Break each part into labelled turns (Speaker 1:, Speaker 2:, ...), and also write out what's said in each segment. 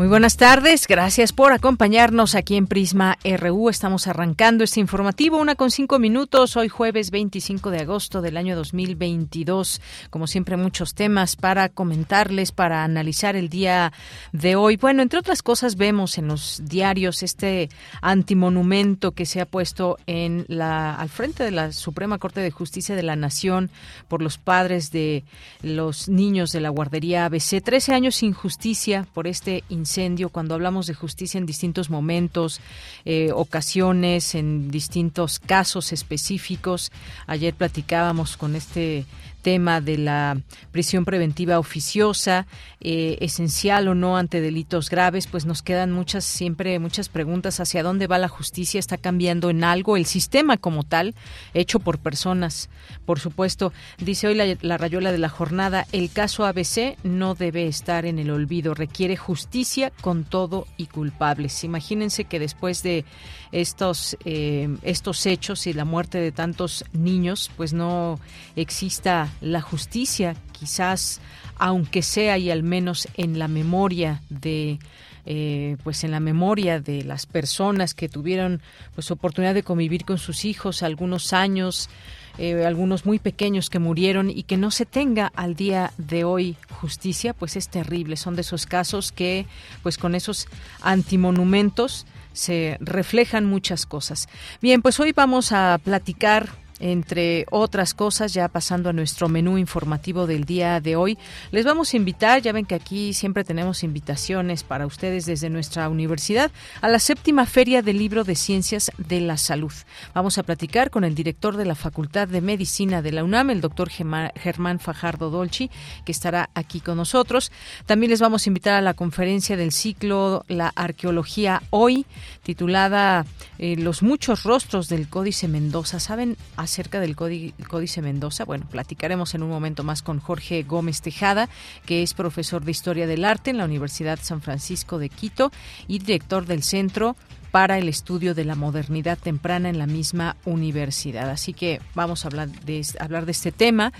Speaker 1: Muy buenas tardes, gracias por acompañarnos aquí en Prisma RU. Estamos arrancando este informativo, una con cinco minutos, hoy jueves 25 de agosto del año 2022. Como siempre, muchos temas para comentarles, para analizar el día de hoy. Bueno, entre otras cosas, vemos en los diarios este antimonumento que se ha puesto en la, al frente de la Suprema Corte de Justicia de la Nación por los padres de los niños de la guardería ABC. Trece años sin justicia por este incidente cuando hablamos de justicia en distintos momentos, eh, ocasiones, en distintos casos específicos. Ayer platicábamos con este tema de la prisión preventiva oficiosa, eh, esencial o no ante delitos graves, pues nos quedan muchas, siempre muchas preguntas hacia dónde va la justicia, está cambiando en algo el sistema como tal, hecho por personas. Por supuesto, dice hoy la, la rayuela de la jornada, el caso ABC no debe estar en el olvido, requiere justicia con todo y culpables. Imagínense que después de estos, eh, estos hechos y la muerte de tantos niños, pues no exista la justicia, quizás aunque sea y al menos en la memoria de eh, pues en la memoria de las personas que tuvieron pues oportunidad de convivir con sus hijos algunos años eh, algunos muy pequeños que murieron y que no se tenga al día de hoy justicia pues es terrible son de esos casos que pues con esos antimonumentos se reflejan muchas cosas. Bien, pues hoy vamos a platicar entre otras cosas, ya pasando a nuestro menú informativo del día de hoy, les vamos a invitar, ya ven que aquí siempre tenemos invitaciones para ustedes desde nuestra universidad, a la séptima Feria del Libro de Ciencias de la Salud. Vamos a platicar con el director de la Facultad de Medicina de la UNAM, el doctor Germán Fajardo Dolci, que estará aquí con nosotros. También les vamos a invitar a la conferencia del ciclo La Arqueología Hoy, titulada eh, Los muchos rostros del Códice Mendoza. ¿Saben? Acerca del Códice Mendoza. Bueno, platicaremos en un momento más con Jorge Gómez Tejada, que es profesor de Historia del Arte en la Universidad San Francisco de Quito y director del Centro para el estudio de la modernidad temprana en la misma universidad. Así que vamos a hablar de, hablar de este tema.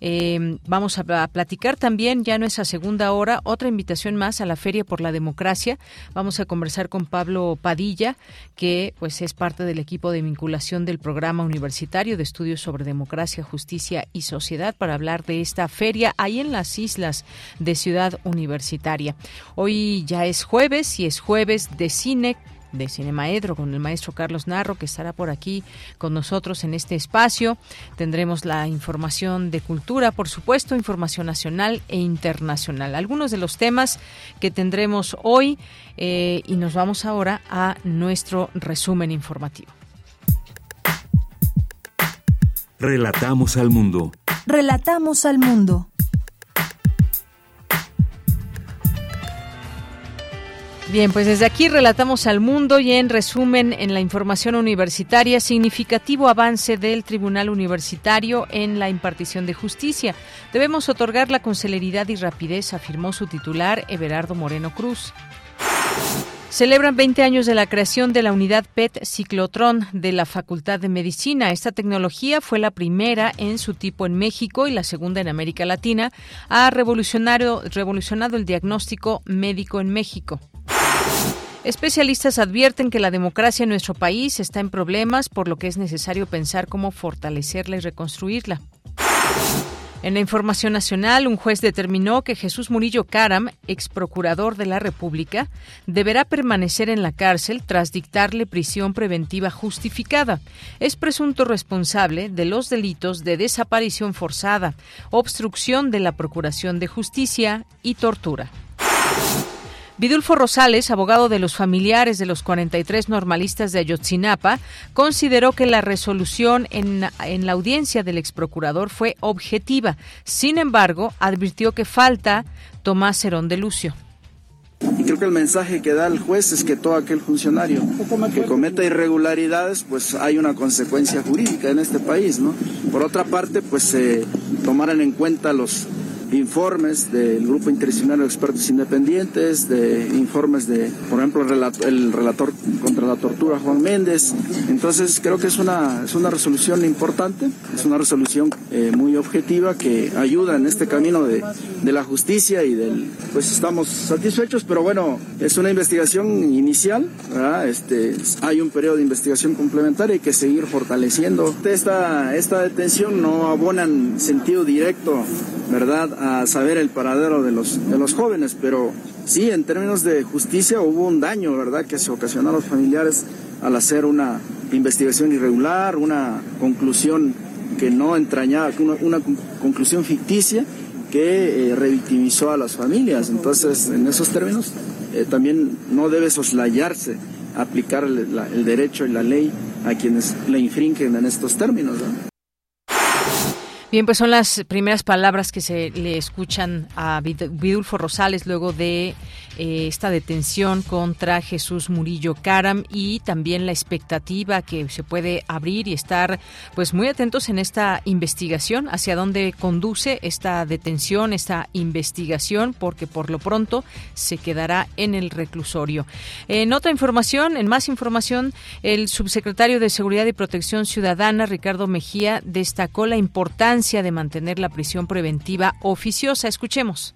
Speaker 1: Eh, vamos a, platicar también, ya en nuestra segunda hora, otra invitación más a la Feria por la Democracia. Vamos a conversar con Pablo Padilla, que pues es parte del equipo de vinculación del programa universitario de estudios sobre democracia, justicia y sociedad para hablar de esta feria ahí en las islas de Ciudad Universitaria. Hoy ya es jueves y es jueves de cine de Cinemaedro con el maestro Carlos Narro, que estará por aquí con nosotros en este espacio. Tendremos la información de cultura, por supuesto, información nacional e internacional. Algunos de los temas que tendremos hoy eh, y nos vamos ahora a nuestro resumen informativo.
Speaker 2: Relatamos al mundo.
Speaker 3: Relatamos al mundo.
Speaker 1: Bien, pues desde aquí relatamos al mundo y en resumen en la información universitaria, significativo avance del Tribunal Universitario en la impartición de justicia. Debemos otorgarla con celeridad y rapidez, afirmó su titular, Everardo Moreno Cruz. Celebran 20 años de la creación de la unidad PET Ciclotrón de la Facultad de Medicina. Esta tecnología fue la primera en su tipo en México y la segunda en América Latina. Ha revolucionado, el diagnóstico médico en México. Especialistas advierten que la democracia en nuestro país está en problemas, por lo que es necesario pensar cómo fortalecerla y reconstruirla. En la información nacional, un juez determinó que Jesús Murillo Caram, ex procurador de la República, deberá permanecer en la cárcel tras dictarle prisión preventiva justificada. Es presunto responsable de los delitos de desaparición forzada, obstrucción de la Procuración de Justicia y tortura. Vidulfo Rosales, abogado de los familiares de los 43 normalistas de Ayotzinapa, consideró que la resolución en, en la audiencia del exprocurador fue objetiva. Sin embargo, advirtió que falta Tomás Herón de Lucio.
Speaker 4: Y creo que el mensaje que da el juez es que todo aquel funcionario que cometa irregularidades, pues hay una consecuencia jurídica en este país, ¿no? Por otra parte, pues se tomaran en cuenta los informes del Grupo Interdisciplinario de Expertos Independientes, de informes de, por ejemplo, el relator, contra la tortura Juan Méndez. Entonces creo que es una, es una resolución importante, es una resolución eh, muy objetiva que ayuda en este camino de, de la justicia y del, pues estamos satisfechos, pero bueno, es una investigación inicial, ¿verdad? Este, hay un periodo de investigación complementaria y que seguir fortaleciendo. Esta, esta detención no abona en sentido directo, ¿verdad? A saber el paradero de los, de los jóvenes, pero sí, en términos de justicia hubo un daño, ¿verdad?, que se ocasionó a los familiares al hacer una investigación irregular, una conclusión que no entrañaba, una, una conclusión ficticia que eh, revictimizó a las familias. Entonces, en esos términos, eh, también no debe soslayarse aplicar el, la, el, derecho y la ley a quienes le infringen en estos términos. ¿no?
Speaker 1: Bien, pues son las primeras palabras que se le escuchan a Vidulfo Rosales luego de eh, esta detención contra Jesús Murillo Caram y también la expectativa que se puede abrir y estar pues muy atentos en esta investigación, hacia dónde conduce esta detención, esta investigación, porque por lo pronto se quedará en el reclusorio. En otra información, en más información, el subsecretario de Seguridad y Protección Ciudadana, Ricardo Mejía, destacó la importancia de mantener la prisión preventiva oficiosa. Escuchemos.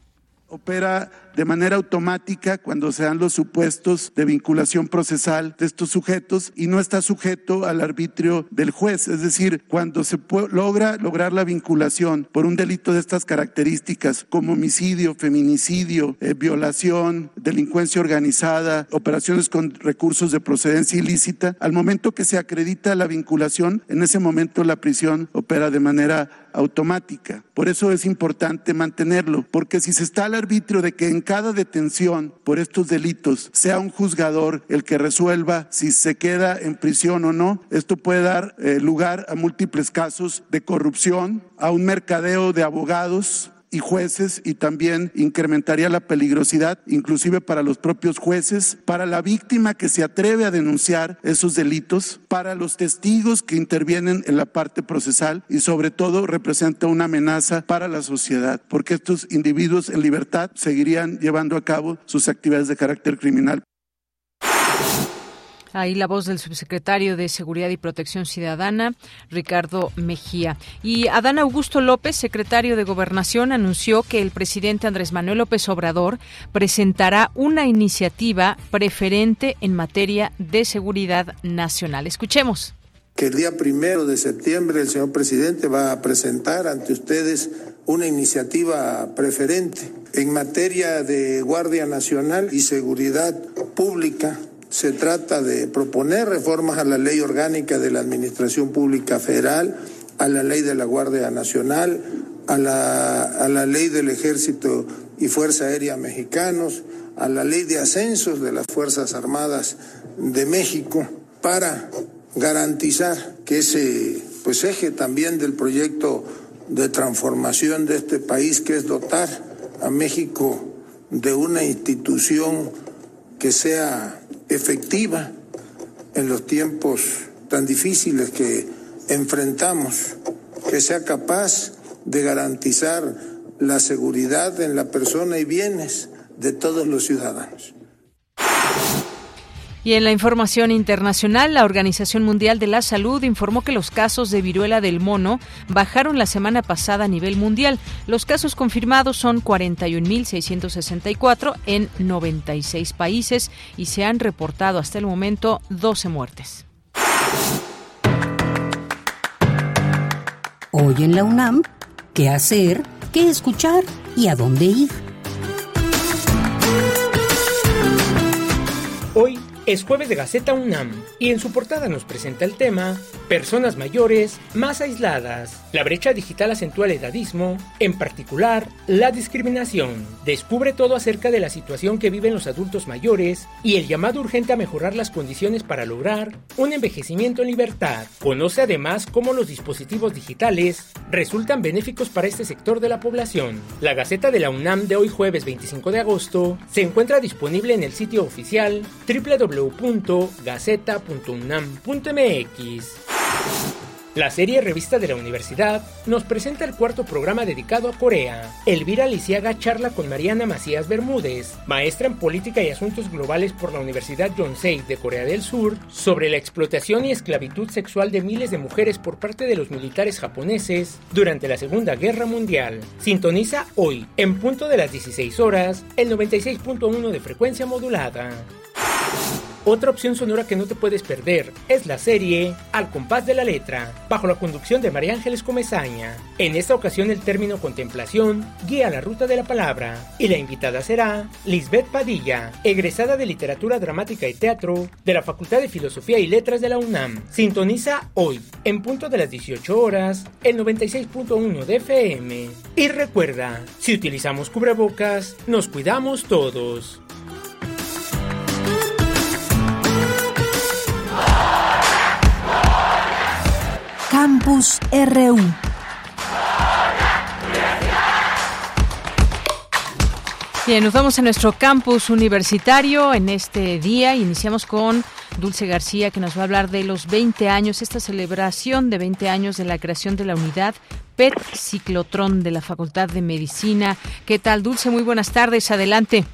Speaker 5: Opera de manera automática cuando se dan los supuestos de vinculación procesal de estos sujetos y no está sujeto al arbitrio del juez. Es decir, cuando se logra lograr la vinculación por un delito de estas características como homicidio, feminicidio, eh, violación, delincuencia organizada, operaciones con recursos de procedencia ilícita, al momento que se acredita la vinculación, en ese momento la prisión opera de manera automática. Por eso es importante mantenerlo, porque si se está al arbitrio de que en cada detención por estos delitos sea un juzgador el que resuelva si se queda en prisión o no. Esto puede dar eh, lugar a múltiples casos de corrupción, a un mercadeo de abogados, y jueces y también incrementaría la peligrosidad, inclusive para los propios jueces, para la víctima que se atreve a denunciar esos delitos, para los testigos que intervienen en la parte procesal y sobre todo representa una amenaza para la sociedad, porque estos individuos en libertad seguirían llevando a cabo sus actividades de carácter criminal.
Speaker 1: Ahí la voz del subsecretario de Seguridad y Protección Ciudadana, Ricardo Mejía. Y Adán Augusto López, secretario de Gobernación, anunció que el presidente Andrés Manuel López Obrador presentará una iniciativa preferente en materia de seguridad nacional. Escuchemos.
Speaker 6: Que el día primero de septiembre el señor presidente va a presentar ante ustedes una iniciativa preferente en materia de Guardia Nacional y Seguridad Pública se trata de proponer reformas a la ley orgánica de la Administración Pública Federal, a la ley de la Guardia Nacional, a la, a la ley del Ejército y Fuerza Aérea Mexicanos, a la ley de ascensos de las Fuerzas Armadas de México, para garantizar que ese pues, eje también del proyecto de transformación de este país, que es dotar a México de una institución que sea efectiva en los tiempos tan difíciles que enfrentamos, que sea capaz de garantizar la seguridad en la persona y bienes de todos los ciudadanos.
Speaker 1: Y en la información internacional, la Organización Mundial de la Salud informó que los casos de viruela del mono bajaron la semana pasada a nivel mundial. Los casos confirmados son 41.664 en 96 países y se han reportado hasta el momento 12 muertes.
Speaker 7: Hoy en la UNAM, qué hacer, qué escuchar y a dónde ir.
Speaker 8: Es jueves de Gaceta UNAM y en su portada nos presenta el tema Personas mayores más aisladas. La brecha digital acentúa el edadismo, en particular la discriminación. Descubre todo acerca de la situación que viven los adultos mayores y el llamado urgente a mejorar las condiciones para lograr un envejecimiento en libertad. Conoce además cómo los dispositivos digitales resultan benéficos para este sector de la población. La Gaceta de la UNAM de hoy jueves 25 de agosto se encuentra disponible en el sitio oficial www.gaceta.unam.mx. La serie Revista de la Universidad nos presenta el cuarto programa dedicado a Corea. Elvira Lisiaga charla con Mariana Macías Bermúdez, maestra en Política y Asuntos Globales por la Universidad Yonsei de Corea del Sur, sobre la explotación y esclavitud sexual de miles de mujeres por parte de los militares japoneses durante la Segunda Guerra Mundial. Sintoniza hoy, en punto de las 16 horas, el 96.1 de frecuencia modulada. Otra opción sonora que no te puedes perder es la serie Al compás de la letra, bajo la conducción de María Ángeles Comezaña. En esta ocasión el término contemplación guía la ruta de la palabra y la invitada será Lisbeth Padilla, egresada de Literatura Dramática y Teatro de la Facultad de Filosofía y Letras de la UNAM. Sintoniza hoy, en punto de las 18 horas, el 96.1 de FM. Y recuerda, si utilizamos cubrebocas, nos cuidamos todos.
Speaker 3: Campus RU.
Speaker 1: Bien, nos vamos a nuestro campus universitario en este día. Iniciamos con Dulce García, que nos va a hablar de los 20 años, esta celebración de 20 años de la creación de la unidad PET Ciclotrón de la Facultad de Medicina. ¿Qué tal, Dulce? Muy buenas tardes. Adelante.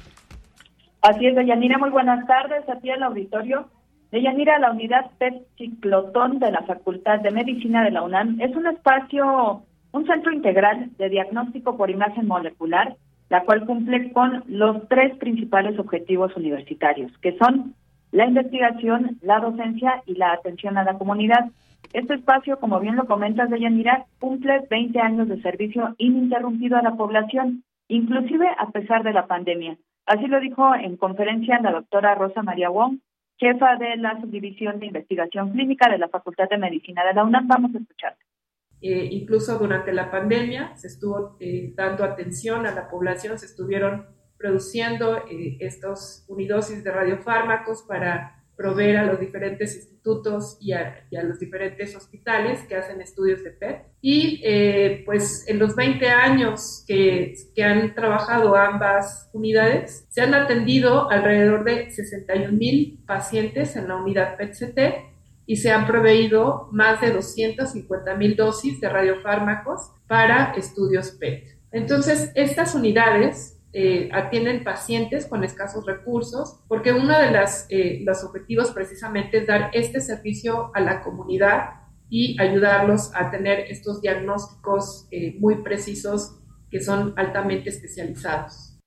Speaker 9: Así es, Deyanira. Muy buenas tardes a ti el auditorio. Deyanira, la unidad PET Ciclotón de la Facultad de Medicina de la UNAM es un espacio, un centro integral de diagnóstico por imagen molecular, la cual cumple con los tres principales objetivos universitarios, que son la investigación, la docencia y la atención a la comunidad. Este espacio, como bien lo comentas, Deyanira, cumple 20 años de servicio ininterrumpido a la población, inclusive a pesar de la pandemia. Así lo dijo en conferencia la doctora Rosa María Wong, jefa de la Subdivisión de Investigación Clínica de la Facultad de Medicina de la UNAM. Vamos a escuchar.
Speaker 10: Eh, incluso durante la pandemia se estuvo eh, dando atención a la población, se estuvieron produciendo eh, estos unidosis de radiofármacos para proveer a los diferentes institutos y a, los diferentes hospitales que hacen estudios de PET. Y eh, pues en los 20 años que, han trabajado ambas unidades, se han atendido alrededor de 61 mil pacientes en la unidad PET-CT y se han proveído más de 250 mil dosis de radiofármacos para estudios PET. Entonces, estas unidades eh, atienden pacientes con escasos recursos, porque uno de eh, los objetivos precisamente es dar este servicio a la comunidad y ayudarlos a tener estos diagnósticos eh, muy precisos que son altamente especializados.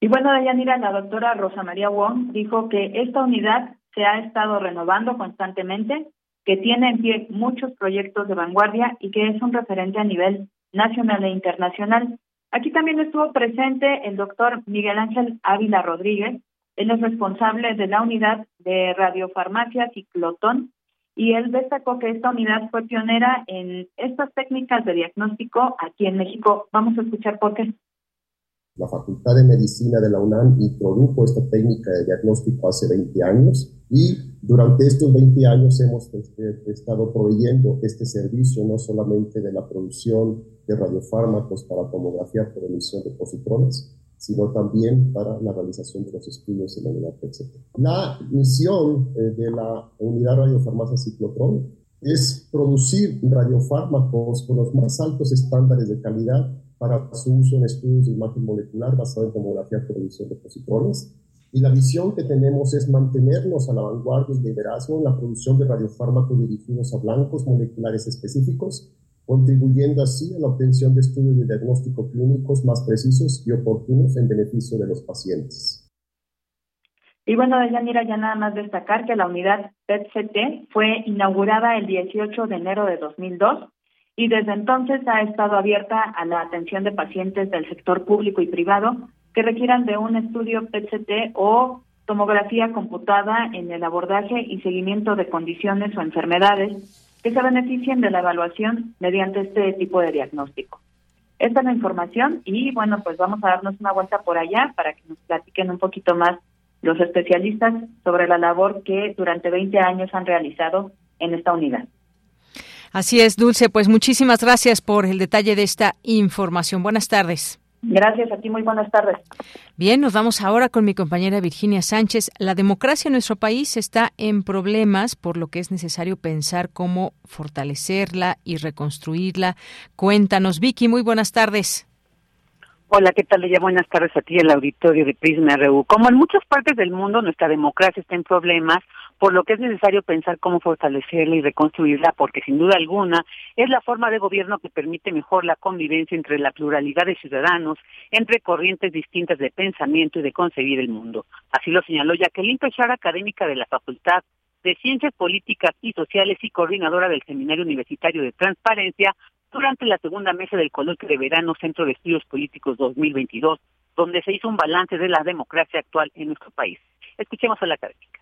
Speaker 9: Y bueno, Dayanira, la doctora Rosa María Wong dijo que esta unidad se ha estado renovando constantemente, que tiene en pie muchos proyectos de vanguardia y que es un referente a nivel nacional e internacional. Aquí también estuvo presente el doctor Miguel Ángel Ávila Rodríguez, él es responsable de la unidad de radiofarmacia Ciclotón y él destacó que esta unidad fue pionera en estas técnicas de diagnóstico aquí en México. Vamos a escuchar por qué.
Speaker 11: La Facultad de Medicina de la UNAM introdujo esta técnica de diagnóstico hace 20 años y durante estos 20 años hemos eh, estado proveyendo este servicio no solamente de la producción de radiofármacos para tomografía por emisión de positrones, sino también para la realización de los estudios en la unidad PET. La misión eh, de la unidad radiofarmacia ciclotrón es producir radiofármacos con los más altos estándares de calidad para su uso en estudios de imagen molecular basado en tomografía por emisión de positrones. Y la visión que tenemos es mantenernos a la vanguardia y liderazgo en la producción de radiofármacos dirigidos a blancos moleculares específicos contribuyendo así a la obtención de estudios de diagnóstico clínicos más precisos y oportunos en beneficio de los pacientes.
Speaker 9: Y bueno, mira ya nada más destacar que la unidad PET-CT fue inaugurada el 18 de enero de 2002 y desde entonces ha estado abierta a la atención de pacientes del sector público y privado que requieran de un estudio PCT o tomografía computada en el abordaje y seguimiento de condiciones o enfermedades que se beneficien de la evaluación mediante este tipo de diagnóstico. Esta es la información y bueno, pues vamos a darnos una vuelta por allá para que nos platiquen un poquito más los especialistas sobre la labor que durante 20 años han realizado en esta unidad.
Speaker 1: Así es, Dulce, pues muchísimas gracias por el detalle de esta información. Buenas tardes.
Speaker 9: Gracias a ti, muy buenas tardes.
Speaker 1: Bien, nos vamos ahora con mi compañera Virginia Sánchez. La democracia en nuestro país está en problemas, por lo que es necesario pensar cómo fortalecerla y reconstruirla. Cuéntanos, Vicky, muy buenas tardes.
Speaker 12: Hola, ¿qué tal? Ya buenas tardes a ti, el auditorio de Prisma RU. Como en muchas partes del mundo, nuestra democracia está en problemas, por lo que es necesario pensar cómo fortalecerla y reconstruirla, porque sin duda alguna es la forma de gobierno que permite mejor la convivencia entre la pluralidad de ciudadanos, entre corrientes distintas de pensamiento y de concebir el mundo. Así lo señaló Jacqueline Pechara, académica de la Facultad de Ciencias Políticas y Sociales y coordinadora del Seminario Universitario de Transparencia, durante la segunda mesa del coloquio de verano Centro de Estudios Políticos 2022, donde se hizo un balance de la democracia actual en nuestro país. Escuchemos a la académica.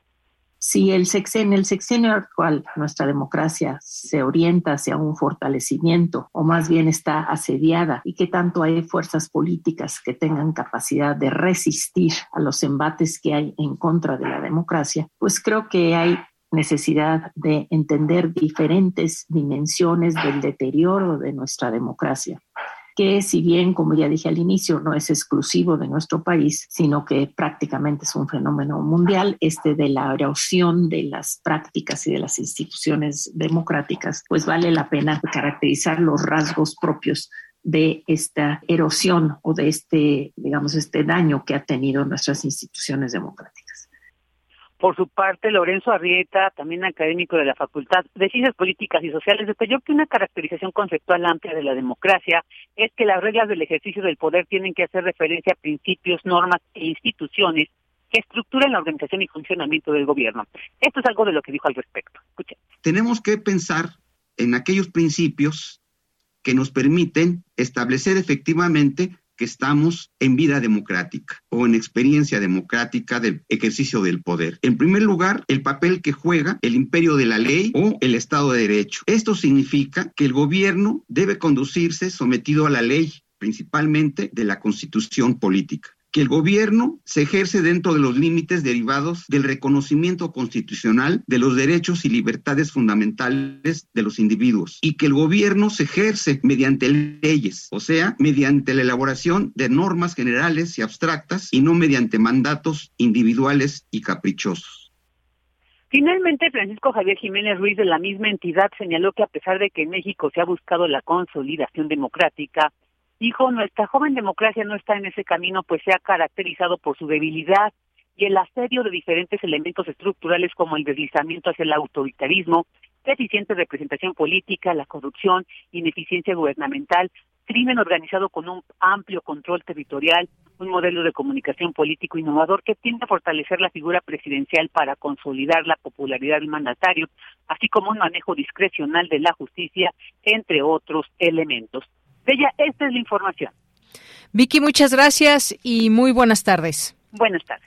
Speaker 13: Si el sexenio, en el sexenio actual nuestra democracia se orienta hacia un fortalecimiento o más bien está asediada y que tanto hay fuerzas políticas que tengan capacidad de resistir a los embates que hay en contra de la democracia, pues creo que hay necesidad de entender diferentes dimensiones del deterioro de nuestra democracia que si bien, como ya dije al inicio, no es exclusivo de nuestro país, sino que prácticamente es un fenómeno mundial, este de la erosión de las prácticas y de las instituciones democráticas, pues vale la pena caracterizar los rasgos propios de esta erosión o de este, digamos, este daño que ha tenido nuestras instituciones democráticas.
Speaker 12: Por su parte, Lorenzo Arrieta, también académico de la Facultad de Ciencias Políticas y Sociales, detalló que una caracterización conceptual amplia de la democracia es que las reglas del ejercicio del poder tienen que hacer referencia a principios, normas e instituciones que estructuran la organización y funcionamiento del gobierno. Esto es algo de lo que dijo al respecto.
Speaker 14: Tenemos que pensar en aquellos principios que nos permiten establecer efectivamente que estamos en vida democrática o en experiencia democrática del ejercicio del poder. En primer lugar, el papel que juega el imperio de la ley o el Estado de Derecho. Esto significa que el gobierno debe conducirse sometido a la ley, principalmente de la constitución política que el gobierno se ejerce dentro de los límites derivados del reconocimiento constitucional de los derechos y libertades fundamentales de los individuos y que el gobierno se ejerce mediante leyes, o sea, mediante la elaboración de normas generales y abstractas y no mediante mandatos individuales y caprichosos.
Speaker 12: Finalmente, Francisco Javier Jiménez Ruiz de la misma entidad señaló que a pesar de que en México se ha buscado la consolidación democrática, Dijo, nuestra joven democracia no está en ese camino, pues se ha caracterizado por su debilidad y el asedio de diferentes elementos estructurales como el deslizamiento hacia el autoritarismo, deficiente representación política, la corrupción, ineficiencia gubernamental, crimen organizado con un amplio control territorial, un modelo de comunicación político innovador que tiende a fortalecer la figura presidencial para consolidar la popularidad del mandatario, así como un manejo discrecional de la justicia, entre otros elementos. Bella, esta es la información.
Speaker 1: Vicky, muchas gracias y muy buenas tardes.
Speaker 12: Buenas tardes.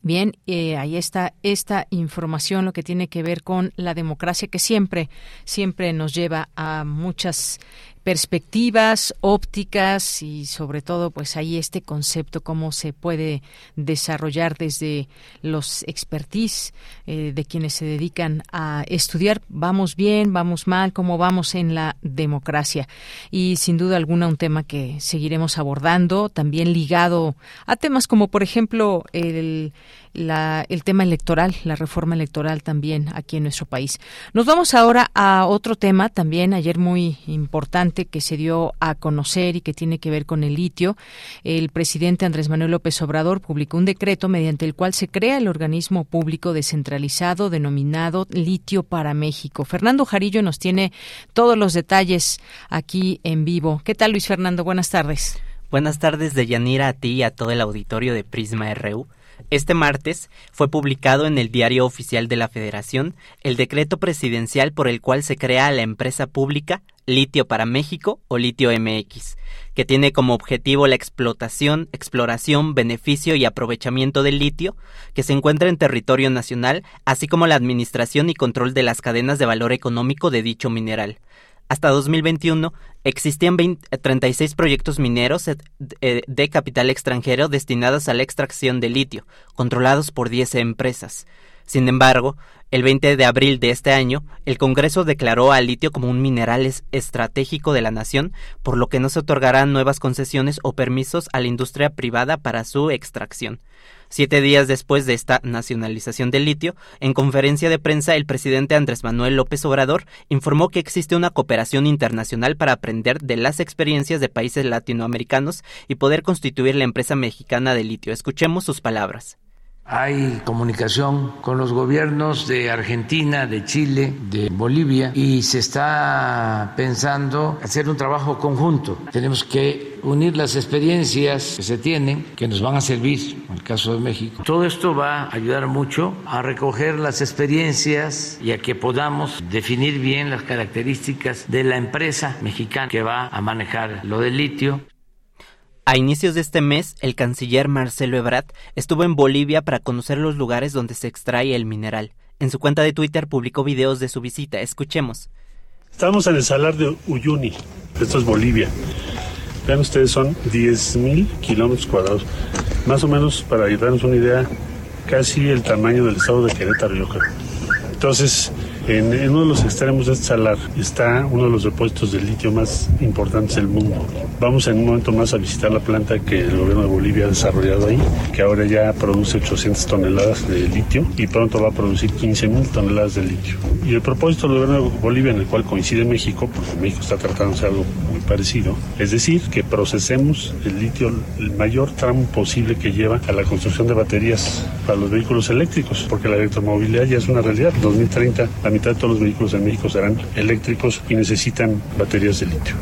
Speaker 1: Bien, eh, ahí está esta información, lo que tiene que ver con la democracia, que siempre, siempre nos lleva a muchas perspectivas, ópticas y sobre todo pues ahí este concepto cómo se puede desarrollar desde los expertise eh, de quienes se dedican a estudiar vamos bien, vamos mal, cómo vamos en la democracia. Y sin duda alguna un tema que seguiremos abordando también ligado a temas como por ejemplo el el tema electoral, la reforma electoral también aquí en nuestro país. Nos vamos ahora a otro tema también ayer muy importante que se dio a conocer y que tiene que ver con el litio. El presidente Andrés Manuel López Obrador publicó un decreto mediante el cual se crea el organismo público descentralizado denominado Litio para México. Fernando Jarillo nos tiene todos los detalles aquí en vivo. ¿Qué tal, Luis Fernando? Buenas tardes.
Speaker 15: Buenas tardes, de Yanira, a ti y a todo el auditorio de Prisma RU. Este martes fue publicado en el Diario Oficial de la Federación el decreto presidencial por el cual se crea la empresa pública Litio para México o Litio MX, que tiene como objetivo la explotación, exploración, beneficio y aprovechamiento del litio que se encuentra en territorio nacional, así como la administración y control de las cadenas de valor económico de dicho mineral. Hasta 2021 existían 36 proyectos mineros eh, eh, de capital extranjero destinados a la extracción de litio, controlados por 10 empresas. Sin embargo, el 20 de abril de este año, el Congreso declaró al litio como un mineral estratégico de la nación, por lo que no se otorgarán nuevas concesiones o permisos a la industria privada para su extracción. Siete días después de esta nacionalización del litio, en conferencia de prensa el presidente Andrés Manuel López Obrador informó que existe una cooperación internacional para aprender de las experiencias de países latinoamericanos y poder constituir la empresa mexicana de litio. Escuchemos sus palabras.
Speaker 16: Hay comunicación con los gobiernos de Argentina, de Chile, de Bolivia y se está pensando hacer un trabajo conjunto. Tenemos que unir las experiencias que se tienen, que nos van a servir, en el caso de México. Todo esto va a ayudar mucho a recoger las experiencias y a que podamos definir bien las características de la empresa mexicana que va a manejar lo del litio.
Speaker 15: A inicios de este mes, el canciller Marcelo Ebrard estuvo en Bolivia para conocer los lugares donde se extrae el mineral. En su cuenta de Twitter publicó videos de su visita. Escuchemos.
Speaker 17: Estamos en el salar de Uyuni. Esto es Bolivia. Vean ustedes, son 10.000 kilómetros cuadrados. Más o menos, para darnos una idea, casi el tamaño del estado de Querétaro, yo creo. Entonces, en, uno de los extremos de este salar está uno de los depósitos de litio más importantes del mundo. Vamos en un momento más a visitar la planta que el gobierno de Bolivia ha desarrollado ahí, que ahora ya produce 800 toneladas de litio y pronto va a producir 15 mil toneladas de litio. Y el propósito del gobierno de Bolivia, en el cual coincide México, porque México está tratando de algo muy parecido, es decir, que procesemos el litio el mayor tramo posible que lleva a la construcción de baterías para los vehículos eléctricos, porque la electromovilidad ya es una realidad. En 2030, la mitad todos los vehículos en México serán eléctricos y necesitan baterías de litio.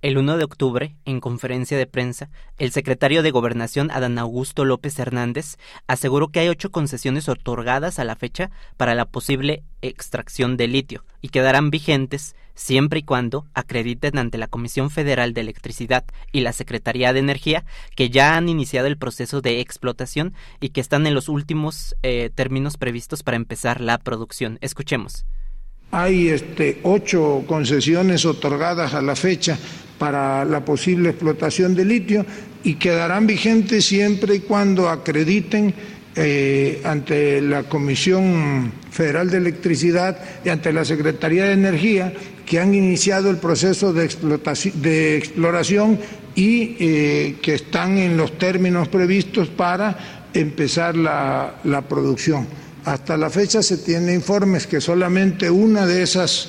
Speaker 15: El 1 de octubre, en conferencia de prensa, el secretario de Gobernación Adán Augusto López Hernández aseguró que hay ocho concesiones otorgadas a la fecha para la posible extracción de litio y quedarán vigentes siempre y cuando acrediten ante la Comisión Federal de Electricidad y la Secretaría de Energía que ya han iniciado el proceso de explotación y que están en los últimos eh, términos previstos para empezar la producción. Escuchemos.
Speaker 18: Hay este, ocho concesiones otorgadas a la fecha para la posible explotación de litio y quedarán vigentes siempre y cuando acrediten eh, ante la Comisión Federal de Electricidad y ante la Secretaría de Energía que han iniciado el proceso de, de exploración y eh, que están en los términos previstos para empezar la, la producción. Hasta la fecha se tiene informes que solamente una de esas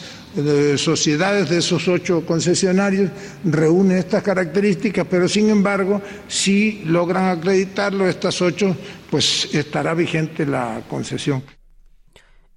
Speaker 18: sociedades de esos ocho concesionarios reúne estas características, pero sin embargo, si logran acreditarlo estas ocho, pues estará vigente la concesión.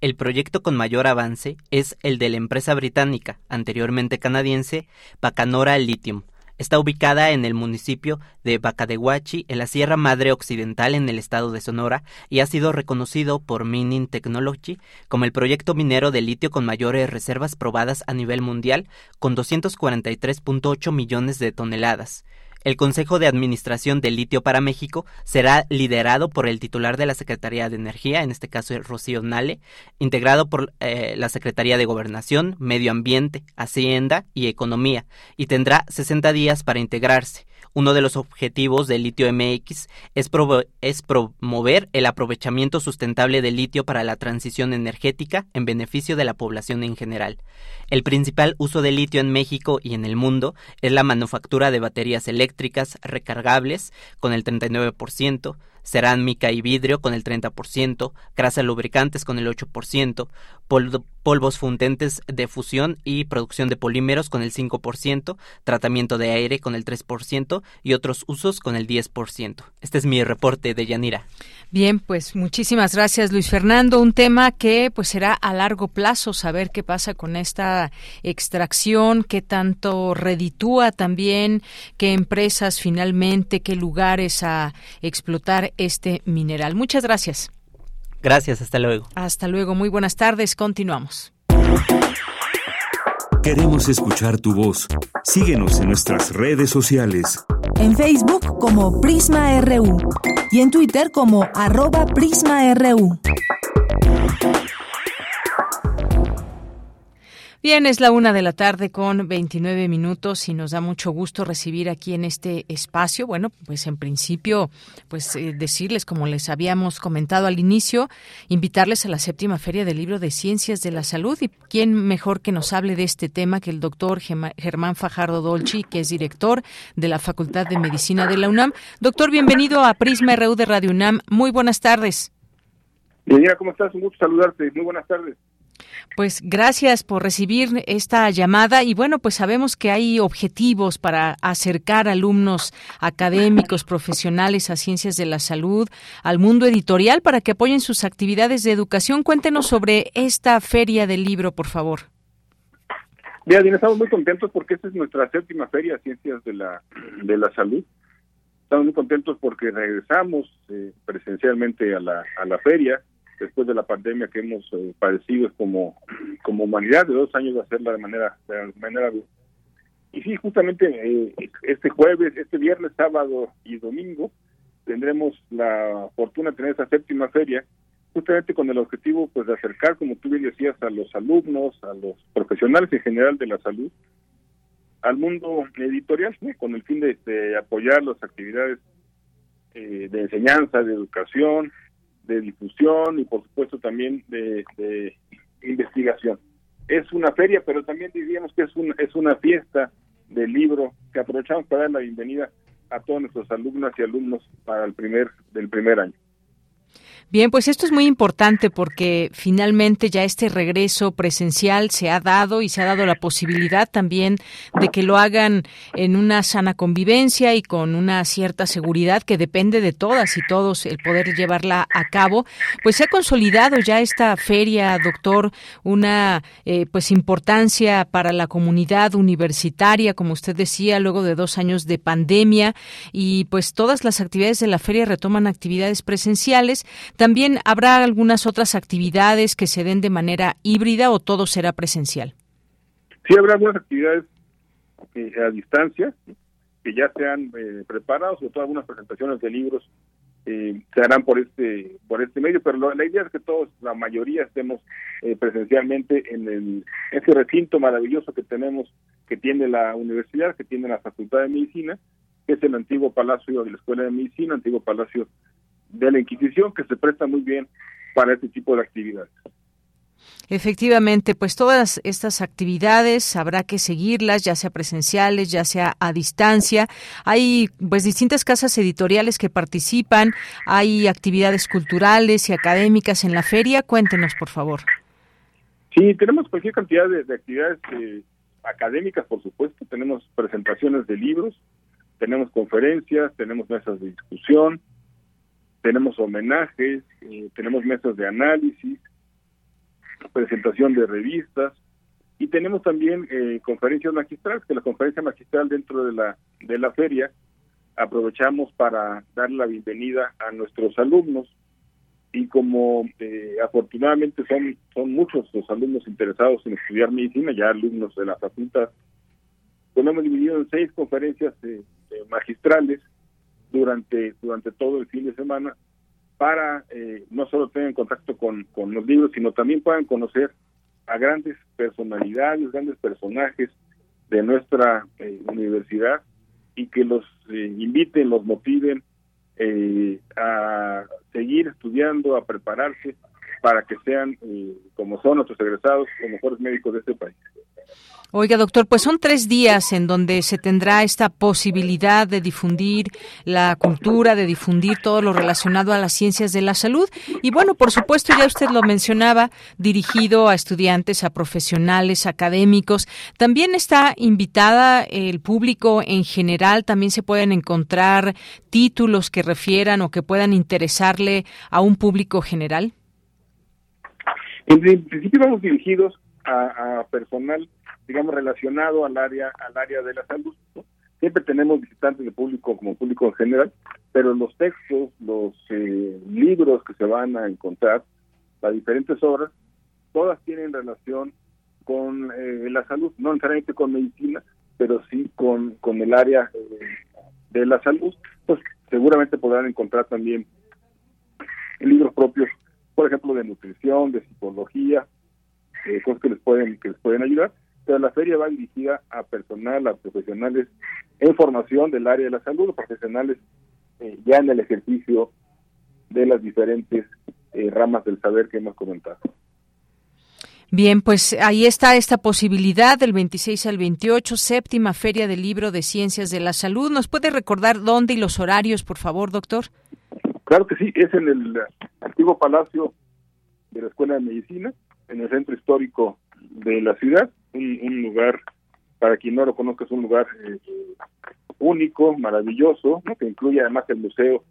Speaker 15: El proyecto con mayor avance es el de la empresa británica, anteriormente canadiense, Bacanora Lithium, Está ubicada en el municipio de Bacadehuachi, en la Sierra Madre Occidental, en el estado de Sonora, y ha sido reconocido por Mining Technology como el proyecto minero de litio con mayores reservas probadas a nivel mundial, con 243.8 millones de toneladas. El Consejo de Administración de Litio para México será liderado por el titular de la Secretaría de Energía, en este caso Rocío Nale, integrado por eh, la Secretaría de Gobernación, Medio Ambiente, Hacienda y Economía, y tendrá 60 días para integrarse. Uno de los objetivos del litio MX es, promover el aprovechamiento sustentable del litio para la transición energética en beneficio de la población en general. El principal uso de litio en México y en el mundo es la manufactura de baterías eléctricas recargables con el 39%, cerámica y vidrio con el 30%, grasa lubricantes con el 8%, polvos fundentes de fusión y producción de polímeros con el 5%, tratamiento de aire con el 3% y otros usos con el 10%. Este es mi reporte de Yanira.
Speaker 1: Bien, pues muchísimas gracias Luis Fernando. Un tema que pues será a largo plazo saber qué pasa con esta extracción, qué tanto reditúa también, qué empresas finalmente, qué lugares a explotar este mineral. Muchas gracias.
Speaker 15: Gracias, hasta luego.
Speaker 1: Hasta luego, muy buenas tardes, continuamos.
Speaker 2: Queremos escuchar tu voz. Síguenos en nuestras redes sociales.
Speaker 3: En Facebook como Prisma RU y en Twitter como arroba PrismaRU.
Speaker 1: Bien, es la una de la tarde con 29 minutos y nos da mucho gusto recibir aquí en este espacio. Bueno, pues en principio, pues eh, decirles, como les habíamos comentado al inicio, invitarles a la séptima Feria del Libro de Ciencias de la Salud. Y quién mejor que nos hable de este tema que el doctor Germán Fajardo Dolci, que es director de la Facultad de Medicina de la UNAM. Doctor, bienvenido a Prisma RU de Radio UNAM. Muy buenas tardes.
Speaker 19: Bienvenida, ¿cómo estás? Un gusto saludarte. Muy buenas tardes.
Speaker 1: Pues gracias por recibir esta llamada y bueno, pues sabemos que hay objetivos para acercar alumnos académicos, profesionales a ciencias de la salud, al mundo editorial para que apoyen sus actividades de educación. Cuéntenos sobre esta feria del libro, por favor.
Speaker 19: Bien, estamos muy contentos porque esta es nuestra séptima feria Ciencias de la, de la Salud. Estamos muy contentos porque regresamos eh, presencialmente a la, a la feria después de la pandemia que hemos eh, padecido como, como humanidad, de dos años de hacerla de manera, de manera y sí, justamente eh, este jueves, este viernes, sábado y domingo tendremos la fortuna de tener esa séptima feria, justamente con el objetivo pues de acercar, como tú bien decías, a los alumnos, a los profesionales en general de la salud, al mundo editorial, con el fin de, apoyar las actividades eh, de enseñanza, de educación, de difusión y por supuesto también de, investigación. Es una feria, pero también diríamos que es, un, es una fiesta del libro que aprovechamos para dar la bienvenida a todos nuestros alumnas y alumnos para el primer del primer año.
Speaker 1: Bien, pues esto es muy importante porque finalmente ya este regreso presencial se ha dado y se ha dado la posibilidad también de que lo hagan en una sana convivencia y con una cierta seguridad que depende de todas y todos el poder llevarla a cabo. Pues se ha consolidado ya esta feria, doctor, una eh, pues importancia para la comunidad universitaria, como usted decía, luego de dos años de pandemia y pues todas las actividades de la feria retoman actividades presenciales. También habrá algunas otras actividades que se den de manera híbrida o todo será presencial.
Speaker 19: Sí, habrá algunas actividades eh, a distancia que ya se han eh, preparado, sobre todo algunas presentaciones de libros eh, se harán por este por este medio, pero la idea es que todos, la mayoría, estemos presencialmente en el ese recinto maravilloso que tenemos, que tiene la universidad, que tiene la Facultad de Medicina, que es el antiguo Palacio de la Escuela de Medicina, antiguo Palacio de la Inquisición que se presta muy bien para este tipo de actividades.
Speaker 1: Efectivamente, pues todas estas actividades habrá que seguirlas, ya sea presenciales, ya sea a distancia. Hay pues distintas casas editoriales que participan, hay actividades culturales y académicas en la feria. Cuéntenos, por favor.
Speaker 19: Sí, tenemos cualquier cantidad de, actividades eh, académicas, por supuesto. Tenemos presentaciones de libros, tenemos conferencias, tenemos mesas de discusión, tenemos homenajes, eh, tenemos mesas de análisis, presentación de revistas y tenemos también eh, conferencias magistrales, que la conferencia magistral dentro de la, de la feria aprovechamos para dar la bienvenida a nuestros alumnos y como eh, afortunadamente son, son muchos los alumnos interesados en estudiar medicina, ya alumnos de la facultad, pues hemos dividido en seis conferencias magistrales durante, durante todo el fin de semana para eh, no solo tener contacto con, con los libros, sino también puedan conocer a grandes personalidades, grandes personajes de nuestra eh, universidad y que los eh, inviten, los motiven a seguir estudiando, a prepararse para que sean, como son nuestros egresados, los mejores médicos de este país.
Speaker 1: Oiga, doctor, pues son tres días en donde se tendrá esta posibilidad de difundir la cultura, de difundir todo lo relacionado a las ciencias de la salud. Y bueno, por supuesto, ya usted lo mencionaba, dirigido a estudiantes, a profesionales, académicos. También está invitada el público en general. También se pueden encontrar títulos que refieran o que puedan interesarle a un público general.
Speaker 19: En principio vamos dirigidos a, a personal digamos, relacionado al área, al área de la salud. Siempre tenemos visitantes de público como público en general, pero los textos, los eh, libros que se van a encontrar, las diferentes obras, todas tienen relación con eh, la salud, no necesariamente con medicina, pero sí con, con el área eh, de la salud. Pues seguramente podrán encontrar también libros propios, por ejemplo, de nutrición, de psicología, cosas que les pueden que les pueden ayudar la feria va dirigida a personal, a profesionales en formación del área de la salud, profesionales eh, ya en el ejercicio de las diferentes eh, ramas del saber que hemos comentado.
Speaker 1: Bien, pues ahí está esta posibilidad del 26 al 28, séptima Feria del Libro de Ciencias de la Salud. ¿Nos puede recordar dónde y los horarios, por favor, doctor?
Speaker 19: Claro que sí, es en el antiguo Palacio de la Escuela de Medicina, en el centro histórico de la ciudad un, lugar, para quien no lo conozca, es un lugar eh, único, maravilloso, que incluye además el Museo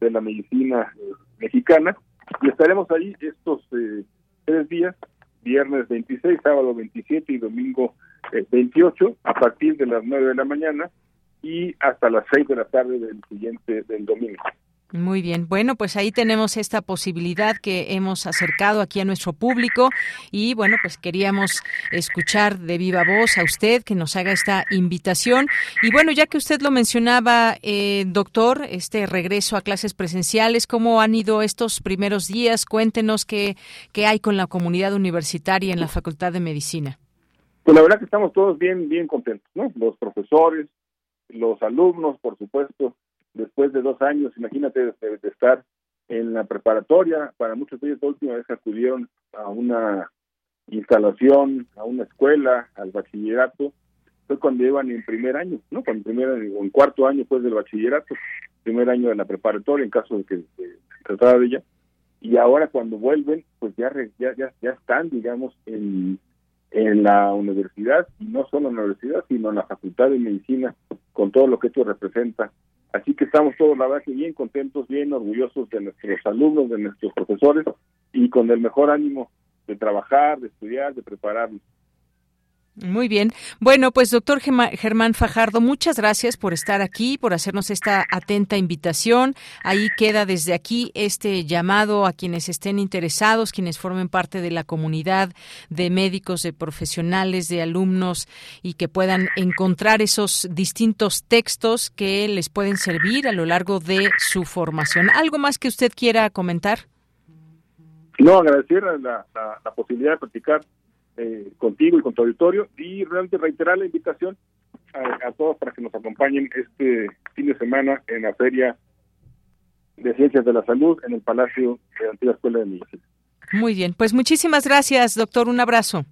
Speaker 19: de la Medicina eh, Mexicana. Y estaremos ahí estos eh, tres días, viernes 26, sábado 27 y domingo 28, a partir de las 9 de la mañana y hasta las 6 de la tarde del siguiente, del domingo.
Speaker 1: Muy bien. Bueno, pues ahí tenemos esta posibilidad que hemos acercado aquí a nuestro público y bueno, pues queríamos escuchar de viva voz a usted que nos haga esta invitación. Y bueno, ya que usted lo mencionaba, eh, doctor, este regreso a clases presenciales, ¿cómo han ido estos primeros días? Cuéntenos qué, qué hay con la comunidad universitaria en la Facultad de Medicina.
Speaker 19: Pues la verdad que estamos todos bien, bien contentos, ¿no? Los profesores, los alumnos, por supuesto, después de dos años, imagínate de, estar en la preparatoria, para muchos de ellos la última vez acudieron a una instalación, a una escuela, al bachillerato, fue cuando iban en primer año, ¿no? Cuando primer en cuarto año pues del bachillerato, primer año de la preparatoria en caso de que se tratara de ella, y ahora cuando vuelven, pues ya ya ya, ya están, digamos, en en la universidad, y no solo en la universidad, sino en la Facultad de Medicina, con todo lo que esto representa Así que estamos todos, la verdad, que bien contentos, bien orgullosos de nuestros alumnos, de nuestros profesores y con el mejor ánimo de trabajar, de estudiar, de prepararnos.
Speaker 1: Muy bien. Bueno, pues doctor Germán Fajardo, muchas gracias por estar aquí, por hacernos esta atenta invitación. Ahí queda desde aquí este llamado a quienes estén interesados, quienes formen parte de la comunidad de médicos, de profesionales, de alumnos y que puedan encontrar esos distintos textos que les pueden servir a lo largo de su formación. ¿Algo más que usted quiera comentar?
Speaker 19: No, agradecer la, la posibilidad de practicar eh, contigo y con tu auditorio y realmente reiterar la invitación a, todos para que nos acompañen este fin de semana en la Feria de Ciencias de la Salud en el Palacio de la Antigua Escuela de Medicina.
Speaker 1: Muy bien, pues muchísimas gracias, doctor. Un abrazo.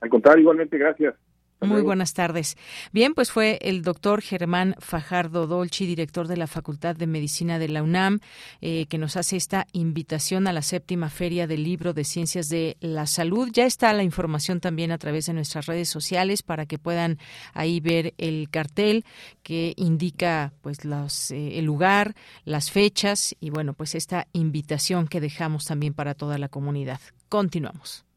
Speaker 19: Al contrario, igualmente, gracias.
Speaker 1: Muy buenas tardes. Bien, pues fue el doctor Germán Fajardo Dolci, director de la Facultad de Medicina de la UNAM, eh, que nos hace esta invitación a la séptima Feria del Libro de Ciencias de la Salud. Ya está la información también a través de nuestras redes sociales para que puedan ahí ver el cartel que indica pues los, eh, el lugar, las fechas y bueno, pues esta invitación que dejamos también para toda la comunidad. Continuamos.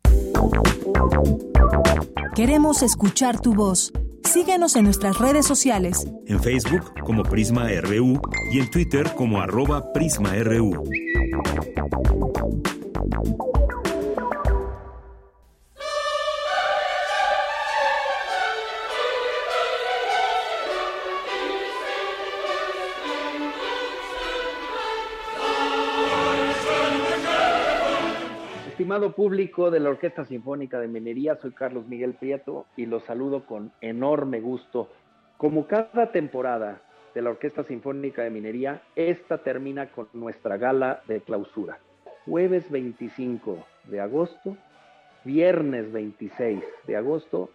Speaker 3: Queremos escuchar tu voz. Síguenos en nuestras redes sociales.
Speaker 2: En Facebook como Prisma RU y en Twitter como arroba PrismaRU.
Speaker 20: Estimado público de la Orquesta Sinfónica de Minería, soy Carlos Miguel Prieto y los saludo con enorme gusto. Como cada temporada de la Orquesta Sinfónica de Minería, esta termina con nuestra gala de clausura. Jueves 25 de agosto, viernes 26 de agosto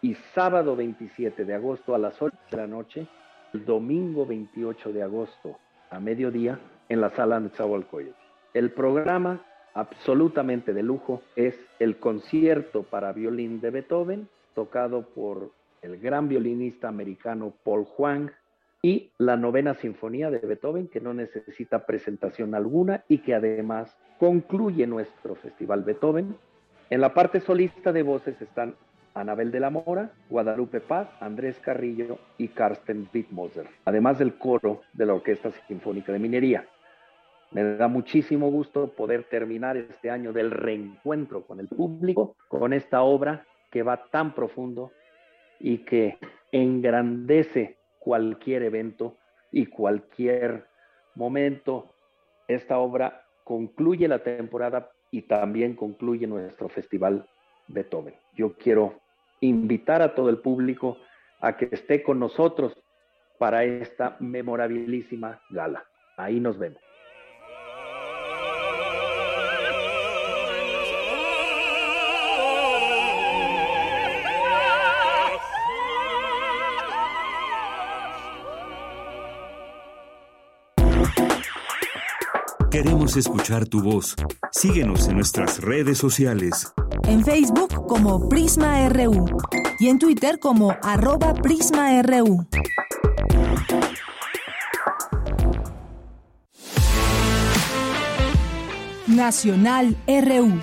Speaker 20: y sábado 27 de agosto a las 8 de la noche, el domingo 28 de agosto a mediodía en la sala de Nezahualcóyotl. El programa absolutamente de lujo es el concierto para violín de Beethoven, tocado por el gran violinista americano Paul Huang, y la novena sinfonía de Beethoven, que no necesita presentación alguna y que además concluye nuestro Festival Beethoven. En la parte solista de voces están Anabel de la Mora, Guadalupe Paz, Andrés Carrillo y Karsten Wittmoser, además del coro de la Orquesta Sinfónica de Minería. Me da muchísimo gusto poder terminar este año del reencuentro con el público con esta obra que va tan profundo y que engrandece cualquier evento y cualquier momento. Esta obra concluye la temporada y también concluye nuestro festival Beethoven. Yo quiero invitar a todo el público a que esté con nosotros para esta memorabilísima gala. Ahí nos vemos.
Speaker 2: Queremos escuchar tu voz. Síguenos en nuestras redes sociales.
Speaker 3: En Facebook como Prisma RU y en Twitter como arroba PrismaRU. Nacional RU.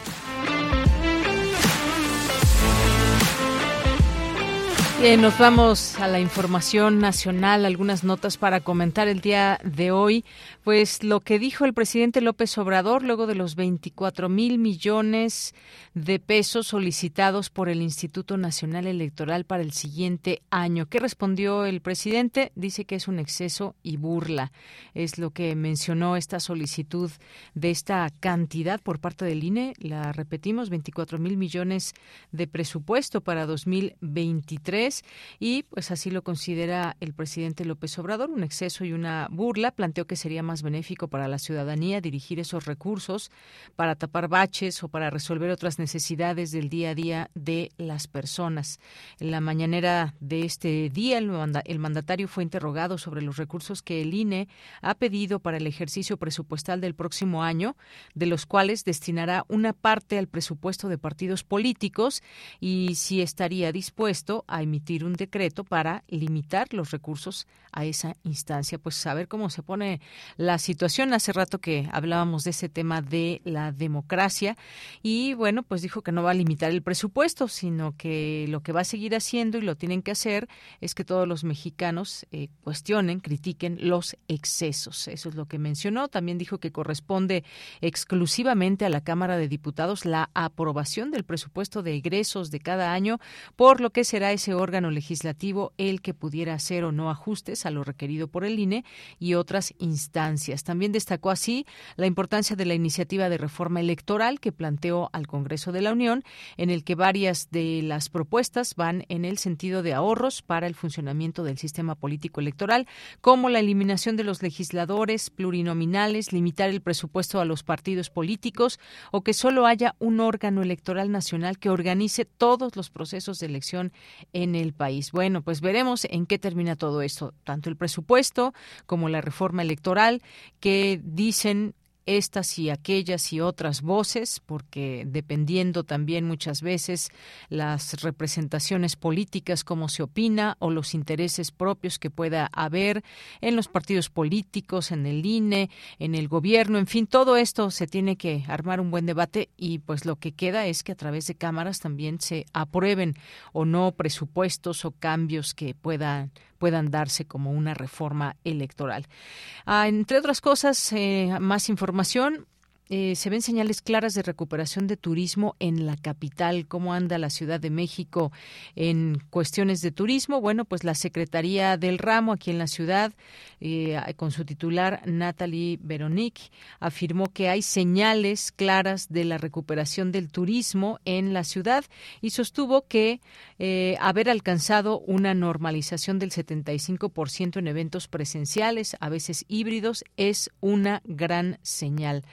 Speaker 1: Bien, nos vamos a la información nacional, algunas notas para comentar el día de hoy. Pues lo que dijo el presidente López Obrador luego de los 24 mil millones de pesos solicitados por el Instituto Nacional Electoral para el siguiente año. ¿Qué respondió el presidente? Dice que es un exceso y burla. Es lo que mencionó esta solicitud de esta cantidad por parte del INE. La repetimos, 24 mil millones de presupuesto para 2023 y pues así lo considera el presidente López Obrador, un exceso y una burla. Planteó que sería más benéfico para la ciudadanía dirigir esos recursos para tapar baches o para resolver otras necesidades del día a día de las personas. En la mañanera de este día, el, mandatario fue interrogado sobre los recursos que el INE ha pedido para el ejercicio presupuestal del próximo año, de los cuales destinará una parte al presupuesto de partidos políticos y si estaría dispuesto a emitir un decreto para limitar los recursos a esa instancia. Pues saber cómo se pone la situación. Hace rato que hablábamos de ese tema de la democracia y bueno, pues dijo que no va a limitar el presupuesto, sino que lo que va a seguir haciendo y lo tienen que hacer es que todos los mexicanos eh, cuestionen, critiquen los excesos. Eso es lo que mencionó. También dijo que corresponde exclusivamente a la Cámara de Diputados la aprobación del presupuesto de egresos de cada año, por lo que será ese órgano legislativo el que pudiera hacer o no ajustes a lo requerido por el INE y otras instancias. También destacó así la importancia de la iniciativa de reforma electoral que planteó al Congreso de la Unión, en el que varias de las propuestas van en el sentido de ahorros para el funcionamiento del sistema político electoral, como la eliminación de los legisladores plurinominales, limitar el presupuesto a los partidos políticos o que solo haya un órgano electoral nacional que organice todos los procesos de elección en el país. Bueno, pues veremos en qué termina todo esto, tanto el presupuesto como la reforma electoral que dicen estas y aquellas y otras voces, porque dependiendo también muchas veces las representaciones políticas, cómo se opina, o los intereses propios que pueda haber en los partidos políticos, en el INE, en el gobierno, en fin, todo esto se tiene que armar un buen debate y pues lo que queda es que a través de cámaras también se aprueben o no presupuestos o cambios que puedan puedan darse como una reforma electoral. Ah, entre otras cosas, eh, más información. Eh, se ven señales claras de recuperación de turismo en la capital. ¿Cómo anda la Ciudad de México en cuestiones de turismo? Bueno, pues la Secretaría del Ramo aquí en la ciudad, eh, con su titular Natalie Veronique, afirmó que hay señales claras de la recuperación del turismo en la ciudad y sostuvo que eh, haber alcanzado una normalización del 75% en eventos presenciales, a veces híbridos, es una gran señal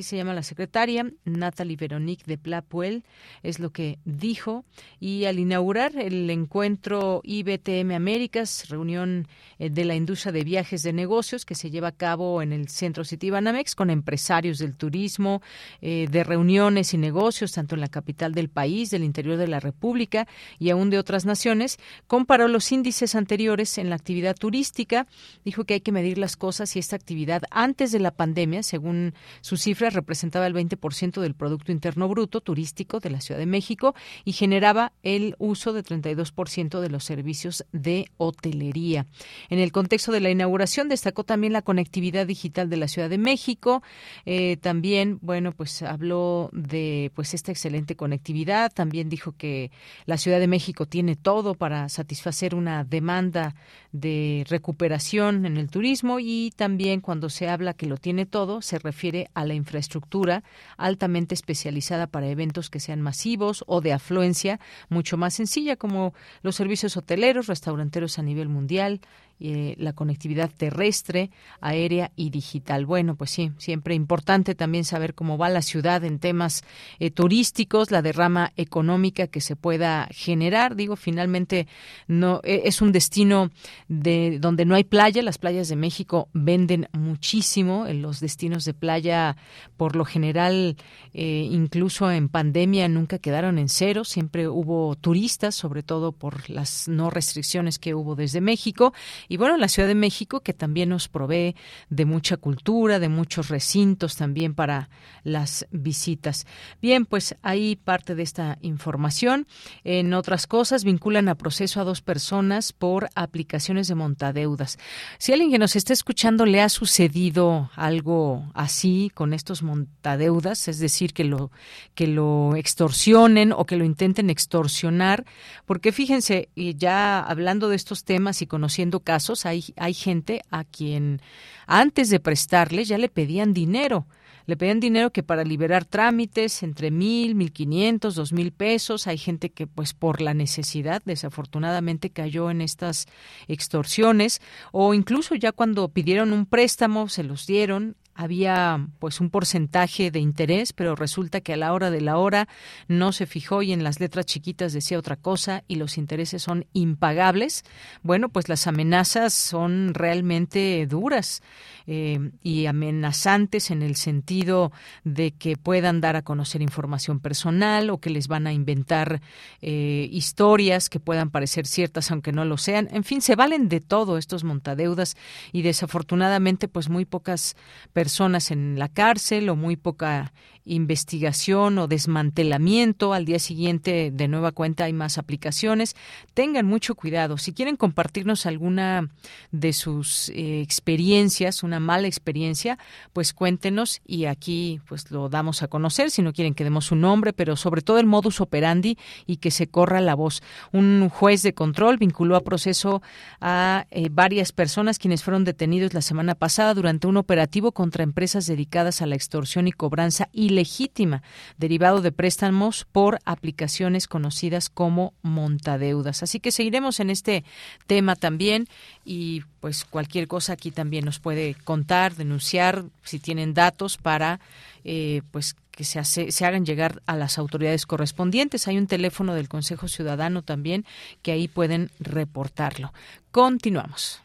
Speaker 1: se llama la secretaria, Natalie Veronique de Plapuel, es lo que dijo. Y al inaugurar el encuentro IBTM Américas, reunión eh, de la industria de viajes de negocios que se lleva a cabo en el Centro City Banamex con empresarios del turismo, eh, de reuniones y negocios, tanto en la capital del país, del interior de la República y aún de otras naciones, comparó los índices anteriores en la actividad turística, dijo que hay que medir las cosas y esta actividad antes de la pandemia, según sus cifras, representaba el 20% del Producto Interno Bruto turístico de la Ciudad de México y generaba el uso de 32% de los servicios de hotelería. En el contexto de la inauguración destacó también la conectividad digital de la Ciudad de México. Eh, también, bueno, pues habló de pues esta excelente conectividad. También dijo que la Ciudad de México tiene todo para satisfacer una demanda de recuperación en el turismo y también cuando se habla que lo tiene todo se refiere a la infraestructura altamente especializada para eventos que sean masivos o de afluencia mucho más sencilla como los servicios hoteleros, restauranteros a nivel mundial, eh, la conectividad terrestre, aérea y digital. Bueno, pues sí, siempre importante también saber cómo va la ciudad en temas eh, turísticos, la derrama económica que se pueda generar. Digo, finalmente no e, es un destino de donde no hay playa. Las playas de México venden muchísimo. En los destinos de playa, por lo general, eh, incluso en pandemia, nunca quedaron en cero. Siempre hubo turistas, sobre todo por las no restricciones que hubo desde México y bueno, la Ciudad de México, que también nos provee de mucha cultura, de muchos recintos también para las visitas. Bien, pues ahí parte de esta información. En otras cosas, vinculan a proceso a dos personas por aplicaciones de montadeudas. Si alguien que nos está escuchando le ha sucedido algo así con estos montadeudas, es decir, que lo, que lo extorsionen o que lo intenten extorsionar, porque fíjense, ya hablando de estos temas y conociendo casos, hay, hay gente a quien antes de prestarle ya le pedían dinero. Le pedían dinero que para liberar trámites entre mil, mil quinientos, dos mil pesos. Hay gente que, pues, por la necesidad, desafortunadamente cayó en estas extorsiones. O incluso ya cuando pidieron un préstamo, se los dieron había pues un porcentaje de interés, pero resulta que a la hora de la hora no se fijó y en las letras chiquitas decía otra cosa y los intereses son impagables. Bueno, pues las amenazas son realmente duras eh, y amenazantes en el sentido de que puedan dar a conocer información personal o que les van a inventar eh, historias que puedan parecer ciertas aunque no lo sean. En fin, se valen de todo estos montadeudas y desafortunadamente pues muy pocas personas en la cárcel o muy poca investigación o desmantelamiento. Al día siguiente, de nueva cuenta, hay más aplicaciones. Tengan mucho cuidado. Si quieren compartirnos alguna de sus eh, experiencias, una mala experiencia, pues cuéntenos y aquí pues lo damos a conocer. Si no quieren que demos su nombre, pero sobre todo el modus operandi y que se corra la voz. Un juez de control vinculó a proceso a eh, varias personas quienes fueron detenidos la semana pasada durante un operativo contra empresas dedicadas a la extorsión y cobranza y legítima, derivado de préstamos por aplicaciones conocidas como montadeudas. Así que seguiremos en este tema también y pues cualquier cosa aquí también nos puede contar, denunciar, si tienen datos para eh, pues que se, se hagan llegar a las autoridades correspondientes. Hay un teléfono del Consejo Ciudadano también que ahí pueden reportarlo. Continuamos.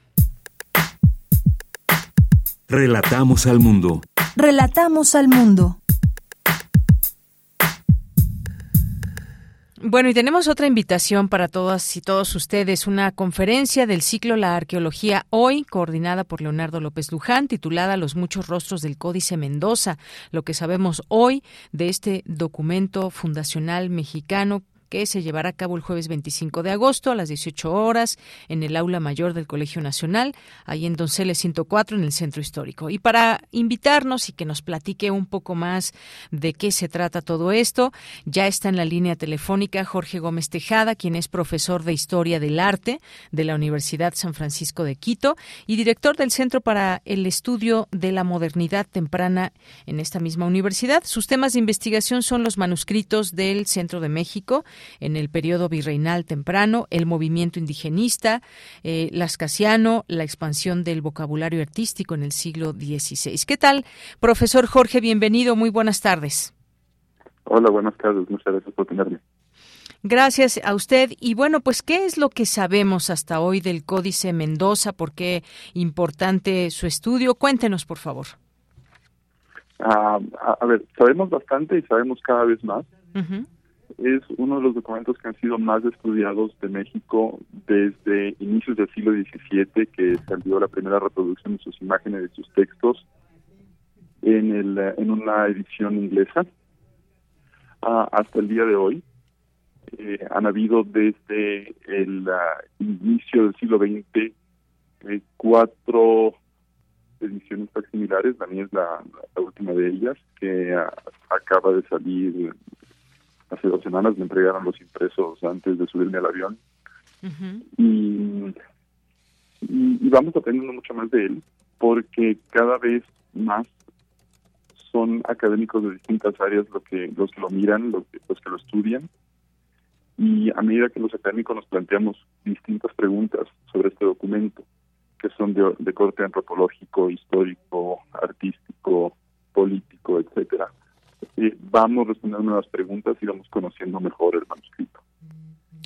Speaker 2: Relatamos al mundo.
Speaker 3: Relatamos al mundo.
Speaker 1: Bueno, y tenemos otra invitación para todas y todos ustedes, una conferencia del ciclo La Arqueología Hoy, coordinada por Leonardo López Luján, titulada Los muchos rostros del Códice Mendoza, lo que sabemos hoy de este documento fundacional mexicano que se llevará a cabo el jueves 25 de agosto a las 18 horas en el aula mayor del Colegio Nacional, ahí en Donceles 104 en el centro histórico. Y para invitarnos y que nos platique un poco más de qué se trata todo esto, ya está en la línea telefónica Jorge Gómez Tejada, quien es profesor de Historia del Arte de la Universidad San Francisco de Quito y director del Centro para el Estudio de la Modernidad Temprana en esta misma universidad. Sus temas de investigación son los manuscritos del Centro de México, en el periodo virreinal temprano, el movimiento indigenista, eh, lascasiano, la expansión del vocabulario artístico en el siglo XVI. ¿Qué tal, profesor Jorge? Bienvenido, muy buenas tardes.
Speaker 21: Hola, buenas tardes, muchas gracias por tenerme.
Speaker 1: Gracias a usted. Y bueno, pues, ¿qué es lo que sabemos hasta hoy del Códice Mendoza? ¿Por qué importante su estudio? Cuéntenos, por favor.
Speaker 21: Ah, a, ver, sabemos bastante y sabemos cada vez más. Es uno de los documentos que han sido más estudiados de México desde inicios del siglo XVII, que salió la primera reproducción de sus imágenes y sus textos en, el, en una edición inglesa, ah, hasta el día de hoy. Eh, han habido desde el inicio del siglo XX eh, cuatro ediciones similares, la mía es la, última de ellas, que acaba de salir hace dos semanas, me entregaron los impresos antes de subirme al avión. y, y, vamos aprendiendo mucho más de él, porque cada vez más son académicos de distintas áreas los que, los que lo miran, los los que lo estudian, y a medida que los académicos nos planteamos distintas preguntas sobre este documento, que son de, corte antropológico, histórico, artístico, político, etcétera, eh, vamos respondiendo nuevas preguntas y vamos conociendo mejor el manuscrito.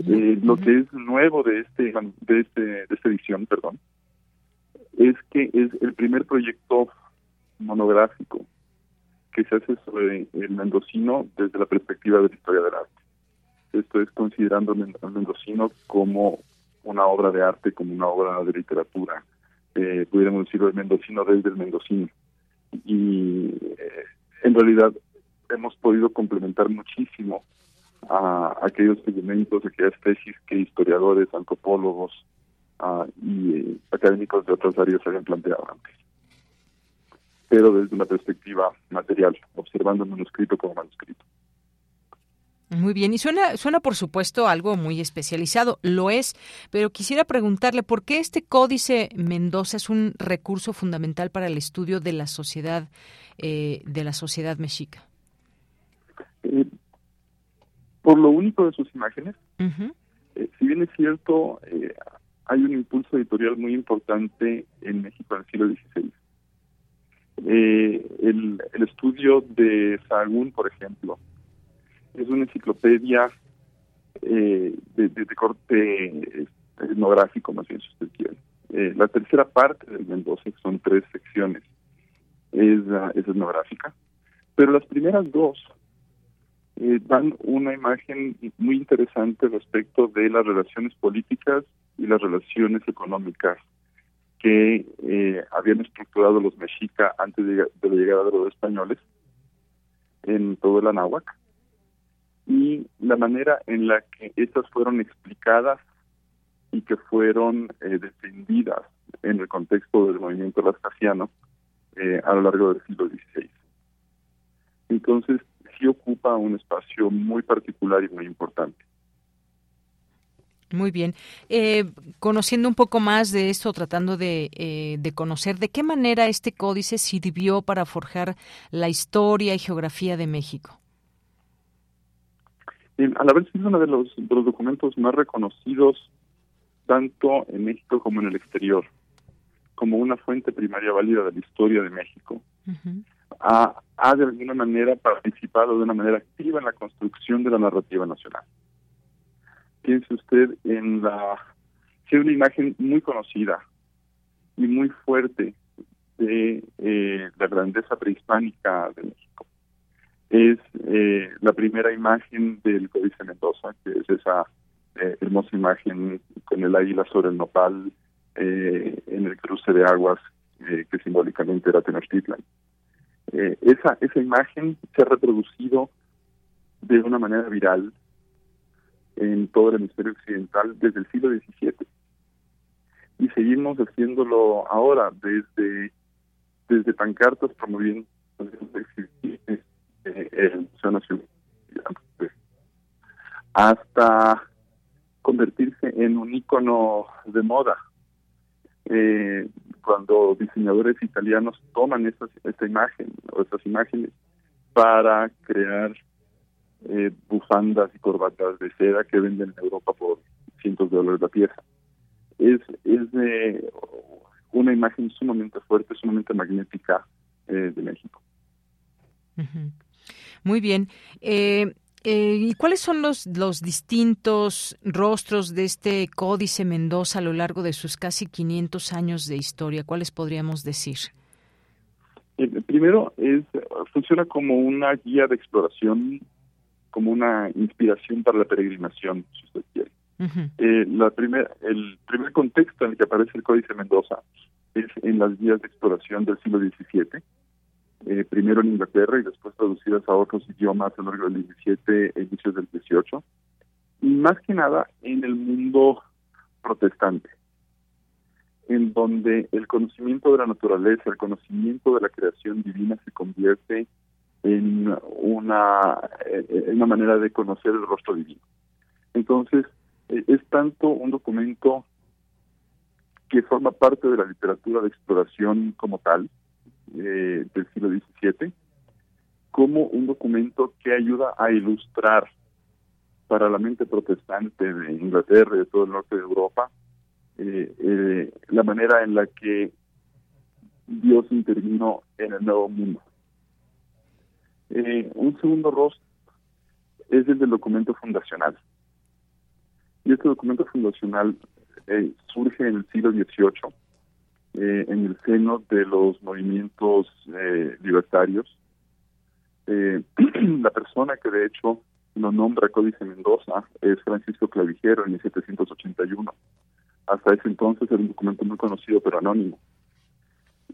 Speaker 21: Eh, lo que es nuevo de este de este de esta edición, perdón, es que es el primer proyecto monográfico que se hace sobre el mendocino desde la perspectiva de la historia del arte. Esto es considerando al mendocino como una obra de arte, como una obra de literatura, eh, pudiéramos decirlo, el mendocino desde el mendocino. Y eh, en realidad hemos podido complementar muchísimo a aquellos elementos, aquellas tesis que historiadores, antropólogos ah, y eh, académicos de otras áreas habían planteado antes. Pero desde una perspectiva material, observando el manuscrito como manuscrito.
Speaker 1: Muy bien, y suena, suena por supuesto algo muy especializado, lo es, pero quisiera preguntarle por qué este códice Mendoza es un recurso fundamental para el estudio de la sociedad eh, de la sociedad mexica.
Speaker 21: Eh, por lo único de sus imágenes, eh, si bien es cierto, hay un impulso editorial muy importante en México en el siglo XVI. el, el estudio de Sahagún, por ejemplo, es una enciclopedia eh, de, corte etnográfico, más bien, si usted quiere. Eh, la tercera parte del Mendoza, que son tres secciones, es, es etnográfica, pero las primeras dos eh, dan una imagen muy interesante respecto de las relaciones políticas y las relaciones económicas que eh, habían estructurado los mexicas antes de, la llegada de los españoles en todo el Anáhuac y la manera en la que estas fueron explicadas y que fueron eh, defendidas en el contexto del movimiento lascasiano eh, a lo largo del siglo XVI. Entonces, sí ocupa un espacio muy particular y muy importante.
Speaker 1: Muy bien. Eh, conociendo un poco más de esto, tratando de, eh, de, conocer de qué manera este códice sirvió para forjar la historia y geografía de México
Speaker 21: a la vez es uno de los, documentos más reconocidos tanto en México como en el exterior, como una fuente primaria válida de la historia de México. Ha, ha, de alguna manera participado de una manera activa en la construcción de la narrativa nacional. Piense usted en la que una imagen muy conocida y muy fuerte de eh, la grandeza prehispánica de México es eh, la primera imagen del Códice Mendoza, que es esa eh, hermosa imagen con el águila sobre el nopal eh, en el cruce de aguas que simbólicamente era Tenochtitlan. Esa, esa imagen se ha reproducido de una manera viral en todo el hemisferio occidental desde el siglo XVII. Y seguimos haciéndolo ahora, desde, desde pancartas promoviendo el Museo Nacional hasta convertirse en un icono de moda. Eh, cuando diseñadores italianos toman esta imagen o estas imágenes para crear eh, bufandas y corbatas de seda que venden en Europa por cientos de dólares la pieza. Es, es de una imagen sumamente fuerte, sumamente magnética eh, de México.
Speaker 1: Muy bien. Eh, eh, ¿Y cuáles son los, los distintos rostros de este Códice Mendoza a lo largo de sus casi 500 años de historia? ¿Cuáles podríamos decir?
Speaker 21: primero, es, funciona como una guía de exploración, como una inspiración para la peregrinación, si usted quiere. Eh, la primer, el primer contexto en el que aparece el Códice Mendoza es en las guías de exploración del siglo XVII, eh, primero en Inglaterra y después traducidas a otros idiomas a lo largo del XVII e inicios del XVIII, y más que nada en el mundo protestante, en donde el conocimiento de la naturaleza, el conocimiento de la creación divina se convierte en una, en una manera de conocer el rostro divino. Entonces, eh, es tanto un documento que forma parte de la literatura de exploración como tal, eh, del siglo XVII, como un documento que ayuda a ilustrar para la mente protestante de Inglaterra y de todo el norte de Europa eh, eh, la manera en la que Dios intervino en el nuevo mundo. un segundo rostro es el del documento fundacional. Y este documento fundacional surge en el siglo XVIII eh, en el seno de los movimientos eh, libertarios. Eh, la persona que de hecho lo nombra Códice Mendoza es Francisco Clavijero en 1781. Hasta ese entonces era un documento muy conocido pero anónimo.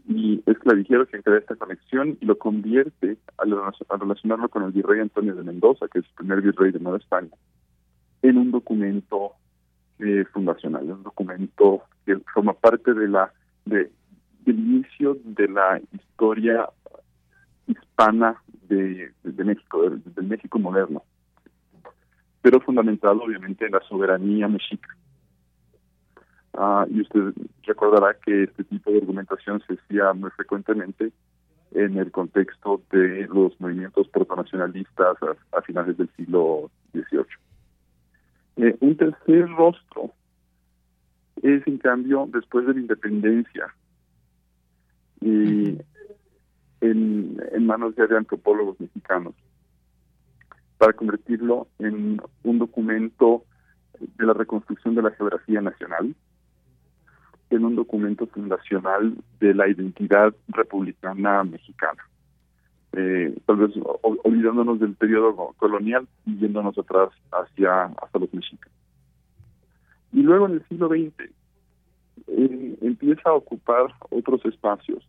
Speaker 21: Y es Clavijero quien crea esta conexión y lo convierte al, relacionarlo con el virrey Antonio de Mendoza, que es el primer virrey de Nueva España, en un documento fundacional, un documento que forma parte de la de, del inicio de la historia hispana de, México, del, México moderno, pero fundamentado obviamente en la soberanía mexica. Ah, y usted recordará que este tipo de argumentación se hacía muy frecuentemente en el contexto de los movimientos protonacionalistas a, finales del siglo XVIII. Eh, un tercer rostro es en cambio después de la independencia y en, en manos ya de antropólogos mexicanos para convertirlo en un documento de la reconstrucción de la geografía nacional, en un documento fundacional de la identidad republicana mexicana. Eh, tal vez olvidándonos del periodo colonial y yéndonos atrás hacia hasta los mexicanos. Y luego en el siglo XX eh, empieza a ocupar otros espacios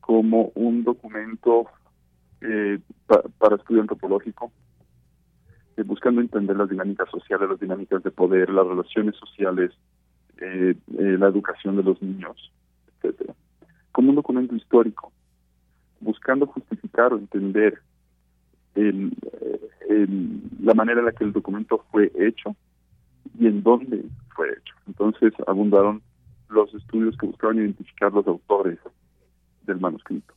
Speaker 21: como un documento eh, para estudio antropológico, eh, buscando entender las dinámicas sociales, las dinámicas de poder, las relaciones sociales, la educación de los niños, etcétera, como un documento histórico, buscando justificar o entender la manera en la que el documento fue hecho y en dónde fue hecho. Entonces abundaron los estudios que buscaban identificar los autores del manuscrito.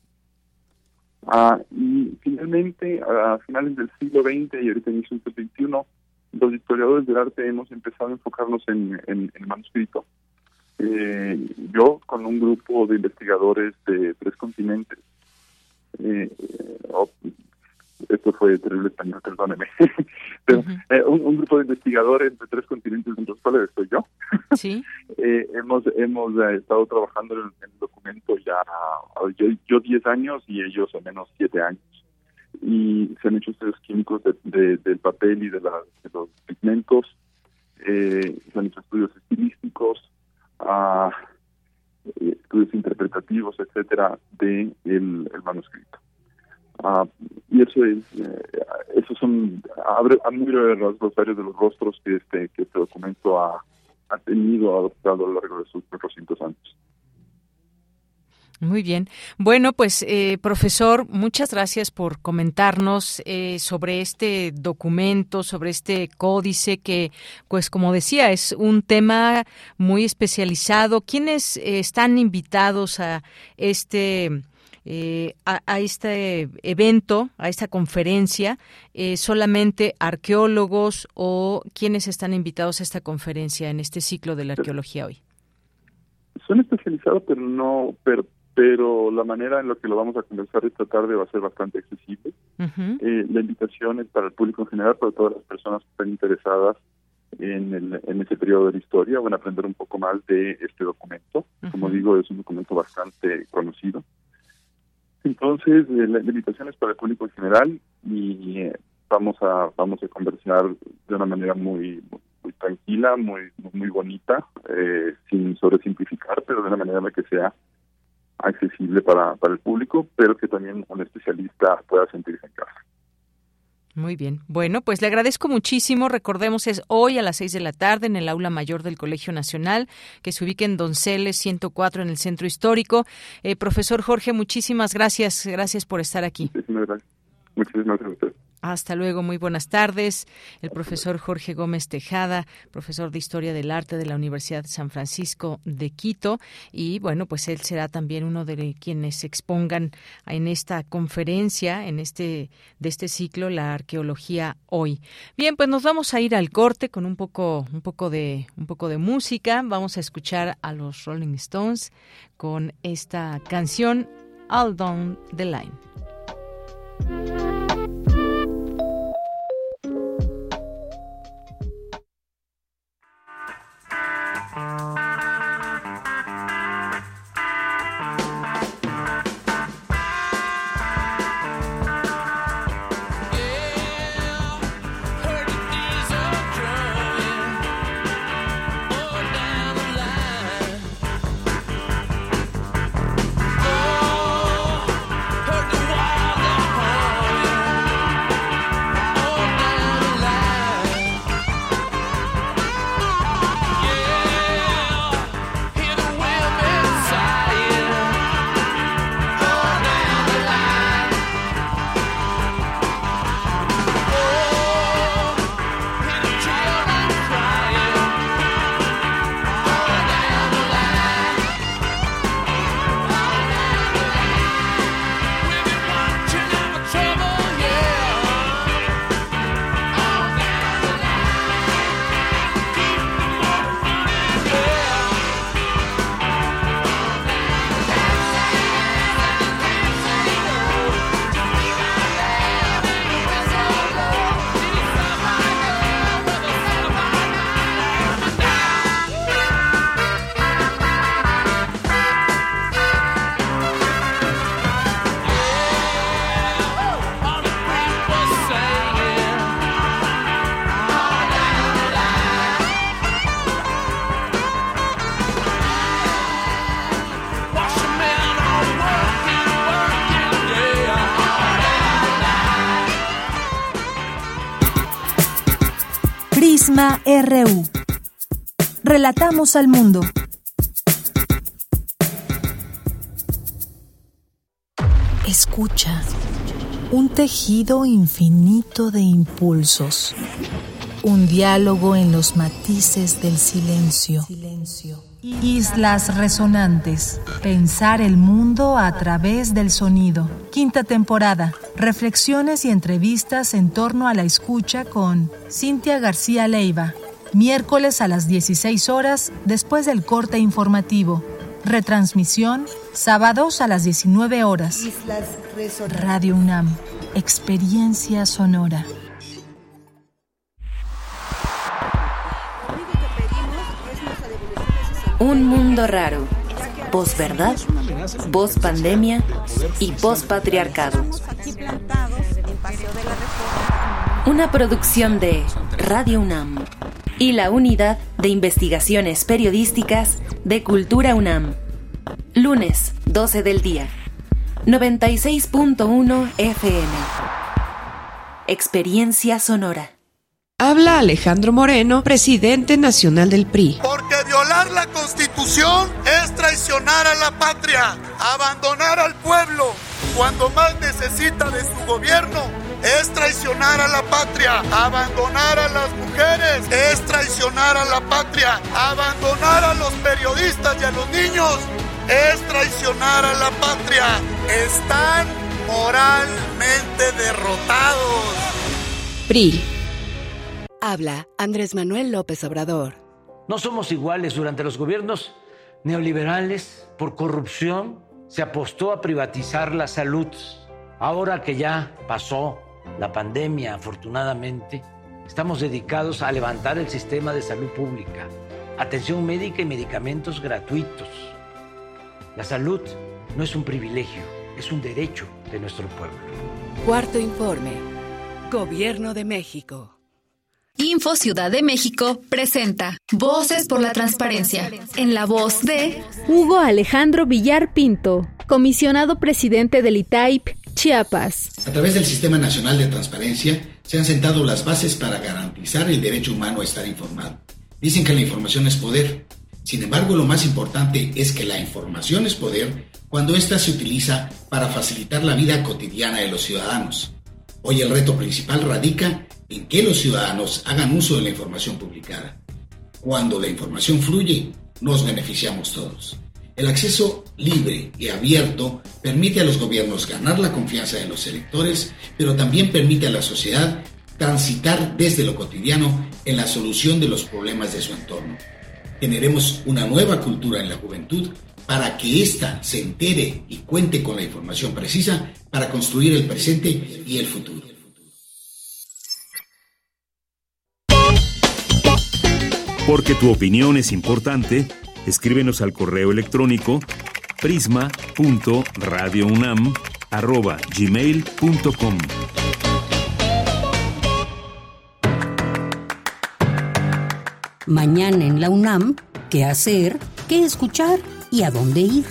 Speaker 21: Ah, y finalmente, a finales del siglo XX y ahorita inicio del XXI, los historiadores del arte hemos empezado a enfocarnos en, el manuscrito. Eh, yo, con un grupo de investigadores de tres continentes, eh, esto fue terrible español, perdóneme, pero eh, un, grupo de investigadores de tres continentes, entre los cuales estoy yo,
Speaker 1: ¿Sí?
Speaker 21: eh, hemos hemos eh, estado trabajando en, el documento ya, yo 10 años y ellos al menos 7 años. Y se han hecho estudios químicos de, del papel y de, los pigmentos, eh, se han hecho estudios estilísticos, uh, estudios interpretativos, etcétera, de el manuscrito. Ah, y eso es, eh, esos son, abre a muy rasgos varios de los rostros que este, que este documento ha, ha tenido, adoptado a lo largo de sus 400 años.
Speaker 1: Muy bien. Bueno, pues eh, profesor, muchas gracias por comentarnos eh, sobre este documento, sobre este códice que, pues como decía, es un tema muy especializado. ¿Quiénes están invitados a este eh, a, este evento, a esta conferencia, eh, solamente arqueólogos o quienes están invitados a esta conferencia en este ciclo de la arqueología hoy?
Speaker 21: Son especializados, pero no, pero, pero la manera en la que lo vamos a conversar esta tarde va a ser bastante accesible. Eh, la invitación es para el público en general, para todas las personas que estén interesadas en, el, en ese periodo de la historia, van a aprender un poco más de este documento. Como digo, es un documento bastante conocido. Entonces, eh, la, invitación es para el público en general y eh, vamos a vamos a conversar de una manera muy muy, tranquila, muy muy bonita, eh, sin sobresimplificar, pero de una manera que sea accesible para, para el público, pero que también un especialista pueda sentirse en casa.
Speaker 1: Muy bien. Bueno, pues le agradezco muchísimo. Recordemos, es hoy a las seis de la tarde en el aula mayor del Colegio Nacional, que se ubica en Donceles 104 en el Centro Histórico. Eh, profesor Jorge, muchísimas gracias. Gracias por estar aquí.
Speaker 21: Muchísimas gracias. Muchísimas gracias
Speaker 1: hasta luego, muy buenas tardes. El profesor Jorge Gómez Tejada, profesor de Historia del Arte de la Universidad San Francisco de Quito. Y bueno, pues él será también uno de quienes expongan en esta conferencia, en este, de este ciclo, la arqueología hoy. Bien, pues nos vamos a ir al corte con un poco, un poco de, un poco de música. Vamos a escuchar a los Rolling Stones con esta canción All Down the Line.
Speaker 3: RU. Relatamos al mundo. Escucha. Un tejido infinito de impulsos. Un diálogo en los matices del silencio. Islas Resonantes. Pensar el mundo a través del sonido. Quinta temporada. Reflexiones y entrevistas en torno a la escucha con Cintia García Leiva. Miércoles a las 16 horas después del corte informativo. Retransmisión sábados a las 19 horas. Radio UNAM. Experiencia sonora.
Speaker 22: Un mundo raro. Posverdad, voz pandemia y voz patriarcado. Una producción de Radio UNAM y la Unidad de Investigaciones Periodísticas de Cultura UNAM. Lunes, 12 del día. 96.1 FM. Experiencia sonora.
Speaker 23: Habla Alejandro Moreno, presidente nacional del PRI.
Speaker 24: Porque la constitución es traicionar a la patria, abandonar al pueblo cuando más necesita de su gobierno. Es traicionar a la patria, abandonar a las mujeres, es traicionar a la patria, abandonar a los periodistas y a los niños es traicionar a la patria. Están moralmente derrotados.
Speaker 25: PRI. Habla Andrés Manuel López Obrador.
Speaker 16: No somos iguales durante los gobiernos neoliberales por corrupción. Se apostó a privatizar la salud. Ahora que ya pasó la pandemia, afortunadamente, estamos dedicados a levantar el sistema de salud pública, atención médica y medicamentos gratuitos. La salud no es un privilegio, es un derecho de nuestro pueblo.
Speaker 25: Cuarto informe. Gobierno de México.
Speaker 26: Info Ciudad de México presenta Voces por la Transparencia, en la voz de
Speaker 27: Hugo Alejandro Villar Pinto, comisionado presidente del ITAIP, Chiapas.
Speaker 28: A través del Sistema Nacional de Transparencia se han sentado las bases para garantizar el derecho humano a estar informado. Dicen que la información es poder. Sin embargo, lo más importante es que la información es poder cuando ésta se utiliza para facilitar la vida cotidiana de los ciudadanos. Hoy el reto principal radica en que los ciudadanos hagan uso de la información publicada. Cuando la información fluye, nos beneficiamos todos. El acceso libre y abierto permite a los gobiernos ganar la confianza de los electores, pero también permite a la sociedad transitar desde lo cotidiano en la solución de los problemas de su entorno. Generemos una nueva cultura en la juventud para que ésta se entere y cuente con la información precisa para construir el presente y el futuro.
Speaker 2: Porque tu opinión es importante, escríbenos al correo electrónico prisma.radiounam@gmail.com.
Speaker 7: Mañana en la UNAM, ¿qué hacer? ¿Qué escuchar? ¿Y a dónde ir?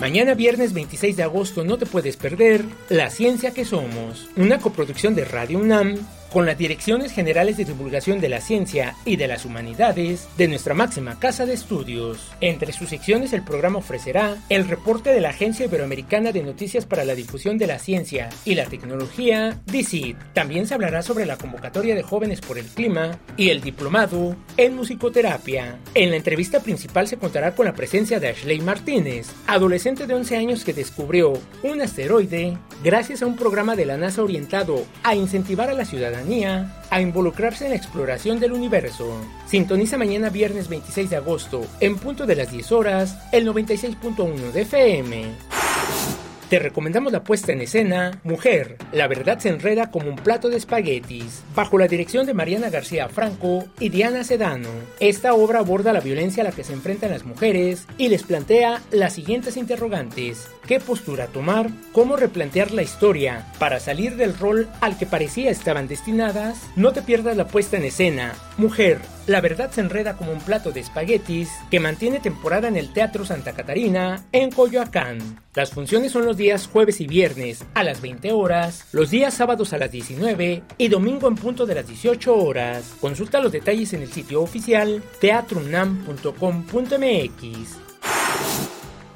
Speaker 8: Mañana viernes 26 de agosto no te puedes perder La Ciencia que Somos, una coproducción de Radio UNAM con las Direcciones Generales de Divulgación de la Ciencia y de las Humanidades de nuestra máxima casa de estudios. Entre sus secciones el programa ofrecerá el reporte de la Agencia Iberoamericana de Noticias para la Difusión de la Ciencia y la Tecnología, DICIT. También se hablará sobre la convocatoria de jóvenes por el clima y el diplomado en musicoterapia. En la entrevista principal se contará con la presencia de Ashley Martínez, adolescente de 11 años que descubrió un asteroide gracias a un programa de la NASA orientado a incentivar a la ciudadanía a involucrarse en la exploración del universo. Sintoniza mañana viernes 26 de agosto, en punto de las 10 horas, el 96.1 de FM. Te recomendamos la puesta en escena Mujer, la verdad se enreda como un plato de espaguetis, bajo la dirección de Mariana García Franco y Diana Sedano. Esta obra aborda la violencia a la que se enfrentan las mujeres y les plantea las siguientes interrogantes. ¿Qué postura tomar? ¿Cómo replantear la historia para salir del rol al que parecía estaban destinadas? No te pierdas la puesta en escena Mujer, la verdad se enreda como un plato de espaguetis que mantiene temporada en el Teatro Santa Catarina en Coyoacán. Las funciones son los días jueves y viernes a las 20 horas, los días sábados a las 19 y domingo en punto de las 18 horas. Consulta los detalles en el sitio oficial teatrunam.com.mx.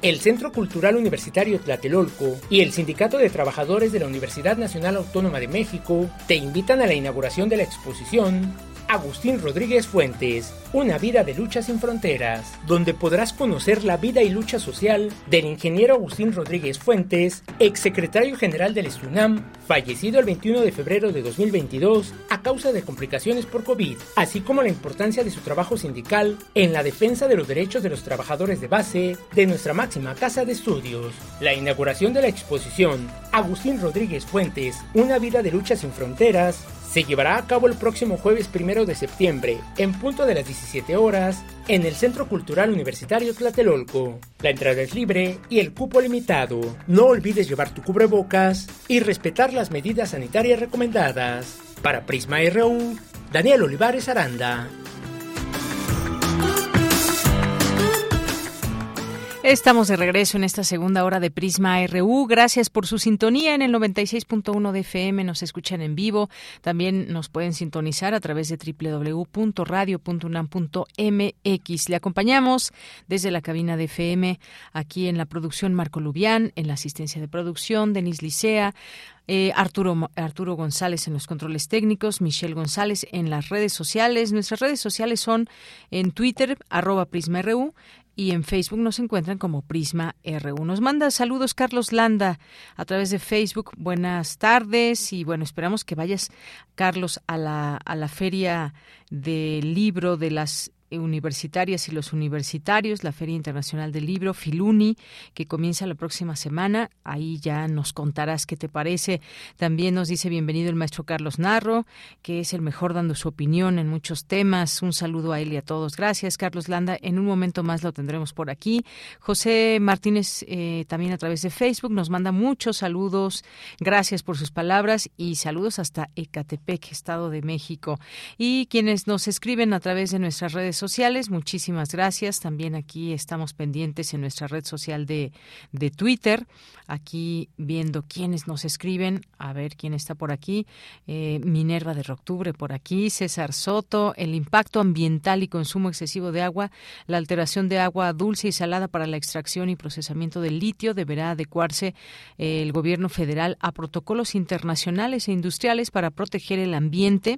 Speaker 8: El Centro Cultural Universitario Tlatelolco y el Sindicato de Trabajadores de la Universidad Nacional Autónoma de México te invitan a la inauguración de la exposición Agustín Rodríguez Fuentes, Una vida de lucha sin fronteras, donde podrás conocer la vida y lucha social del ingeniero Agustín Rodríguez Fuentes, exsecretario general del SUNAM, fallecido el 21 de febrero de 2022 a causa de complicaciones por COVID, así como la importancia de su trabajo sindical en la defensa de los derechos de los trabajadores de base de nuestra máxima casa de estudios. La inauguración de la exposición Agustín Rodríguez Fuentes, Una vida de lucha sin fronteras, se llevará a cabo el próximo jueves primero de septiembre, en punto de las 17 horas, en el Centro Cultural Universitario Tlatelolco. La entrada es libre y el cupo limitado. No olvides llevar tu cubrebocas y respetar las medidas sanitarias recomendadas. Para Prisma RU, Daniel Olivares Aranda.
Speaker 1: Estamos de regreso en esta segunda hora de Prisma RU. Gracias por su sintonía en el 96.1 de FM. Nos escuchan en vivo. También nos pueden sintonizar a través de www.radio.unam.mx. Le acompañamos desde la cabina de FM aquí en la producción Marco Lubián, en la asistencia de producción Denis Licea, eh, Arturo, Arturo González en los controles técnicos, Michelle González en las redes sociales. Nuestras redes sociales son en Twitter, arroba PrismaRU, y en Facebook nos encuentran como Prisma RU. Nos manda saludos Carlos Landa a través de Facebook. Buenas tardes y bueno, esperamos que vayas, Carlos, a la, a la feria del libro de las universitarias y los universitarios, la Feria Internacional del Libro, Filuni, que comienza la próxima semana. Ahí ya nos contarás qué te parece. También nos dice bienvenido el maestro Carlos Narro, que es el mejor dando su opinión en muchos temas. Un saludo a él y a todos. Gracias, Carlos Landa. En un momento más lo tendremos por aquí. José Martínez, eh, también a través de Facebook, nos manda muchos saludos. Gracias por sus palabras y saludos hasta Ecatepec, Estado de México. Y quienes nos escriben a través de nuestras redes sociales. Muchísimas gracias. También aquí estamos pendientes en nuestra red social de, de Twitter. Aquí viendo quiénes nos escriben. A ver quién está por aquí. Eh, Minerva de Octubre por aquí. César Soto. El impacto ambiental y consumo excesivo de agua. La alteración de agua dulce y salada para la extracción y procesamiento del litio deberá adecuarse eh, el gobierno federal a protocolos internacionales e industriales para proteger el ambiente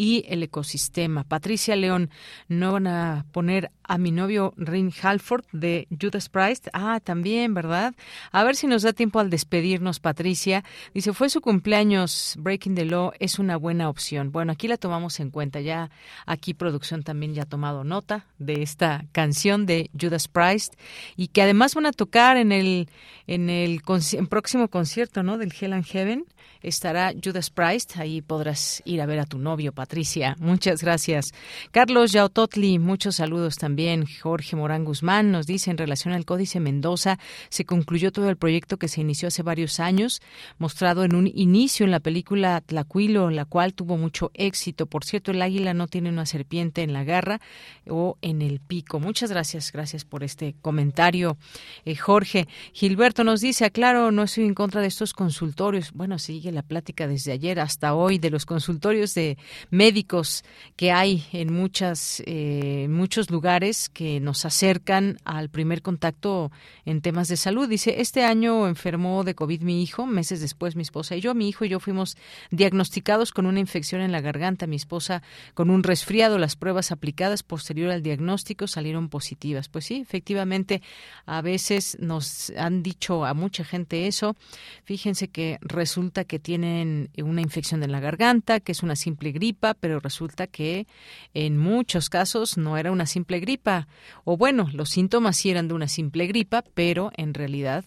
Speaker 1: y el ecosistema. Patricia León, no van a poner a mi novio Rin Halford de Judas Priest. Ah, también, ¿verdad? A ver si nos da tiempo al despedirnos, Patricia. Dice, fue su cumpleaños, Breaking the Law es una buena opción. Bueno, aquí la tomamos en cuenta. Ya aquí producción también ya ha tomado nota de esta canción de Judas Priest y que además van a tocar en el en el próximo concierto, ¿no? Del Hell and Heaven estará Judas Priest. Ahí podrás ir a ver a tu novio, Patricia. Muchas gracias. Carlos Yautotli, muchos saludos también. Jorge Morán Guzmán nos dice en relación al Códice Mendoza, se concluyó todo el proyecto que se inició hace varios años, mostrado en un inicio en la película Tlacuilo, la cual tuvo mucho éxito. Por cierto, el águila no tiene una serpiente en la garra o en el pico. Muchas gracias, gracias por este comentario. Eh, Jorge Gilberto nos dice, aclaro, no estoy en contra de estos consultorios. Bueno, sigue la plática desde ayer hasta hoy de los consultorios de médicos que hay en muchas eh, muchos lugares que nos acercan al primer contacto en temas de salud. Dice, este año enfermó de COVID mi hijo, meses después mi esposa y yo. Mi hijo y yo fuimos diagnosticados con una infección en la garganta, mi esposa con un resfriado. Las pruebas aplicadas posterior al diagnóstico salieron positivas. Pues sí, efectivamente, a veces nos han dicho a mucha gente eso. Fíjense que resulta que tienen una infección en la garganta, que es una simple gripa, pero resulta que en muchos casos no era una simple gripa. O bueno, los síntomas sí eran de una simple gripa, pero en realidad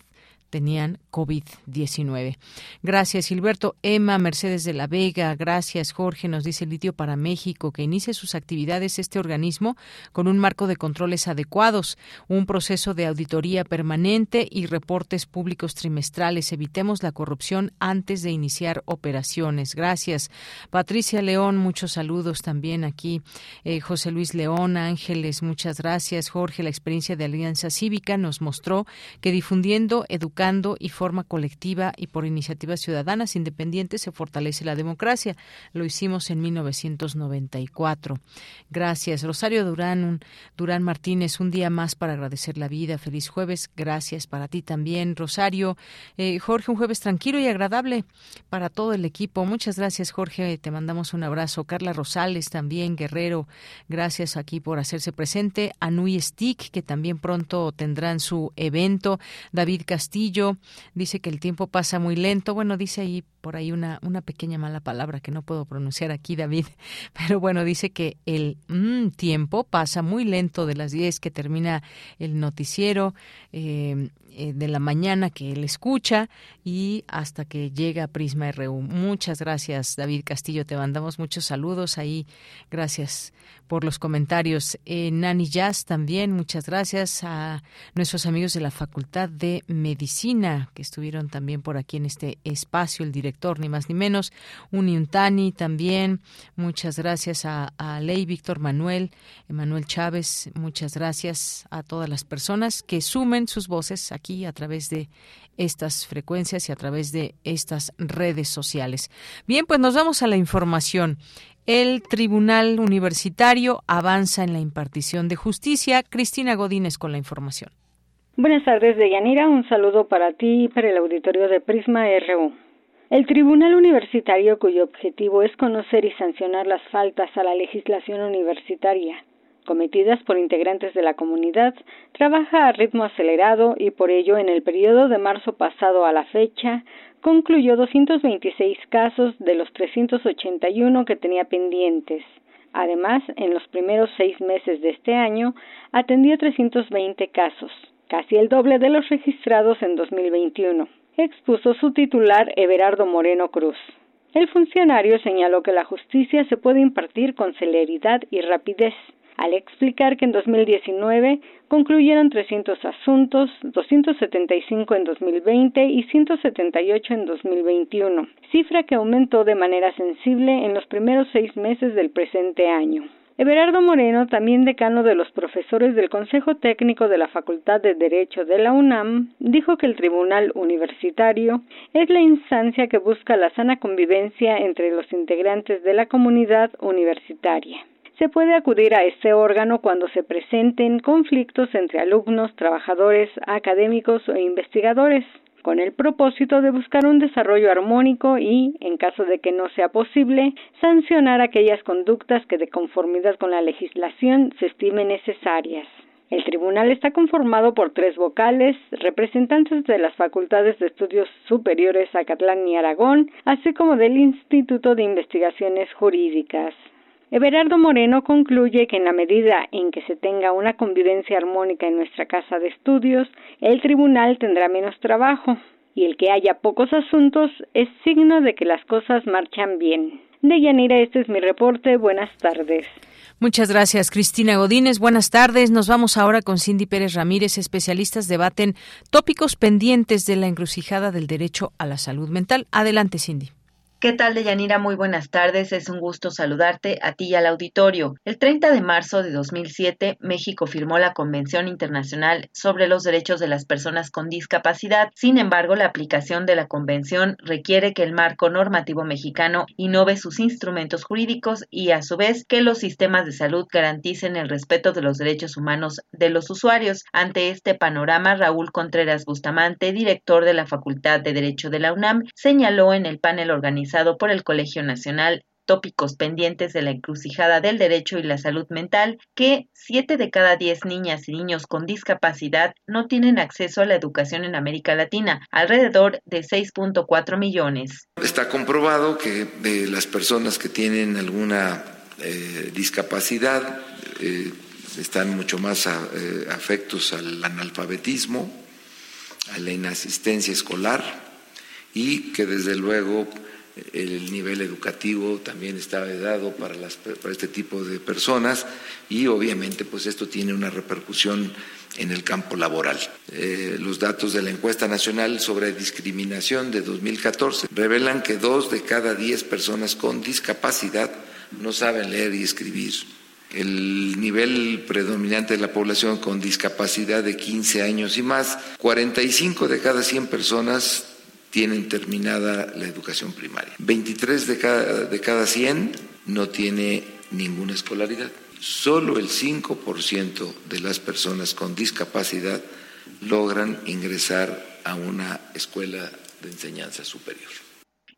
Speaker 1: tenían COVID-19. Gracias, Gilberto. Emma Mercedes de la Vega, gracias, Jorge. Nos dice Litio para México que inicie sus actividades este organismo con un marco de controles adecuados, un proceso de auditoría permanente y reportes públicos trimestrales. Evitemos la corrupción antes de iniciar operaciones. Gracias. Patricia León, muchos saludos también aquí. Eh, José Luis León, Ángeles, muchas gracias. Jorge, la experiencia de Alianza Cívica nos mostró que difundiendo, educando, y forma colectiva y por iniciativas ciudadanas independientes se fortalece la democracia. Lo hicimos en 1994. Gracias. Rosario Durán, Durán Martínez, un día más para agradecer la vida. Feliz jueves. Gracias para ti también, Rosario. Eh, Jorge, un jueves tranquilo y agradable para todo el equipo. Muchas gracias, Jorge. Te mandamos un abrazo. Carla Rosales también, Guerrero. Gracias aquí por hacerse presente. Anui Stick, que también pronto tendrán su evento. David Castillo dice que el tiempo pasa muy lento. Bueno, dice ahí por ahí una, una pequeña mala palabra que no puedo pronunciar aquí, David. Pero bueno, dice que el mm, tiempo pasa muy lento de las 10 que termina el noticiero. Eh, de la mañana que él escucha y hasta que llega Prisma RU. Muchas gracias, David Castillo. Te mandamos muchos saludos ahí. Gracias por los comentarios. Eh, Nani Jazz también, muchas gracias a nuestros amigos de la Facultad de Medicina que estuvieron también por aquí en este espacio. El director ni más ni menos. Uniuntani también. Muchas gracias a, a Ley Víctor Manuel, Emanuel Chávez. Muchas gracias a todas las personas que sumen sus voces aquí a través de estas frecuencias y a través de estas redes sociales. Bien, pues nos vamos a la información. El Tribunal Universitario avanza en la impartición de justicia. Cristina Godínez con la información.
Speaker 29: Buenas tardes, Deyanira. Un saludo para ti y para el auditorio de Prisma RU. El Tribunal Universitario, cuyo objetivo es conocer y sancionar las faltas a la legislación universitaria cometidas por integrantes de la comunidad, trabaja a ritmo acelerado y por ello en el periodo de marzo pasado a la fecha concluyó 226 casos de los 381 que tenía pendientes. Además, en los primeros seis meses de este año atendió 320 casos, casi el doble de los registrados en 2021, expuso su titular Everardo Moreno Cruz. El funcionario señaló que la justicia se puede impartir con celeridad y rapidez, al explicar que en 2019 concluyeron 300 asuntos, 275 en 2020 y 178 en 2021, cifra que aumentó de manera sensible en los primeros seis meses del presente año. Everardo Moreno, también decano de los profesores del Consejo Técnico de la Facultad de Derecho de la UNAM, dijo que el Tribunal Universitario es la instancia que busca la sana convivencia entre los integrantes de la comunidad universitaria se puede acudir a este órgano cuando se presenten conflictos entre alumnos, trabajadores, académicos o investigadores, con el propósito de buscar un desarrollo armónico y, en caso de que no sea posible, sancionar aquellas conductas que de conformidad con la legislación se estimen necesarias. El tribunal está conformado por tres vocales, representantes de las facultades de estudios superiores Acatlán y Aragón, así como del Instituto de Investigaciones Jurídicas. Everardo Moreno concluye que en la medida en que se tenga una convivencia armónica en nuestra casa de estudios, el tribunal tendrá menos trabajo y el que haya pocos asuntos es signo de que las cosas marchan bien. De Yanira, este es mi reporte. Buenas tardes.
Speaker 1: Muchas gracias, Cristina Godínez. Buenas tardes. Nos vamos ahora con Cindy Pérez Ramírez. Especialistas debaten tópicos pendientes de la encrucijada del derecho a la salud mental. Adelante, Cindy.
Speaker 30: ¿Qué tal, Deyanira? Muy buenas tardes. Es un gusto saludarte a ti y al auditorio. El 30 de marzo de 2007, México firmó la Convención Internacional sobre los Derechos de las Personas con Discapacidad. Sin embargo, la aplicación de la Convención requiere que el marco normativo mexicano innove sus instrumentos jurídicos y, a su vez, que los sistemas de salud garanticen el respeto de los derechos humanos de los usuarios. Ante este panorama, Raúl Contreras Bustamante, director de la Facultad de Derecho de la UNAM, señaló en el panel organizado por el Colegio Nacional tópicos pendientes de la encrucijada del derecho y la salud mental, que siete de cada diez niñas y niños con discapacidad no tienen acceso a la educación en América Latina, alrededor de 6.4 millones.
Speaker 31: Está comprobado que de las personas que tienen alguna eh, discapacidad eh, están mucho más eh, afectos al analfabetismo, a la inasistencia escolar y que desde luego el nivel educativo también está dado para, las, para este tipo de personas y obviamente pues esto tiene una repercusión en el campo laboral. Eh, los datos de la encuesta nacional sobre discriminación de 2014 revelan que dos de cada diez personas con discapacidad no saben leer y escribir. El nivel predominante de la población con discapacidad de 15 años y más, 45 de cada 100 personas tienen terminada la educación primaria. 23 de cada, de cada 100 no tiene ninguna escolaridad. Solo el 5% de las personas con discapacidad logran ingresar a una escuela de enseñanza superior.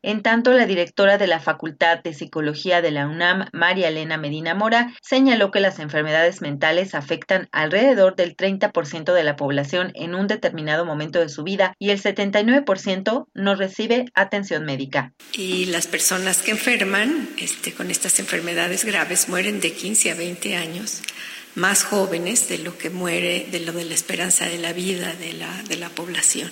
Speaker 30: En tanto, la directora de la Facultad de Psicología de la UNAM, María Elena Medina Mora, señaló que las enfermedades mentales afectan alrededor del 30% de la población en un determinado momento de su vida y el 79% no recibe atención médica.
Speaker 32: Y las personas que enferman este, con estas enfermedades graves mueren de 15 a 20 años más jóvenes de lo que muere, de lo de la esperanza de la vida de la, de la población.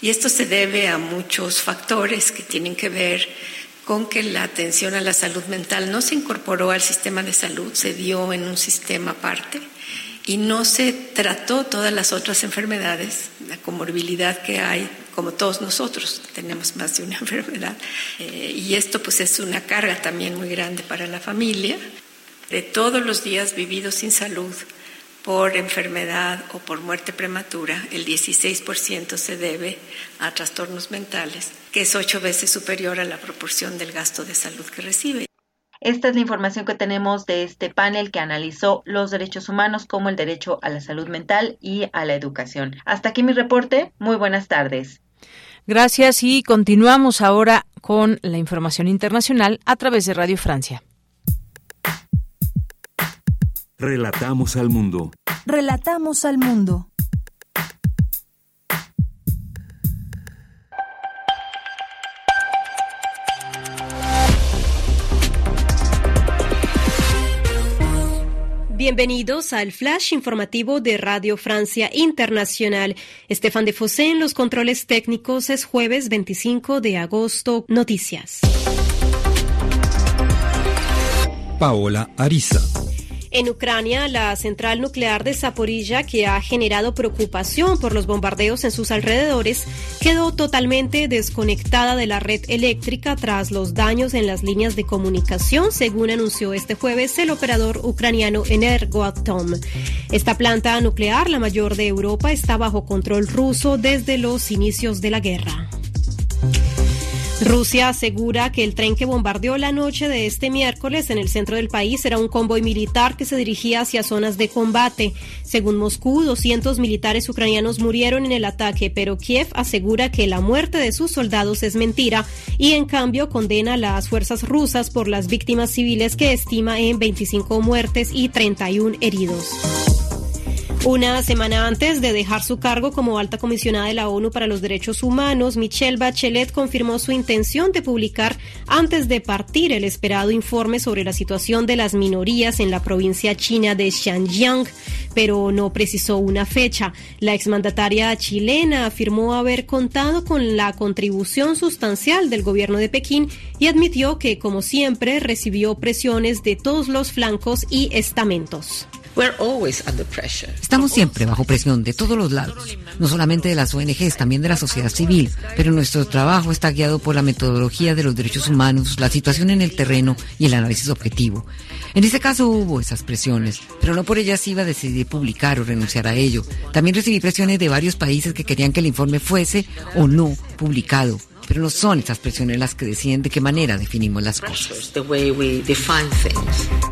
Speaker 32: Y esto se debe a muchos factores que tienen que ver con que la atención a la salud mental no se incorporó al sistema de salud, se dio en un sistema aparte y no se trató todas las otras enfermedades, la comorbilidad que hay, como todos nosotros tenemos más de una enfermedad. Eh, y esto pues es una carga también muy grande para la familia. De todos los días vividos sin salud por enfermedad o por muerte prematura, el 16% se debe a trastornos mentales, que es ocho veces superior a la proporción del gasto de salud que recibe.
Speaker 30: Esta es la información que tenemos de este panel que analizó los derechos humanos como el derecho a la salud mental y a la educación. Hasta aquí mi reporte. Muy buenas tardes.
Speaker 1: Gracias y continuamos ahora con la información internacional a través de Radio Francia.
Speaker 2: Relatamos al mundo.
Speaker 3: Relatamos al mundo.
Speaker 33: Bienvenidos al flash informativo de Radio Francia Internacional. Estefan de Fossé en los controles técnicos es jueves 25 de agosto. Noticias.
Speaker 34: Paola Ariza.
Speaker 33: En Ucrania, la central nuclear de Zaporilla, que ha generado preocupación por los bombardeos en sus alrededores, quedó totalmente desconectada de la red eléctrica tras los daños en las líneas de comunicación, según anunció este jueves el operador ucraniano Energoatom. Esta planta nuclear, la mayor de Europa, está bajo control ruso desde los inicios de la guerra. Rusia asegura que el tren que bombardeó la noche de este miércoles en el centro del país era un convoy militar que se dirigía hacia zonas de combate. Según Moscú, 200 militares ucranianos murieron en el ataque, pero Kiev asegura que la muerte de sus soldados es mentira y en cambio condena a las fuerzas rusas por las víctimas civiles que estima en 25 muertes y 31 heridos. Una semana antes de dejar su cargo como alta comisionada de la ONU para los Derechos Humanos, Michelle Bachelet confirmó su intención de publicar antes de partir el esperado informe sobre la situación de las minorías en la provincia china de Xinjiang, pero no precisó una fecha. La exmandataria chilena afirmó haber contado con la contribución sustancial del gobierno de Pekín y admitió que, como siempre, recibió presiones de todos los flancos y estamentos.
Speaker 35: Estamos siempre bajo presión de todos los lados, no solamente de las ONGs, también de la sociedad civil, pero nuestro trabajo está guiado por la metodología de los derechos humanos, la situación en el terreno y el análisis objetivo. En este caso hubo esas presiones, pero no por ellas iba a decidir publicar o renunciar a ello. También recibí presiones de varios países que querían que el informe fuese o no publicado pero no son esas presiones las que deciden de qué manera definimos las cosas.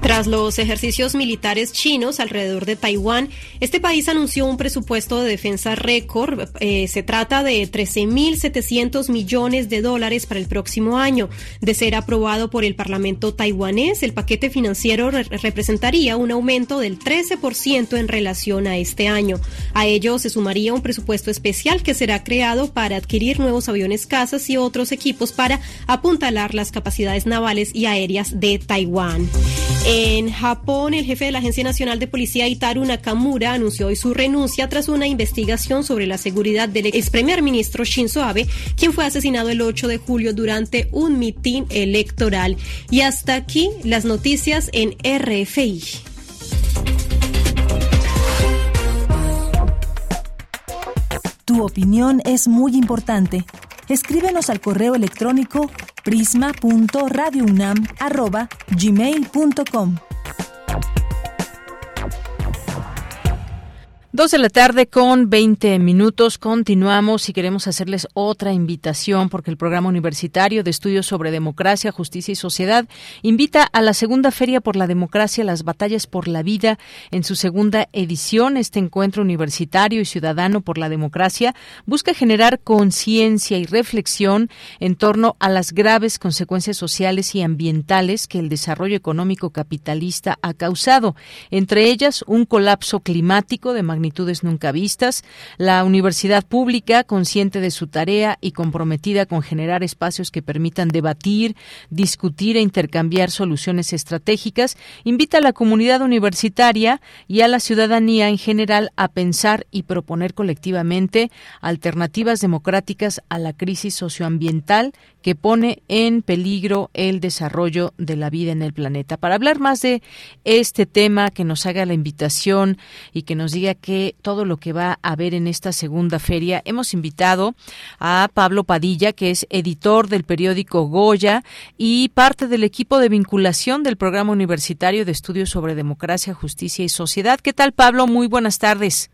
Speaker 33: Tras los ejercicios militares chinos alrededor de Taiwán, este país anunció un presupuesto de defensa récord. Eh, se trata de 13.700 millones de dólares para el próximo año. De ser aprobado por el Parlamento taiwanés, el paquete financiero representaría un aumento del 13% en relación a este año. A ello se sumaría un presupuesto especial que será creado para adquirir nuevos aviones casas y otros equipos para apuntalar las capacidades navales y aéreas de Taiwán. En Japón, el jefe de la Agencia Nacional de Policía, Itaru Nakamura, anunció hoy su renuncia tras una investigación sobre la seguridad del ex primer ministro Shinzo Abe, quien fue asesinado el 8 de julio durante un mitin electoral. Y hasta aquí las noticias en RFI.
Speaker 3: Tu opinión es muy importante. Escríbenos al correo electrónico prisma.radiounam@gmail.com.
Speaker 1: Dos de la tarde con 20 minutos. Continuamos y queremos hacerles otra invitación porque el programa universitario de estudios sobre democracia, justicia y sociedad invita a la segunda Feria por la Democracia, las batallas por la vida en su segunda edición. Este encuentro universitario y ciudadano por la democracia busca generar conciencia y reflexión en torno a las graves consecuencias sociales y ambientales que el desarrollo económico capitalista ha causado, entre ellas un colapso climático de magnitud nunca vistas. La universidad pública, consciente de su tarea y comprometida con generar espacios que permitan debatir, discutir e intercambiar soluciones estratégicas, invita a la comunidad universitaria y a la ciudadanía en general a pensar y proponer colectivamente alternativas democráticas a la crisis socioambiental que pone en peligro el desarrollo de la vida en el planeta. Para hablar más de este tema, que nos haga la invitación y que nos diga que todo lo que va a haber en esta segunda feria, hemos invitado a Pablo Padilla, que es editor del periódico Goya y parte del equipo de vinculación del programa universitario de estudios sobre democracia, justicia y sociedad. ¿Qué tal, Pablo? Muy buenas tardes.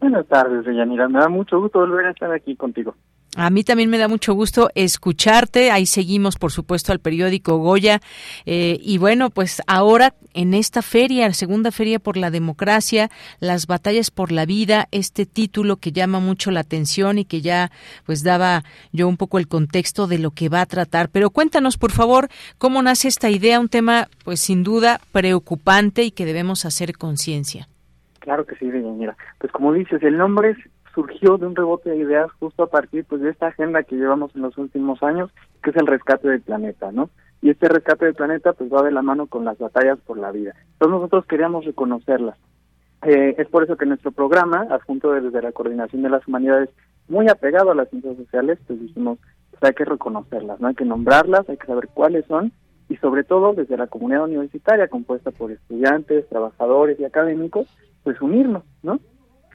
Speaker 36: Buenas tardes, Deyanira. Me da mucho gusto volver a estar aquí contigo.
Speaker 1: A mí también me da mucho gusto escucharte. Ahí seguimos, por supuesto, al periódico Goya. Eh, y bueno, pues ahora en esta feria, segunda feria por la democracia, las batallas por la vida, este título que llama mucho la atención y que ya pues daba yo un poco el contexto de lo que va a tratar. Pero cuéntanos, por favor, cómo nace esta idea, un tema pues sin duda preocupante y que debemos hacer conciencia.
Speaker 36: Claro que sí, mira. Pues como dices, el nombre es surgió de un rebote de ideas justo a partir pues de esta agenda que llevamos en los últimos años, que es el rescate del planeta, ¿no? Y este rescate del planeta pues va de la mano con las batallas por la vida. Entonces nosotros queríamos reconocerlas. Eh, es por eso que nuestro programa, adjunto desde la Coordinación de las Humanidades, muy apegado a las ciencias sociales, pues dijimos, pues hay que reconocerlas, ¿no? Hay que nombrarlas, hay que saber cuáles son y sobre todo desde la comunidad universitaria compuesta por estudiantes, trabajadores y académicos, pues unirnos, ¿no?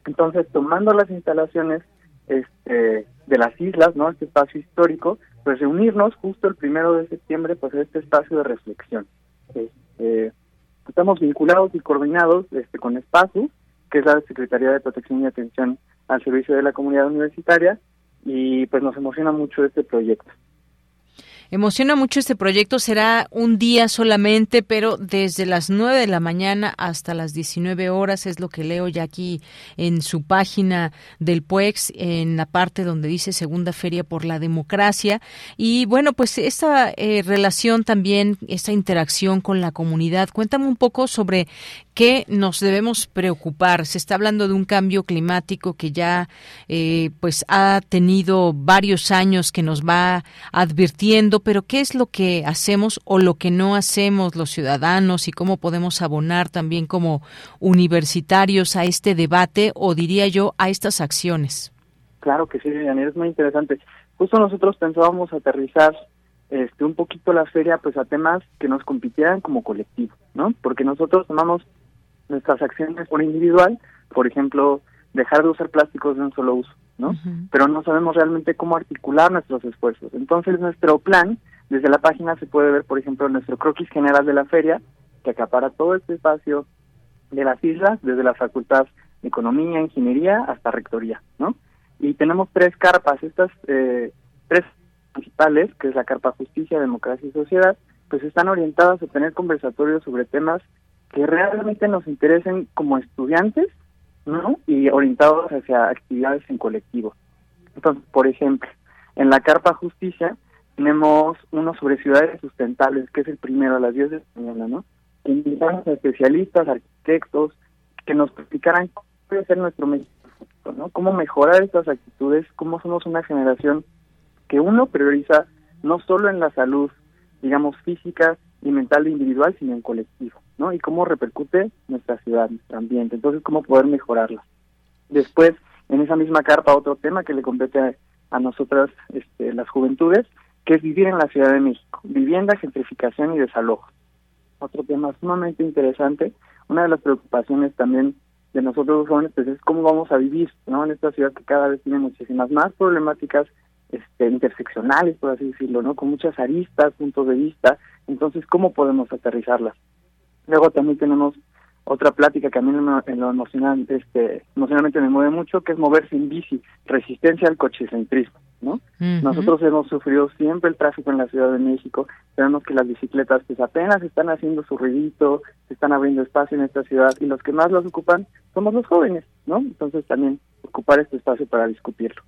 Speaker 36: Entonces, tomando las instalaciones este, de las islas, ¿no? Este espacio histórico, pues reunirnos justo el primero de septiembre, pues este espacio de reflexión. Este, estamos vinculados y coordinados este, con Espacio, que es la Secretaría de Protección y Atención al Servicio de la Comunidad Universitaria, y pues nos emociona mucho este proyecto.
Speaker 1: Emociona mucho este proyecto, será un día solamente, pero desde las 9 de la mañana hasta las 19 horas es lo que leo ya aquí en su página del PUEX, en la parte donde dice Segunda Feria por la Democracia. Y bueno, pues esta eh, relación también, esta interacción con la comunidad, cuéntame un poco sobre qué nos debemos preocupar. Se está hablando de un cambio climático que ya eh, pues ha tenido varios años que nos va advirtiendo pero ¿qué es lo que hacemos o lo que no hacemos los ciudadanos y cómo podemos abonar también como universitarios a este debate o diría yo a estas acciones?
Speaker 36: Claro que sí, Daniel, es muy interesante. Justo nosotros pensábamos aterrizar este un poquito la feria pues a temas que nos compitieran como colectivo, ¿no? Porque nosotros tomamos nuestras acciones por individual, por ejemplo, dejar de usar plásticos de un solo uso, ¿no? Pero no sabemos realmente cómo articular nuestros esfuerzos. Entonces, nuestro plan, desde la página se puede ver, por ejemplo, nuestro croquis general de la feria, que acapara todo este espacio de las islas, desde la Facultad de Economía, Ingeniería hasta Rectoría, ¿no? Y tenemos tres carpas, estas eh, tres principales, que es la carpa Justicia, Democracia y Sociedad, pues están orientadas a tener conversatorios sobre temas que realmente nos interesen como estudiantes ¿no? y orientados hacia actividades en colectivo. Entonces, por ejemplo, en la Carpa Justicia tenemos uno sobre ciudades sustentables, que es el primero a las 10 de la mañana, ¿no? Invitamos a especialistas, arquitectos, que nos explicaran cómo puede ser nuestro México, ¿no? Cómo mejorar estas actitudes, cómo somos una generación que uno prioriza no solo en la salud, digamos, física y mental individual, sino en colectivo. ¿No? Y cómo repercute nuestra ciudad, nuestro ambiente. Entonces, cómo poder mejorarla. Después, en esa misma carpa, otro tema que le compete a, nosotras, este, las juventudes, que es vivir en la Ciudad de México, vivienda, gentrificación y desalojo. Otro tema sumamente interesante. Una de las preocupaciones también de nosotros los jóvenes pues, es cómo vamos a vivir ¿no? en esta ciudad que cada vez tiene muchísimas más problemáticas este, interseccionales, por así decirlo, ¿no? con muchas aristas, puntos de vista. Entonces, ¿cómo podemos aterrizarlas? Luego también tenemos otra plática que a mí en lo emocional, este, emocionalmente me mueve mucho, que es moverse en bici, resistencia al cochecentrismo, ¿no? Nosotros hemos sufrido siempre el tráfico en la Ciudad de México, sabemos que las bicicletas pues apenas están haciendo su ruidito, se están abriendo espacio en esta ciudad y los que más las ocupan somos los jóvenes, ¿no? Entonces también ocupar este espacio para discutirlo.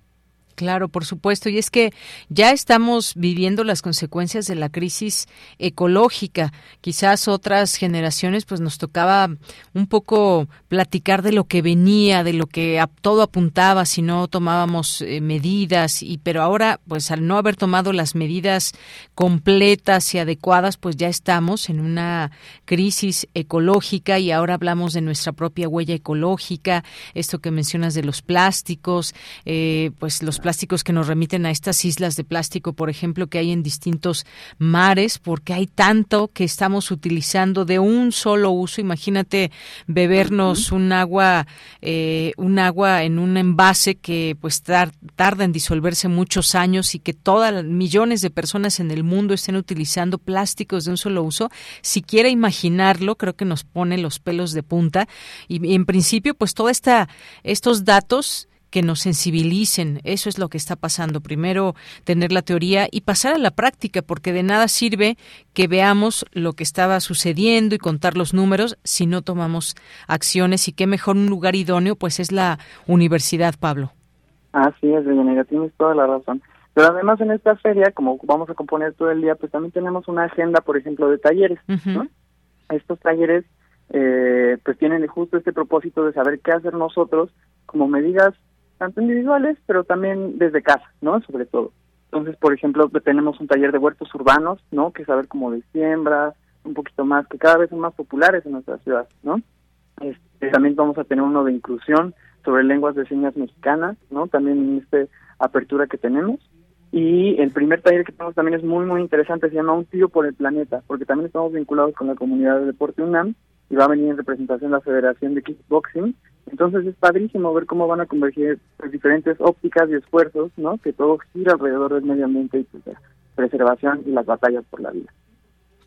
Speaker 1: Claro, por supuesto. Y es que ya estamos viviendo las consecuencias de la crisis ecológica. Quizás otras generaciones, pues nos tocaba un poco platicar de lo que venía, de lo que todo apuntaba si no tomábamos eh, medidas. Y pero ahora, pues al no haber tomado las medidas completas y adecuadas, pues ya estamos en una crisis ecológica y ahora hablamos de nuestra propia huella ecológica. Esto que mencionas de los plásticos, eh, pues los plásticos que nos remiten a estas islas de plástico, por ejemplo, que hay en distintos mares, porque hay tanto que estamos utilizando de un solo uso. Imagínate bebernos un agua, eh, un agua en un envase que pues tarda en disolverse muchos años y que todas millones de personas en el mundo estén utilizando plásticos de un solo uso. Si quiera imaginarlo, creo que nos pone los pelos de punta y, en principio, pues toda esta estos datos que nos sensibilicen. Eso es lo que está pasando. Primero tener la teoría y pasar a la práctica, porque de nada sirve que veamos lo que estaba sucediendo y contar los números si no tomamos acciones. Y qué mejor un lugar idóneo, pues es la universidad, Pablo.
Speaker 36: Así es, Deyanira, tienes toda la razón. Pero además en esta feria, como vamos a componer todo el día, pues también tenemos una agenda, por ejemplo, de talleres. Estos talleres eh, pues tienen justo este propósito de saber qué hacer nosotros como medidas tanto individuales, pero también desde casa, ¿no? Sobre todo. Entonces, por ejemplo, tenemos un taller de huertos urbanos, ¿no? Que saber cómo de siembra, un poquito más, que cada vez son más populares en nuestra ciudad, ¿no? Este, también vamos a tener uno de inclusión sobre lenguas de señas mexicanas, ¿no? También en esta apertura que tenemos. Y el primer taller que tenemos también es muy, muy interesante, se llama Un tío por el planeta, porque también estamos vinculados con la comunidad de deporte UNAM y va a venir en representación la Federación de Kickboxing entonces es padrísimo ver cómo van a converger pues, diferentes ópticas y esfuerzos, ¿no? Que todo gira alrededor del medio ambiente y pues, la preservación y las batallas por la vida.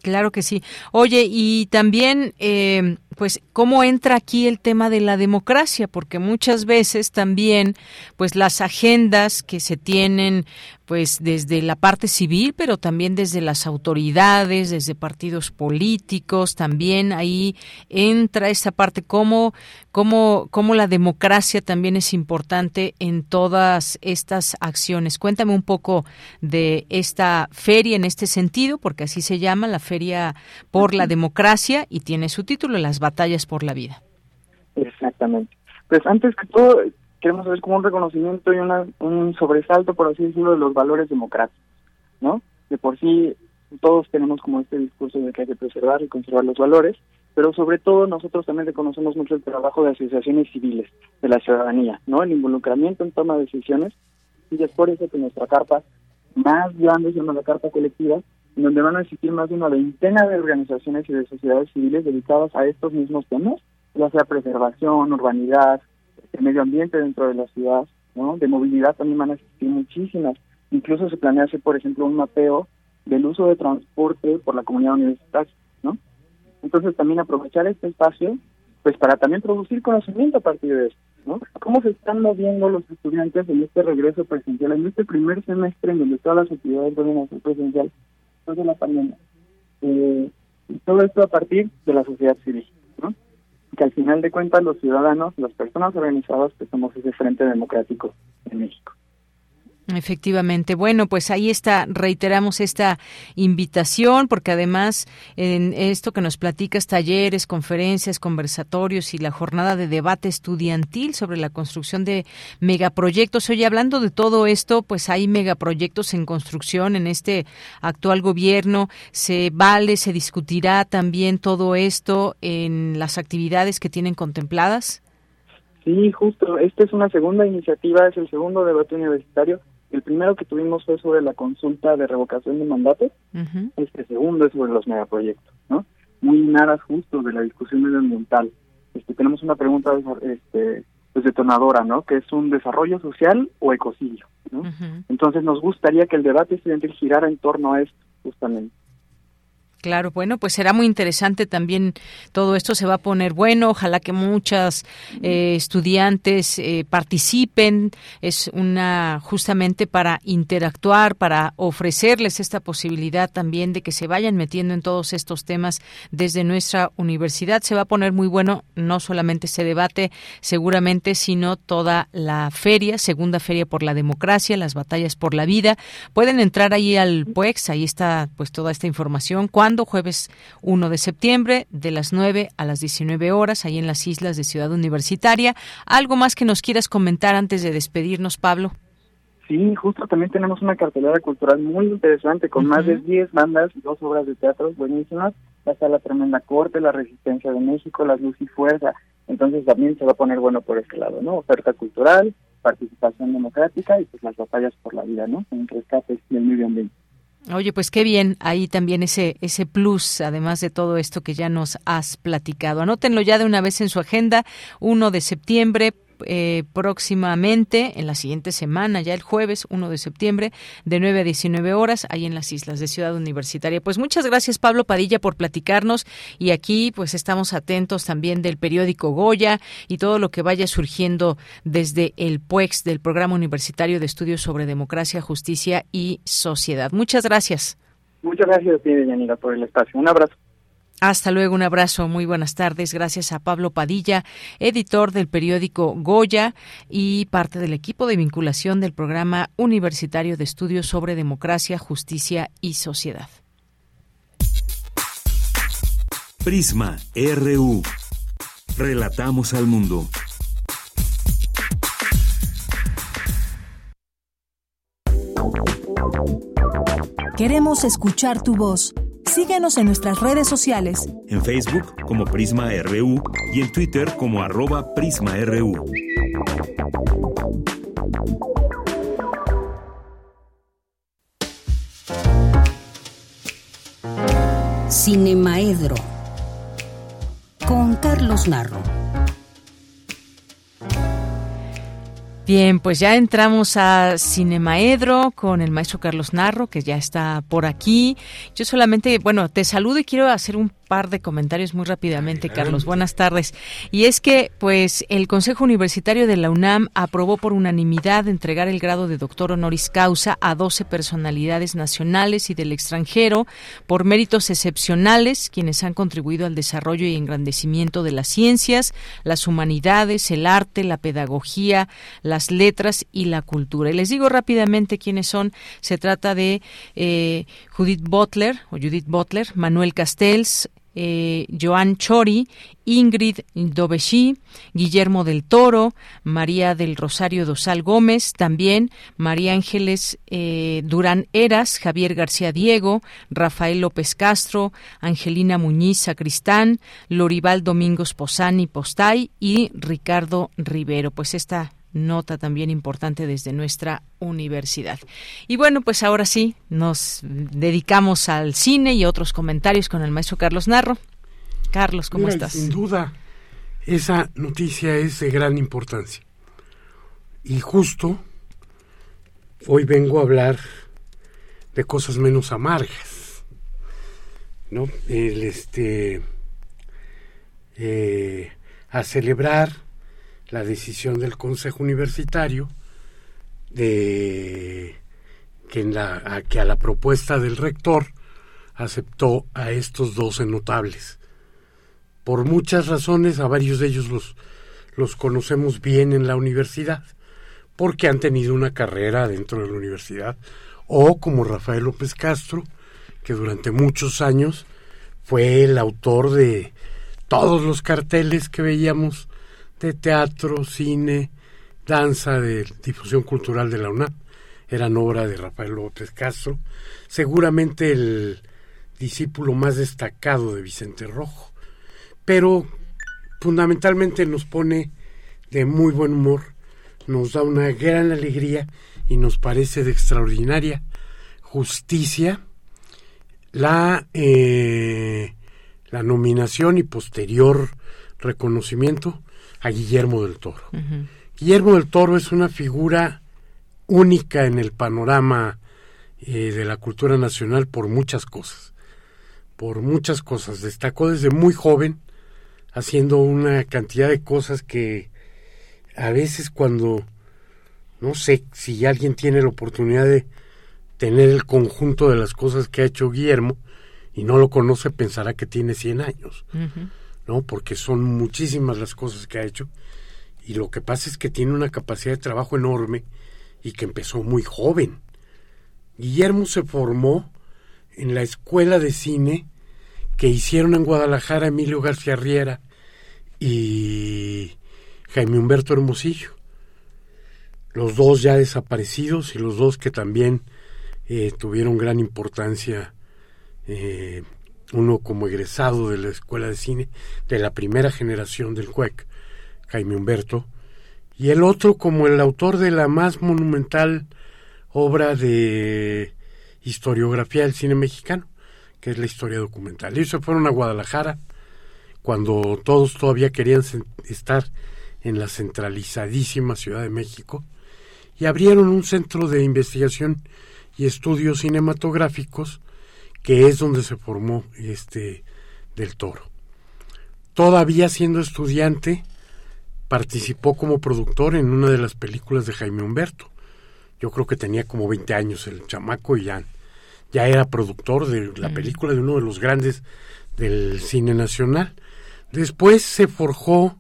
Speaker 1: Claro que sí. Oye, y también, eh, pues, ¿cómo entra aquí el tema de la democracia? Porque muchas veces también, pues, las agendas que se tienen, pues, desde la parte civil, pero también desde las autoridades, desde partidos políticos, también ahí entra esta parte, cómo, cómo, cómo la democracia también es importante en todas estas acciones. Cuéntame un poco de esta feria en este sentido, porque así se llama la Feria por la Democracia y tiene su título, Las batallas por la vida.
Speaker 36: Exactamente. Pues antes que todo, queremos hacer como un reconocimiento y una, un sobresalto, por así decirlo, de los valores democráticos, ¿no? De por sí todos tenemos como este discurso de que hay que preservar y conservar los valores, pero sobre todo nosotros también reconocemos mucho el trabajo de asociaciones civiles, de la ciudadanía, ¿no? El involucramiento en toma de decisiones, y es por eso que nuestra carta más grande se llama la carta colectiva, en donde van a existir más de una veintena de organizaciones y de sociedades civiles dedicadas a estos mismos temas, ya sea preservación, urbanidad, el medio ambiente dentro de la ciudad, ¿no? De movilidad también van a existir muchísimas. Incluso se planea hacer, por ejemplo, un mapeo del uso de transporte por la comunidad universitaria, ¿no? Entonces también aprovechar este espacio, pues para también producir conocimiento a partir de esto, ¿no? ¿Cómo se están moviendo los estudiantes en este regreso presencial, en este primer semestre en donde todas las actividades van a ser presencial? de la pandemia. Eh, todo esto a partir de la sociedad civil, ¿no? Que al final de cuentas los ciudadanos, las personas organizadas, que somos ese frente democrático en México.
Speaker 1: Efectivamente. Bueno, pues ahí está, reiteramos esta invitación, porque además en esto que nos platicas, talleres, conferencias, conversatorios y la jornada de debate estudiantil sobre la construcción de megaproyectos. Oye, hablando de todo esto, pues hay megaproyectos en construcción en este actual gobierno. Se vale, se discutirá también todo esto en las actividades que tienen contempladas.
Speaker 36: Sí, justo. Esta es una segunda iniciativa, es el segundo debate universitario el primero que tuvimos fue sobre la consulta de revocación de mandatos. Este segundo es sobre los megaproyectos, ¿no? Muy nada justo de la discusión medioambiental. Este, tenemos una pregunta este, pues detonadora, ¿no? Que es un desarrollo social o ecocidio, ¿no? Entonces nos gustaría que el debate estudiantil girara en torno a esto, justamente.
Speaker 1: Claro, bueno, pues será muy interesante también todo esto, se va a poner bueno, ojalá que muchas eh, estudiantes eh, participen, es una justamente para interactuar, para ofrecerles esta posibilidad también de que se vayan metiendo en todos estos temas desde nuestra universidad, se va a poner muy bueno no solamente ese debate seguramente, sino toda la feria, segunda feria por la democracia, las batallas por la vida, pueden entrar ahí al PUEX, ahí está pues toda esta información, Jueves 1 de septiembre, de las 9 a las 19 horas, ahí en las islas de Ciudad Universitaria. ¿Algo más que nos quieras comentar antes de despedirnos, Pablo?
Speaker 36: Sí, justo también tenemos una cartelera cultural muy interesante con más de 10 bandas dos obras de teatro buenísimas. Va La Tremenda Corte, La Resistencia de México, Las Luz y Fuerza. Entonces también se va a poner bueno por este lado, ¿no? Oferta cultural, participación democrática y pues las batallas por la vida, ¿no? En rescates y el medio ambiente.
Speaker 1: Oye, pues qué bien, ahí también ese ese plus, además de todo esto que ya nos has platicado. Anótenlo ya de una vez en su agenda, 1 de septiembre, eh, próximamente, en la siguiente semana, ya el jueves 1 de septiembre, de 9 a 19 horas, ahí en las islas de Ciudad Universitaria. Pues muchas gracias, Pablo Padilla, por platicarnos y aquí pues estamos atentos también del periódico Goya y todo lo que vaya surgiendo desde el PUEX, del Programa Universitario de Estudios sobre Democracia, Justicia y Sociedad. Muchas gracias.
Speaker 36: Muchas gracias a por el espacio. Un abrazo.
Speaker 1: Hasta luego, un abrazo, muy buenas tardes. Gracias a Pablo Padilla, editor del periódico Goya y parte del equipo de vinculación del programa universitario de estudios sobre democracia, justicia y sociedad.
Speaker 2: Prisma RU. Relatamos al mundo.
Speaker 3: Queremos escuchar tu voz. Síguenos en nuestras redes sociales.
Speaker 2: En Facebook como Prisma RU y en Twitter como arroba PrismaRU.
Speaker 7: Cinemaedro con Carlos Narro.
Speaker 1: Bien, pues ya entramos a Cinemaedro con el maestro Carlos Narro, que ya está por aquí. Yo solamente, bueno, te saludo y quiero hacer un par de comentarios muy rápidamente, Carlos. Buenas tardes. Y es que, pues, el Consejo Universitario de la UNAM aprobó por unanimidad entregar el grado de doctor honoris causa a 12 personalidades nacionales y del extranjero por méritos excepcionales, quienes han contribuido al desarrollo y engrandecimiento de las ciencias, las humanidades, el arte, la pedagogía, las letras y la cultura. Y les digo rápidamente quiénes son. Se trata de eh, Judith Butler o Judith Butler, Manuel Castells, eh, Joan Chori, Ingrid Dovesí, Guillermo del Toro, María del Rosario Dosal Gómez, también María Ángeles eh, Durán Eras, Javier García Diego, Rafael López Castro, Angelina Muñiz Sacristán, Lorival Domingos Posani Postay y Ricardo Rivero. Pues esta nota también importante desde nuestra universidad. Y bueno, pues ahora sí, nos dedicamos al cine y otros comentarios con el maestro Carlos Narro. Carlos, ¿cómo estás?
Speaker 37: Sin duda, esa noticia es de gran importancia. Y justo hoy vengo a hablar de cosas menos amargas. ¿No? El este eh, a celebrar la decisión del Consejo Universitario de que, a, a la propuesta del rector aceptó a estos doce notables. Por muchas razones, a varios de ellos los, los conocemos bien en la universidad, porque han tenido una carrera dentro de la universidad, o como Rafael López Castro, que durante muchos años fue el autor de todos los carteles que veíamos de teatro, cine, danza, de difusión cultural de la UNAM. Eran obra de Rafael López Castro, seguramente el discípulo más destacado de Vicente Rojo, pero fundamentalmente nos pone de muy buen humor, nos da una gran alegría y nos parece de extraordinaria justicia la, eh, la nominación y posterior reconocimiento a Guillermo del Toro. Guillermo del Toro es una figura única en el panorama eh, de la cultura nacional por muchas cosas. por muchas cosas. Destacó desde muy joven haciendo una cantidad de cosas que a veces cuando no sé si alguien tiene la oportunidad de tener el conjunto de las cosas que ha hecho Guillermo y no lo conoce pensará que tiene 100 años, ¿no? Porque son muchísimas las cosas que ha hecho y lo que pasa es que tiene una capacidad de trabajo enorme y que empezó muy joven. Guillermo se formó en la escuela de cine que hicieron en Guadalajara Emilio García Riera y Jaime Humberto Hermosillo. Los dos ya desaparecidos y los dos que también eh, tuvieron gran importancia, eh, uno como egresado de la Escuela de Cine de la primera generación del CUEC, Jaime Humberto, y el otro como el autor de la más monumental obra de historiografía del cine mexicano, que es la historia documental. Ellos se fueron a Guadalajara cuando todos todavía querían estar en la centralizadísima Ciudad de México y abrieron un centro de investigación y estudios cinematográficos que es donde se formó este del Toro. Todavía siendo estudiante, participó como productor en una de las películas de Jaime Humberto. Yo creo que tenía como 20 años el chamaco y ya, ya era productor de la película de uno de los grandes del cine nacional. Después se forjó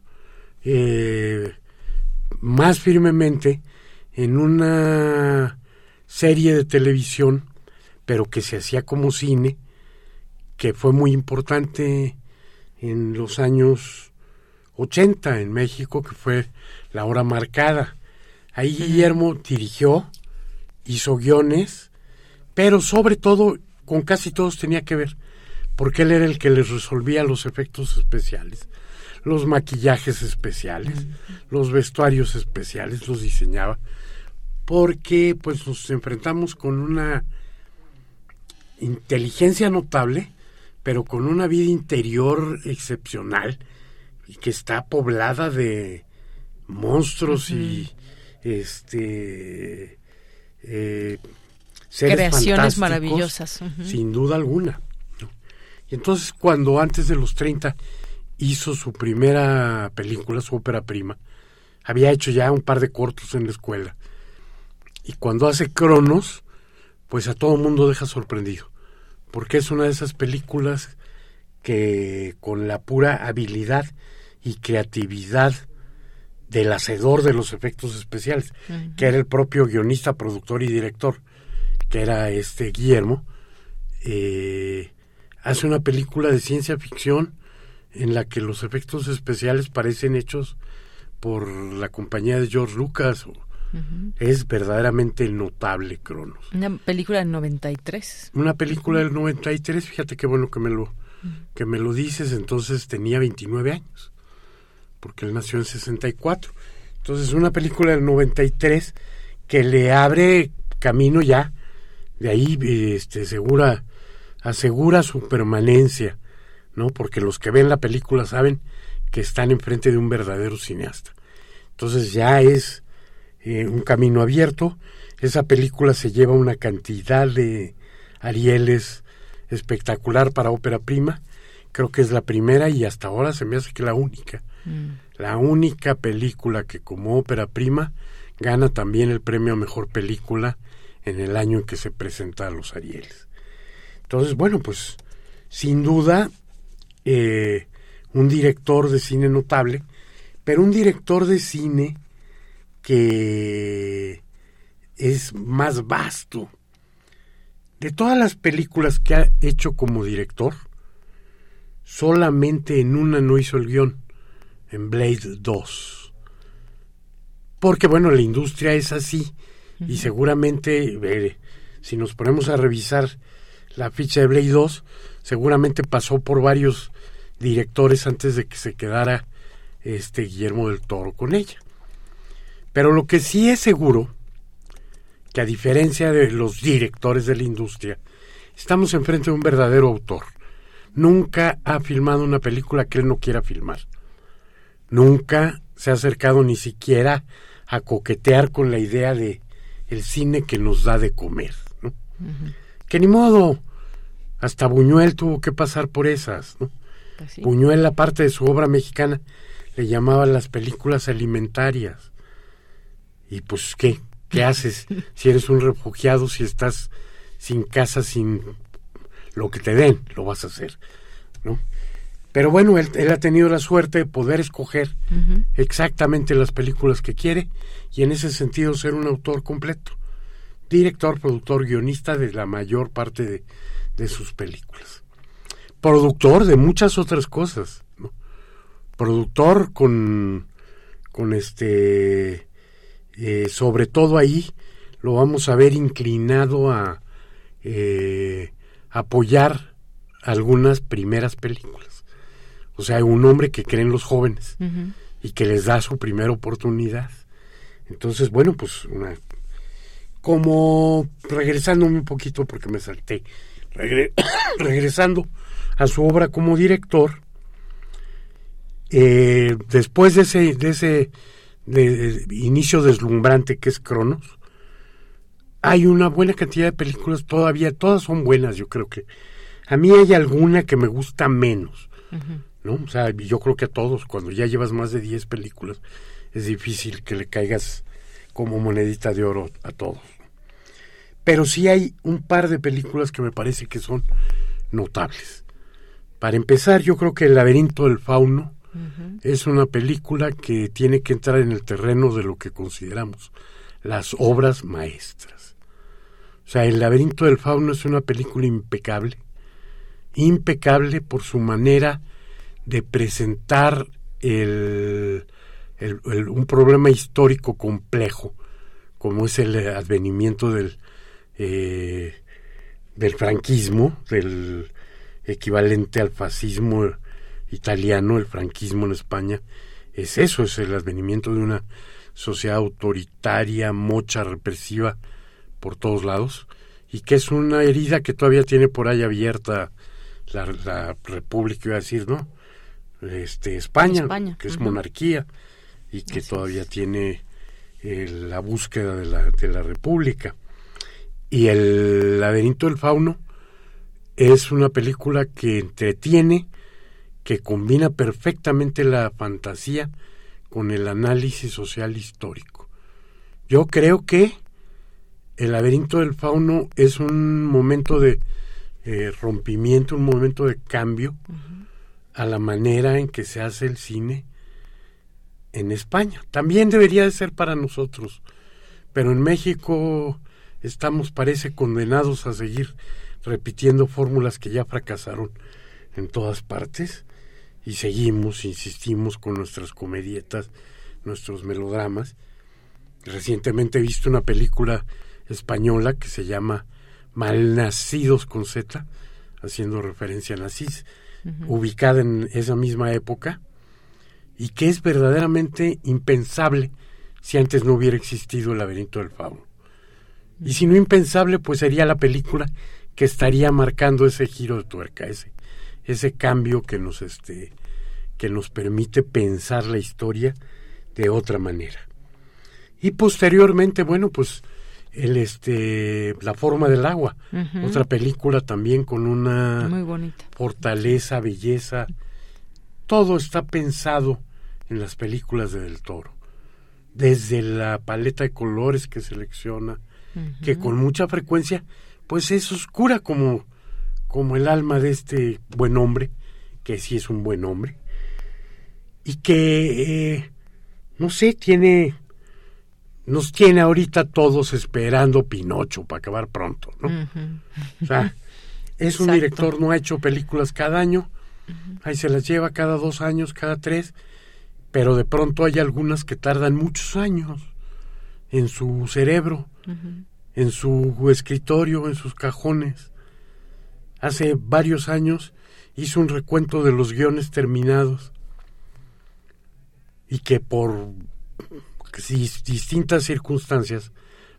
Speaker 37: eh, más firmemente en una serie de televisión, pero que se hacía como cine, que fue muy importante en los años 80 en México, que fue la hora marcada. Ahí Guillermo dirigió, hizo guiones, pero sobre todo con casi todos tenía que ver, porque él era el que les resolvía los efectos especiales, los maquillajes especiales, los vestuarios especiales, los diseñaba, porque pues nos enfrentamos con una inteligencia notable, pero con una vida interior excepcional y que está poblada de monstruos y este eh,
Speaker 1: creaciones maravillosas
Speaker 37: sin duda alguna y entonces cuando antes de los 30 hizo su primera película su ópera prima había hecho ya un par de cortos en la escuela. Y cuando hace Cronos pues a todo el mundo deja sorprendido porque es una de esas películas que con la pura habilidad y creatividad del hacedor de los efectos especiales, que era el propio guionista, productor y director, que era este Guillermo, eh, hace una película de ciencia ficción en la que los efectos especiales parecen hechos por la compañía de George Lucas. Es verdaderamente notable, Cronos.
Speaker 1: Una película del 93.
Speaker 37: Una película del 93, fíjate qué bueno que me lo, que me lo dices, entonces tenía 29 años porque él nació en 64. Entonces, una película del 93 que le abre camino ya, de ahí este, segura, asegura su permanencia, ¿no? Porque los que ven la película saben que están enfrente de un verdadero cineasta. Entonces ya es eh, un camino abierto. Esa película se lleva una cantidad de Arieles espectacular para ópera prima. Creo que es la primera y hasta ahora se me hace que la única la única película que como ópera prima gana también el premio a mejor película en el año en que se presenta a los Arieles. Entonces, bueno, pues sin duda eh, un director de cine notable, pero un director de cine que es más vasto. De todas las películas que ha hecho como director, solamente en una no hizo el guion en Blade 2. Porque bueno, la industria es así y seguramente eh, si nos ponemos a revisar la ficha de Blade 2, seguramente pasó por varios directores antes de que se quedara este Guillermo del Toro con ella. Pero lo que sí es seguro, que a diferencia de los directores de la industria, estamos enfrente de un verdadero autor. Nunca ha filmado una película que él no quiera filmar nunca se ha acercado ni siquiera a coquetear con la idea de el cine que nos da de comer, ¿no? Que ni modo, Hasta Buñuel tuvo que pasar por esas. ¿no?
Speaker 1: Pues sí.
Speaker 37: Buñuel, la parte de su obra mexicana, le llamaba las películas alimentarias. Y pues, ¿qué? ¿Qué haces si eres un refugiado, si estás sin casa, sin lo que te den? Lo vas a hacer, ¿no? Pero bueno, él, él ha tenido la suerte de poder escoger exactamente las películas que quiere y en ese sentido ser un autor completo. Director, productor, guionista de la mayor parte de, de sus películas. Productor de muchas otras cosas. ¿no? Productor con, con este, eh, sobre todo ahí lo vamos a ver inclinado a eh, apoyar algunas primeras películas. O sea, un hombre que cree en los jóvenes y que les da su primera oportunidad. Entonces, bueno, pues una como regresándome un poquito porque me salté, regre- regresando a su obra como director, eh, después de ese, de ese de- de inicio deslumbrante que es Cronos, hay una buena cantidad de películas todavía, todas son buenas, yo creo que. A mí hay alguna que me gusta menos, ¿no? O sea, yo creo que a todos, cuando ya llevas más de 10 películas, es difícil que le caigas como monedita de oro a todos. Pero sí hay un par de películas que me parece que son notables. Para empezar, yo creo que El laberinto del fauno es una película que tiene que entrar en el terreno de lo que consideramos las obras maestras. O sea, El laberinto del fauno es una película impecable, impecable por su manera de presentar el, el- un problema histórico complejo, como es el advenimiento del, eh, del franquismo, del equivalente al fascismo italiano, el franquismo en España, es eso, es el advenimiento de una sociedad autoritaria, mocha, represiva por todos lados, y que es una herida que todavía tiene por ahí abierta la, la República, iba a decir, ¿no? Este, España,
Speaker 1: España,
Speaker 37: que es monarquía, y que todavía tiene eh, la búsqueda de la, de la República. Y el laberinto del fauno es una película que entretiene, que combina perfectamente la fantasía con el análisis social histórico. Yo creo que el laberinto del fauno es un momento de eh, rompimiento, un momento de cambio a la manera en que se hace el cine en España. También debería de ser para nosotros, pero en México estamos, parece, condenados a seguir repitiendo fórmulas que ya fracasaron en todas partes y seguimos, insistimos con nuestras comedietas, nuestros melodramas. Recientemente he visto una película española que se llama Malnacidos con Z, haciendo referencia a nazis, ubicada en esa misma época y que es verdaderamente impensable si antes no hubiera existido el laberinto del fauno. Y si no impensable, pues sería la película que estaría marcando ese giro de tuerca, ese, ese cambio que nos, este, que nos permite pensar la historia de otra manera. Y posteriormente, bueno, pues el este La forma del agua, otra película también con una
Speaker 1: Muy bonita.
Speaker 37: fortaleza, belleza. Todo está pensado en las películas de Del Toro. Desde la paleta de colores que selecciona, que con mucha frecuencia, pues es oscura como, como el alma de este buen hombre, que sí es un buen hombre, y que, eh, no sé, tiene, nos tiene ahorita todos esperando Pinocho para acabar pronto, ¿no? O sea, es un
Speaker 1: Exacto.
Speaker 37: director, no ha hecho películas cada año, ahí se las lleva cada dos años, cada tres, pero de pronto hay algunas que tardan muchos años en su cerebro, en su escritorio, en sus cajones. Hace varios años hizo un recuento de los guiones terminados y que por dis- distintas circunstancias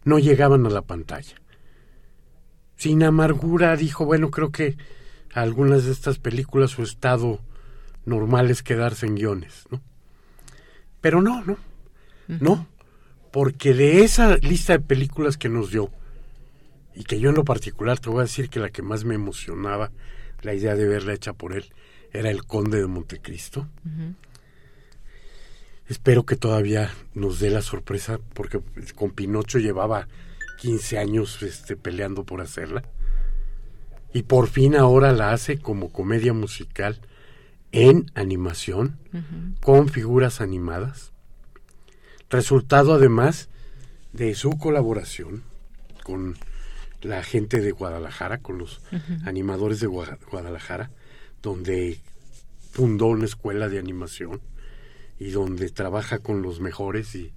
Speaker 37: no llegaban a la pantalla. Sin amargura dijo, bueno, creo que algunas de estas películas su estado normal es quedarse en guiones, ¿no? Pero no, no, no, porque de esa lista de películas que nos dio, y que yo en lo particular te voy a decir que la que más me emocionaba la idea de verla hecha por él era El Conde de Montecristo. Espero que todavía nos dé la sorpresa porque con Pinocho llevaba 15 años este, peleando por hacerla. Y por fin ahora la hace como comedia musical en animación, con figuras animadas. Resultado además de su colaboración con la gente de Guadalajara, con los animadores de Guadalajara, donde fundó una escuela de animación y donde trabaja con los mejores y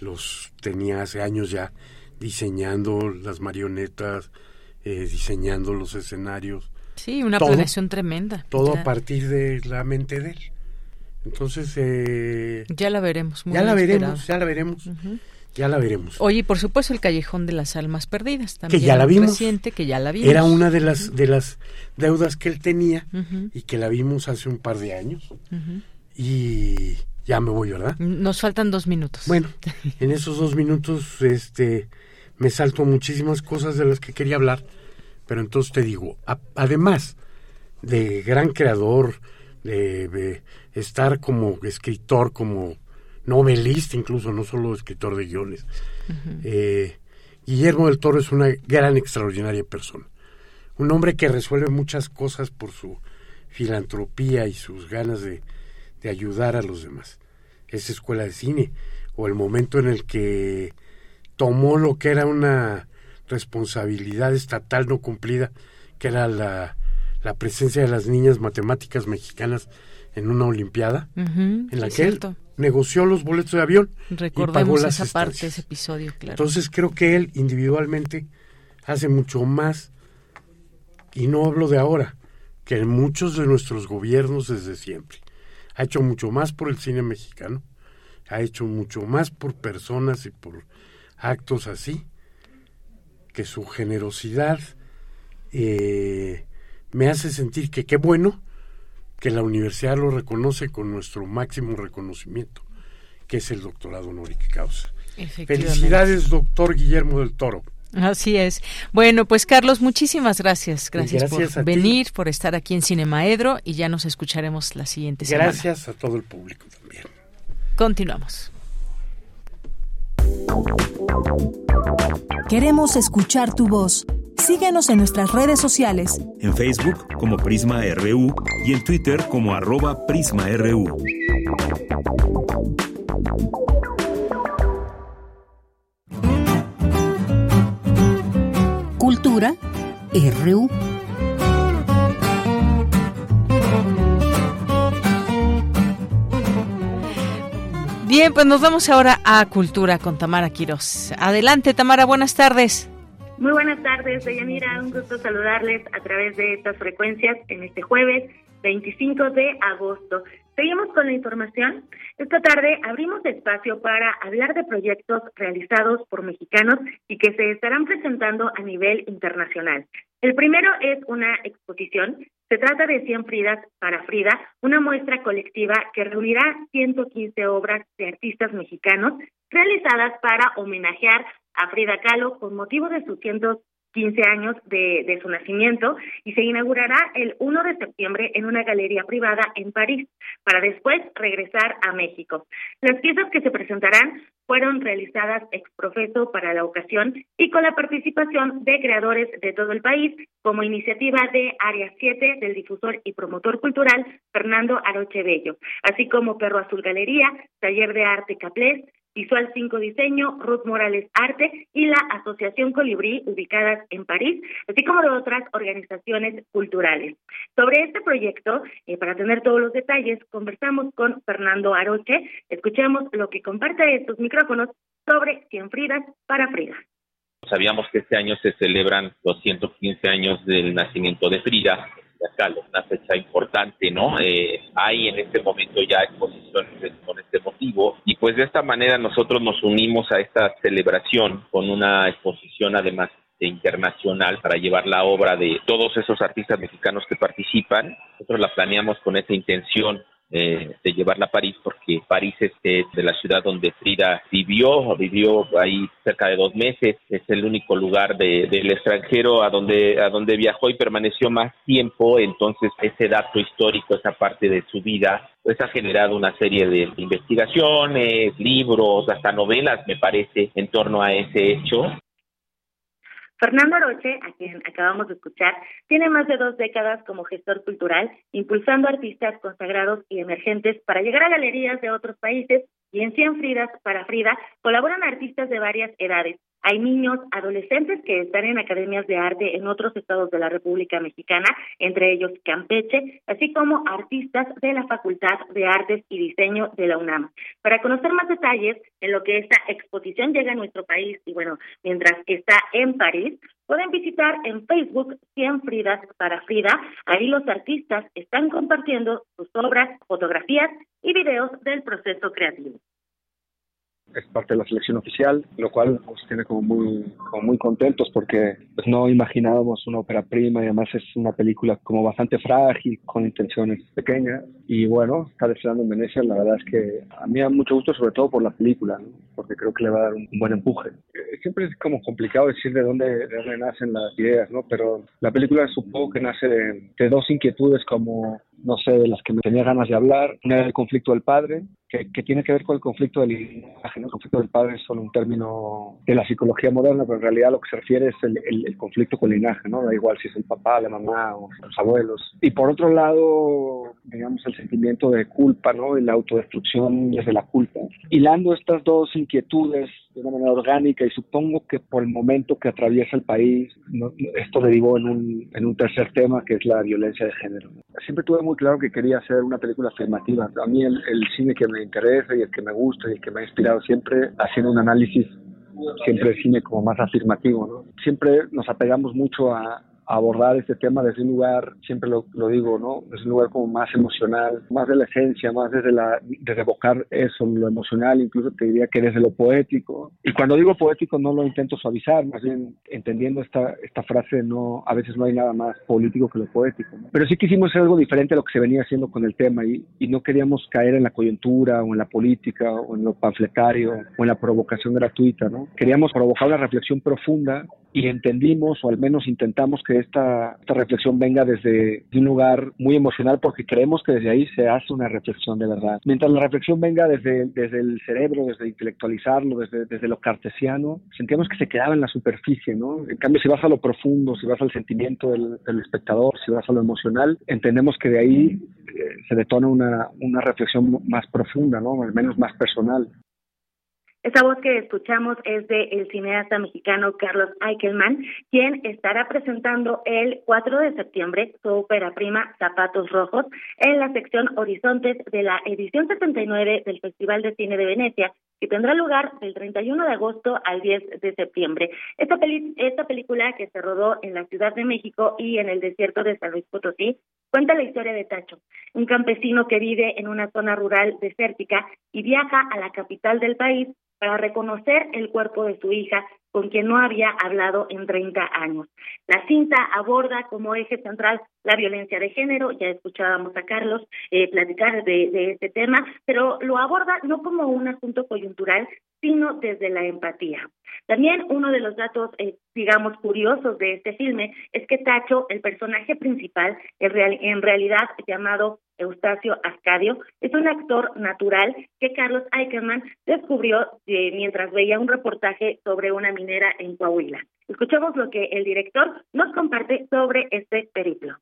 Speaker 37: los tenía hace años ya diseñando las marionetas, eh, diseñando los escenarios.
Speaker 1: Sí, una planeación tremenda.
Speaker 37: Todo a partir de la mente de él. Entonces... Eh,
Speaker 1: ya la veremos.
Speaker 37: ya la veremos, ya la veremos. Ya la veremos.
Speaker 1: Oye, por supuesto, el Callejón de las Almas Perdidas también.
Speaker 37: Que ya la vimos.
Speaker 1: Reciente, que ya la vimos.
Speaker 37: Era una de las, de las deudas que él tenía y que la vimos hace un par de años. Y ya me voy, ¿verdad?
Speaker 1: Nos faltan dos minutos.
Speaker 37: Bueno, en esos dos minutos este, me salto muchísimas cosas de las que quería hablar, pero entonces te digo, además de gran creador, de estar como escritor, como novelista incluso, no solo escritor de guiones. Eh, Guillermo del Toro es una gran, extraordinaria persona. Un hombre que resuelve muchas cosas por su filantropía y sus ganas de, ayudar a los demás. Esa escuela de cine, o el momento en el que tomó lo que era una responsabilidad estatal no cumplida, que era la, la presencia de las niñas matemáticas mexicanas en una olimpiada, en la que él negoció los boletos de avión
Speaker 1: Recordemos esa parte, ese episodio, claro.
Speaker 37: Entonces creo que él individualmente hace mucho más, y no hablo de ahora, que en muchos de nuestros gobiernos desde siempre. Ha hecho mucho más por el cine mexicano, ha hecho mucho más por personas y por actos así, que su generosidad eh, me hace sentir que qué bueno que la universidad lo reconoce con nuestro máximo reconocimiento, que es el doctorado honoris causa. Felicidades, doctor Guillermo del Toro.
Speaker 1: Así es. Bueno, pues Carlos, muchísimas gracias. Gracias, por venir, por estar aquí en Cinemaedro y ya nos escucharemos la siguiente
Speaker 37: semana. Gracias a todo el público también.
Speaker 1: Continuamos.
Speaker 3: Queremos escuchar tu voz. Síguenos en nuestras redes sociales.
Speaker 2: En Facebook como Prisma RU y en Twitter como arroba PrismaRU.
Speaker 7: Cultura RU.
Speaker 1: Bien, pues nos vamos ahora a Cultura con Tamara Quiroz. Adelante, Tamara, buenas tardes.
Speaker 38: Muy buenas tardes, Deyanira. Un gusto saludarles a través de estas frecuencias en este jueves 25 de agosto. Seguimos con la información. Esta tarde abrimos espacio para hablar de proyectos realizados por mexicanos y que se estarán presentando a nivel internacional. El primero es una exposición. Se trata de 100 Fridas para Frida, una muestra colectiva que reunirá 115 obras de artistas mexicanos realizadas para homenajear a Frida Kahlo con motivo de sus 115 años de, de, su nacimiento y se inaugurará el 1 de septiembre en una galería privada en París, para después regresar a México. Las piezas que se presentarán fueron realizadas ex profeso para la ocasión y con la participación de creadores de todo el país, como iniciativa de Área 7 del difusor y promotor cultural Fernando Aroche Bello, así como Perro Azul Galería, Taller de Arte Caplés, Visual 5 Diseño, Ruth Morales Arte y la Asociación Colibrí, ubicadas en París, así como de otras organizaciones culturales. Sobre este proyecto, eh, para tener todos los detalles, conversamos con Fernando Aroche. Escuchemos lo que comparte estos micrófonos sobre Cien Fridas para Frida.
Speaker 39: Sabíamos que este año se celebran los 115 años del nacimiento de Frida una fecha importante, ¿no? Eh, hay en este momento ya exposiciones con este motivo y pues de esta manera nosotros nos unimos a esta celebración con una exposición además internacional para llevar la obra de todos esos artistas mexicanos que participan. Nosotros la planeamos con esa intención eh, de llevarla a París porque París es de la ciudad donde Frida vivió, vivió ahí cerca de dos meses, es el único lugar del extranjero a donde, a donde viajó y permaneció más tiempo, entonces ese dato histórico, esa parte de su vida, pues ha generado una serie de investigaciones, libros, hasta novelas, me parece, en torno a ese hecho.
Speaker 38: Fernando Aroche, a quien acabamos de escuchar, tiene más de dos décadas como gestor cultural, impulsando artistas consagrados y emergentes para llegar a galerías de otros países y en Cien Fridas para Frida colaboran artistas de varias edades, hay niños, adolescentes que están en academias de arte en otros estados de la República Mexicana, entre ellos Campeche, así como artistas de la Facultad de Artes y Diseño de la UNAM. Para conocer más detalles en lo que esta exposición llega a nuestro país y bueno, mientras está en París, pueden visitar en Facebook 100 Fridas para Frida. Ahí los artistas están compartiendo sus obras, fotografías y videos del proceso creativo
Speaker 40: es parte de la selección oficial, lo cual nos tiene como muy, como muy contentos porque pues, no imaginábamos una ópera prima y además es una película como bastante frágil, con intenciones pequeñas. Y bueno, está deseando en Venecia, la verdad es que a mí me da mucho gusto, sobre todo por la película, porque creo que le va a dar un, buen empuje. Eh, siempre es como complicado decir de dónde, de dónde nacen las ideas, ¿no? pero la película supongo que nace de, de dos inquietudes como no sé, de las que me tenía ganas de hablar. Una era el conflicto del padre, que, que, tiene que ver con el conflicto del linaje. El conflicto del padre es solo un término de la psicología moderna, pero en realidad lo que se refiere es el, el, conflicto con el linaje, ¿no? Da igual si es el papá, la mamá o los abuelos. Y por otro lado, digamos, el sentimiento de culpa, ¿no? Y la autodestrucción desde la culpa. Hilando estas dos inquietudes de una manera orgánica y supongo que por el momento que atraviesa el país, esto derivó en un, en un tercer tema que es la violencia de género. Siempre tuve muy claro que quería hacer una película afirmativa. A mí el, cine que me interesa y el que me gusta y el que me ha inspirado siempre haciendo un análisis siempre el cine como más afirmativo. ¿no? Siempre nos apegamos mucho a, abordar este tema desde un lugar, siempre lo, digo, ¿no? Desde un lugar como más emocional, más de la esencia, más desde la, desde evocar eso, lo emocional, incluso te diría que desde lo poético. Y cuando digo poético no lo intento suavizar, más bien entendiendo esta, esta frase, no, a veces no hay nada más político que lo poético. Pero sí quisimos hacer algo diferente a lo que se venía haciendo con el tema y, y no queríamos caer en la coyuntura o en la política o en lo panfletario o en la provocación gratuita, ¿no? Queríamos provocar una reflexión profunda y entendimos, o al menos intentamos que esta, esta reflexión venga desde un lugar muy emocional porque creemos que desde ahí se hace una reflexión de verdad. Mientras la reflexión venga desde, desde el cerebro, desde intelectualizarlo, desde, desde lo cartesiano, sentíamos que se quedaba en la superficie, ¿no? En cambio, si vas a lo profundo, si vas al sentimiento del, espectador, si vas a lo emocional, entendemos que de ahí eh, se detona una, una reflexión más profunda, ¿no? Al menos más personal.
Speaker 38: Esa voz que escuchamos es de el cineasta mexicano Carlos Eichelman, quien estará presentando el 4 de septiembre su ópera prima Zapatos Rojos en la sección Horizontes de la edición 79 del Festival de Cine de Venecia, que tendrá lugar del 31 de agosto al 10 de septiembre. Esta, esta película que se rodó en la Ciudad de México y en el desierto de San Luis Potosí cuenta la historia de Tacho, un campesino que vive en una zona rural desértica y viaja a la capital del país para reconocer el cuerpo de su hija, con quien no había hablado en 30 años. La cinta aborda como eje central la violencia de género, ya escuchábamos a Carlos eh, platicar de, este tema, pero lo aborda no como un asunto coyuntural, sino desde la empatía. También uno de los datos, eh, digamos, curiosos de este filme es que Tacho, el personaje principal, en realidad llamado Eustacio Ascadio, es un actor natural que Carlos Eichelman descubrió eh, mientras veía un reportaje sobre una minera en Coahuila. Escuchemos lo que el director nos comparte sobre este periplo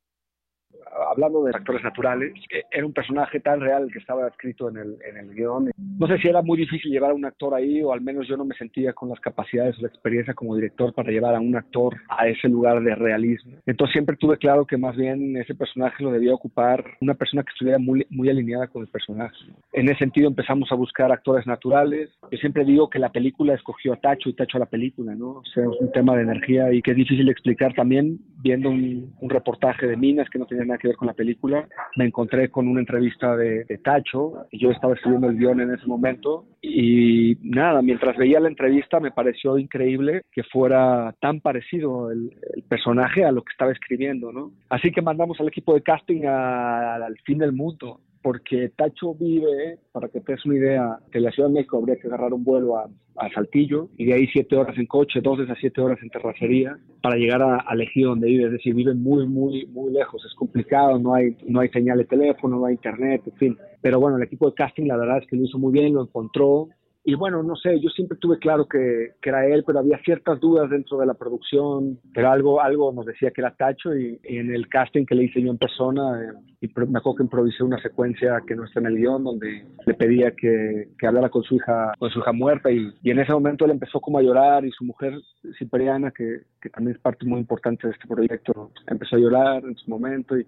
Speaker 40: hablando de actores naturales, era un personaje tan real que estaba escrito en el, en el guion. No sé si era muy difícil llevar a un actor ahí o al menos yo no me sentía con las capacidades o la experiencia como director para llevar a un actor a ese lugar de realismo. Entonces siempre tuve claro que más bien ese personaje lo debía ocupar una persona que estuviera muy, muy alineada con el personaje. En ese sentido empezamos a buscar actores naturales. Yo siempre digo que la película escogió a Tacho y Tacho a la película, ¿no? O sea, es un tema de energía y que es difícil explicar también viendo un, un reportaje de Minas que no tenía nada que ver con la película. Me encontré con una entrevista de, Tacho, y yo estaba escribiendo el guion en ese momento, y nada, mientras veía la entrevista me pareció increíble que fuera tan parecido el, personaje a lo que estaba escribiendo, ¿no? Así que mandamos al equipo de casting al fin del mundo porque Tacho vive, para que te des una idea, de la Ciudad de México habría que agarrar un vuelo a, Saltillo y de ahí siete horas en coche, dos a siete horas en terracería para llegar a, a donde vive, es decir, vive muy, muy, muy lejos, es complicado, no hay, no hay señal de teléfono, no hay internet, en fin. Pero bueno, el equipo de casting la verdad es que lo hizo muy bien, lo encontró, y bueno, no sé, yo siempre tuve claro que, era él, pero había ciertas dudas dentro de la producción, pero algo, algo nos decía que era Tacho y, en el casting que le hice yo en persona, eh, y me acuerdo que improvisé una secuencia que no está en el guion donde le pedía que, que hablara con su hija, con su hija muerta y, en ese momento él empezó como a llorar y su mujer Cipriana, que, que también es parte muy importante de este proyecto, empezó a llorar en su momento y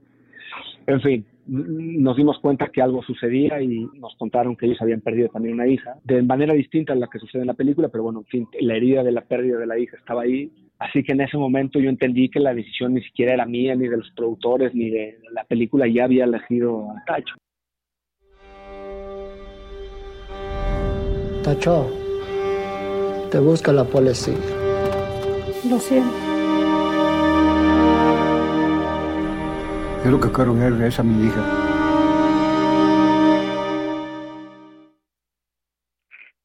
Speaker 40: en fin, nos dimos cuenta que algo sucedía y nos contaron que ellos habían perdido también una hija, de manera distinta a la que sucede en la película, pero bueno, en fin, la herida de la pérdida de la hija estaba ahí. Así que en ese momento yo entendí que la decisión ni siquiera era mía, ni de los productores, ni de la película, ya había elegido a Tacho.
Speaker 41: Tacho, te busca la policía.
Speaker 42: Lo siento.
Speaker 41: Yo lo que quiero ver es a mi hija.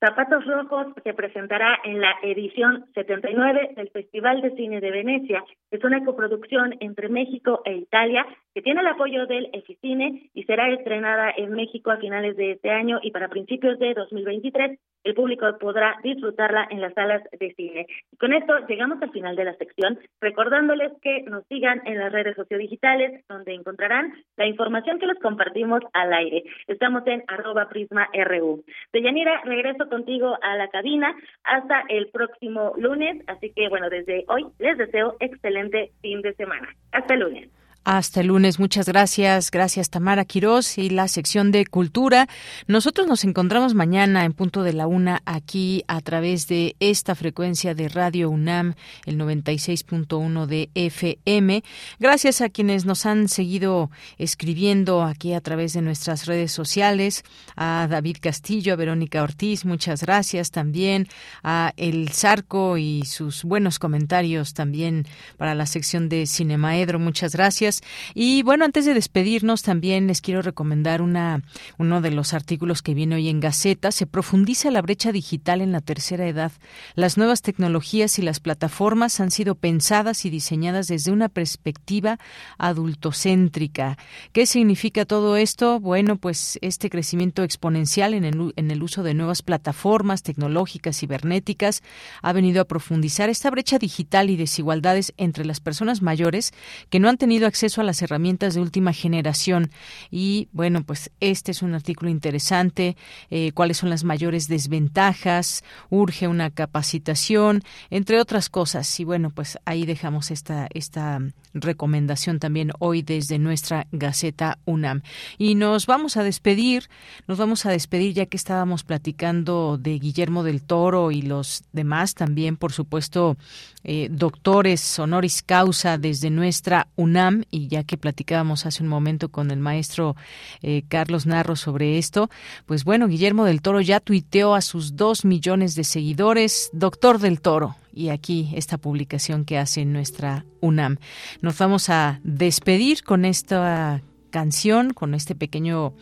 Speaker 38: Zapatos Rojos se presentará en la edición 79 del Festival de Cine de Venecia. Es una coproducción entre México e Italia que tiene el apoyo del Eficine y será estrenada en México a finales de este año y para principios de 2023 el público podrá disfrutarla en las salas de cine. Con esto llegamos al final de la sección, recordándoles que nos sigan en las redes sociodigitales, donde encontrarán la información que les compartimos al aire. Estamos en arroba prisma RU. Deyanira, regreso contigo a la cabina hasta el próximo lunes, así que bueno, desde hoy les deseo excelente fin de semana. Hasta el lunes.
Speaker 1: Hasta el lunes. Muchas gracias. Gracias, Tamara Quirós y la sección de Cultura. Nosotros nos encontramos mañana en punto de la una aquí a través de esta frecuencia de Radio UNAM, el 96.1 de FM. Gracias a quienes nos han seguido escribiendo aquí a través de nuestras redes sociales. A David Castillo, a Verónica Ortiz, muchas gracias. También a El Zarco y sus buenos comentarios también para la sección de Cinemaedro. Muchas gracias. Y bueno, antes de despedirnos, también les quiero recomendar una, uno de los artículos que viene hoy en Gaceta. Se profundiza la brecha digital en la tercera edad. Las nuevas tecnologías y las plataformas han sido pensadas y diseñadas desde una perspectiva adultocéntrica. ¿Qué significa todo esto? Bueno, pues este crecimiento exponencial en el, en el uso de nuevas plataformas tecnológicas cibernéticas ha venido a profundizar esta brecha digital y desigualdades entre las personas mayores que no han tenido acceso a las herramientas de última generación. Y bueno, pues este es un artículo interesante. Eh, ¿Cuáles son las mayores desventajas? Urge una capacitación, entre otras cosas. Y bueno, pues ahí dejamos esta, esta recomendación también hoy desde nuestra Gaceta UNAM. Y nos vamos a despedir, nos vamos a despedir ya que estábamos platicando de Guillermo del Toro y los demás también, por supuesto, eh, doctores honoris causa desde nuestra UNAM y ya que platicábamos hace un momento con el maestro eh, Carlos Narro sobre esto, pues bueno, Guillermo del Toro ya tuiteó a sus dos millones de seguidores, doctor del Toro, y aquí esta publicación que hace nuestra UNAM. Nos vamos a despedir con esta canción, con este pequeño,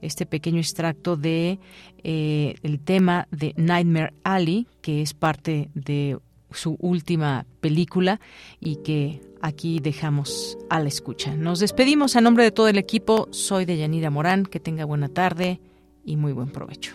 Speaker 1: este pequeño extracto de eh, el tema de Nightmare Alley, que es parte de su última película y que aquí dejamos a la escucha. Nos despedimos a nombre de todo el equipo. Soy de Yanira Morán. Que tenga buena tarde y muy buen provecho.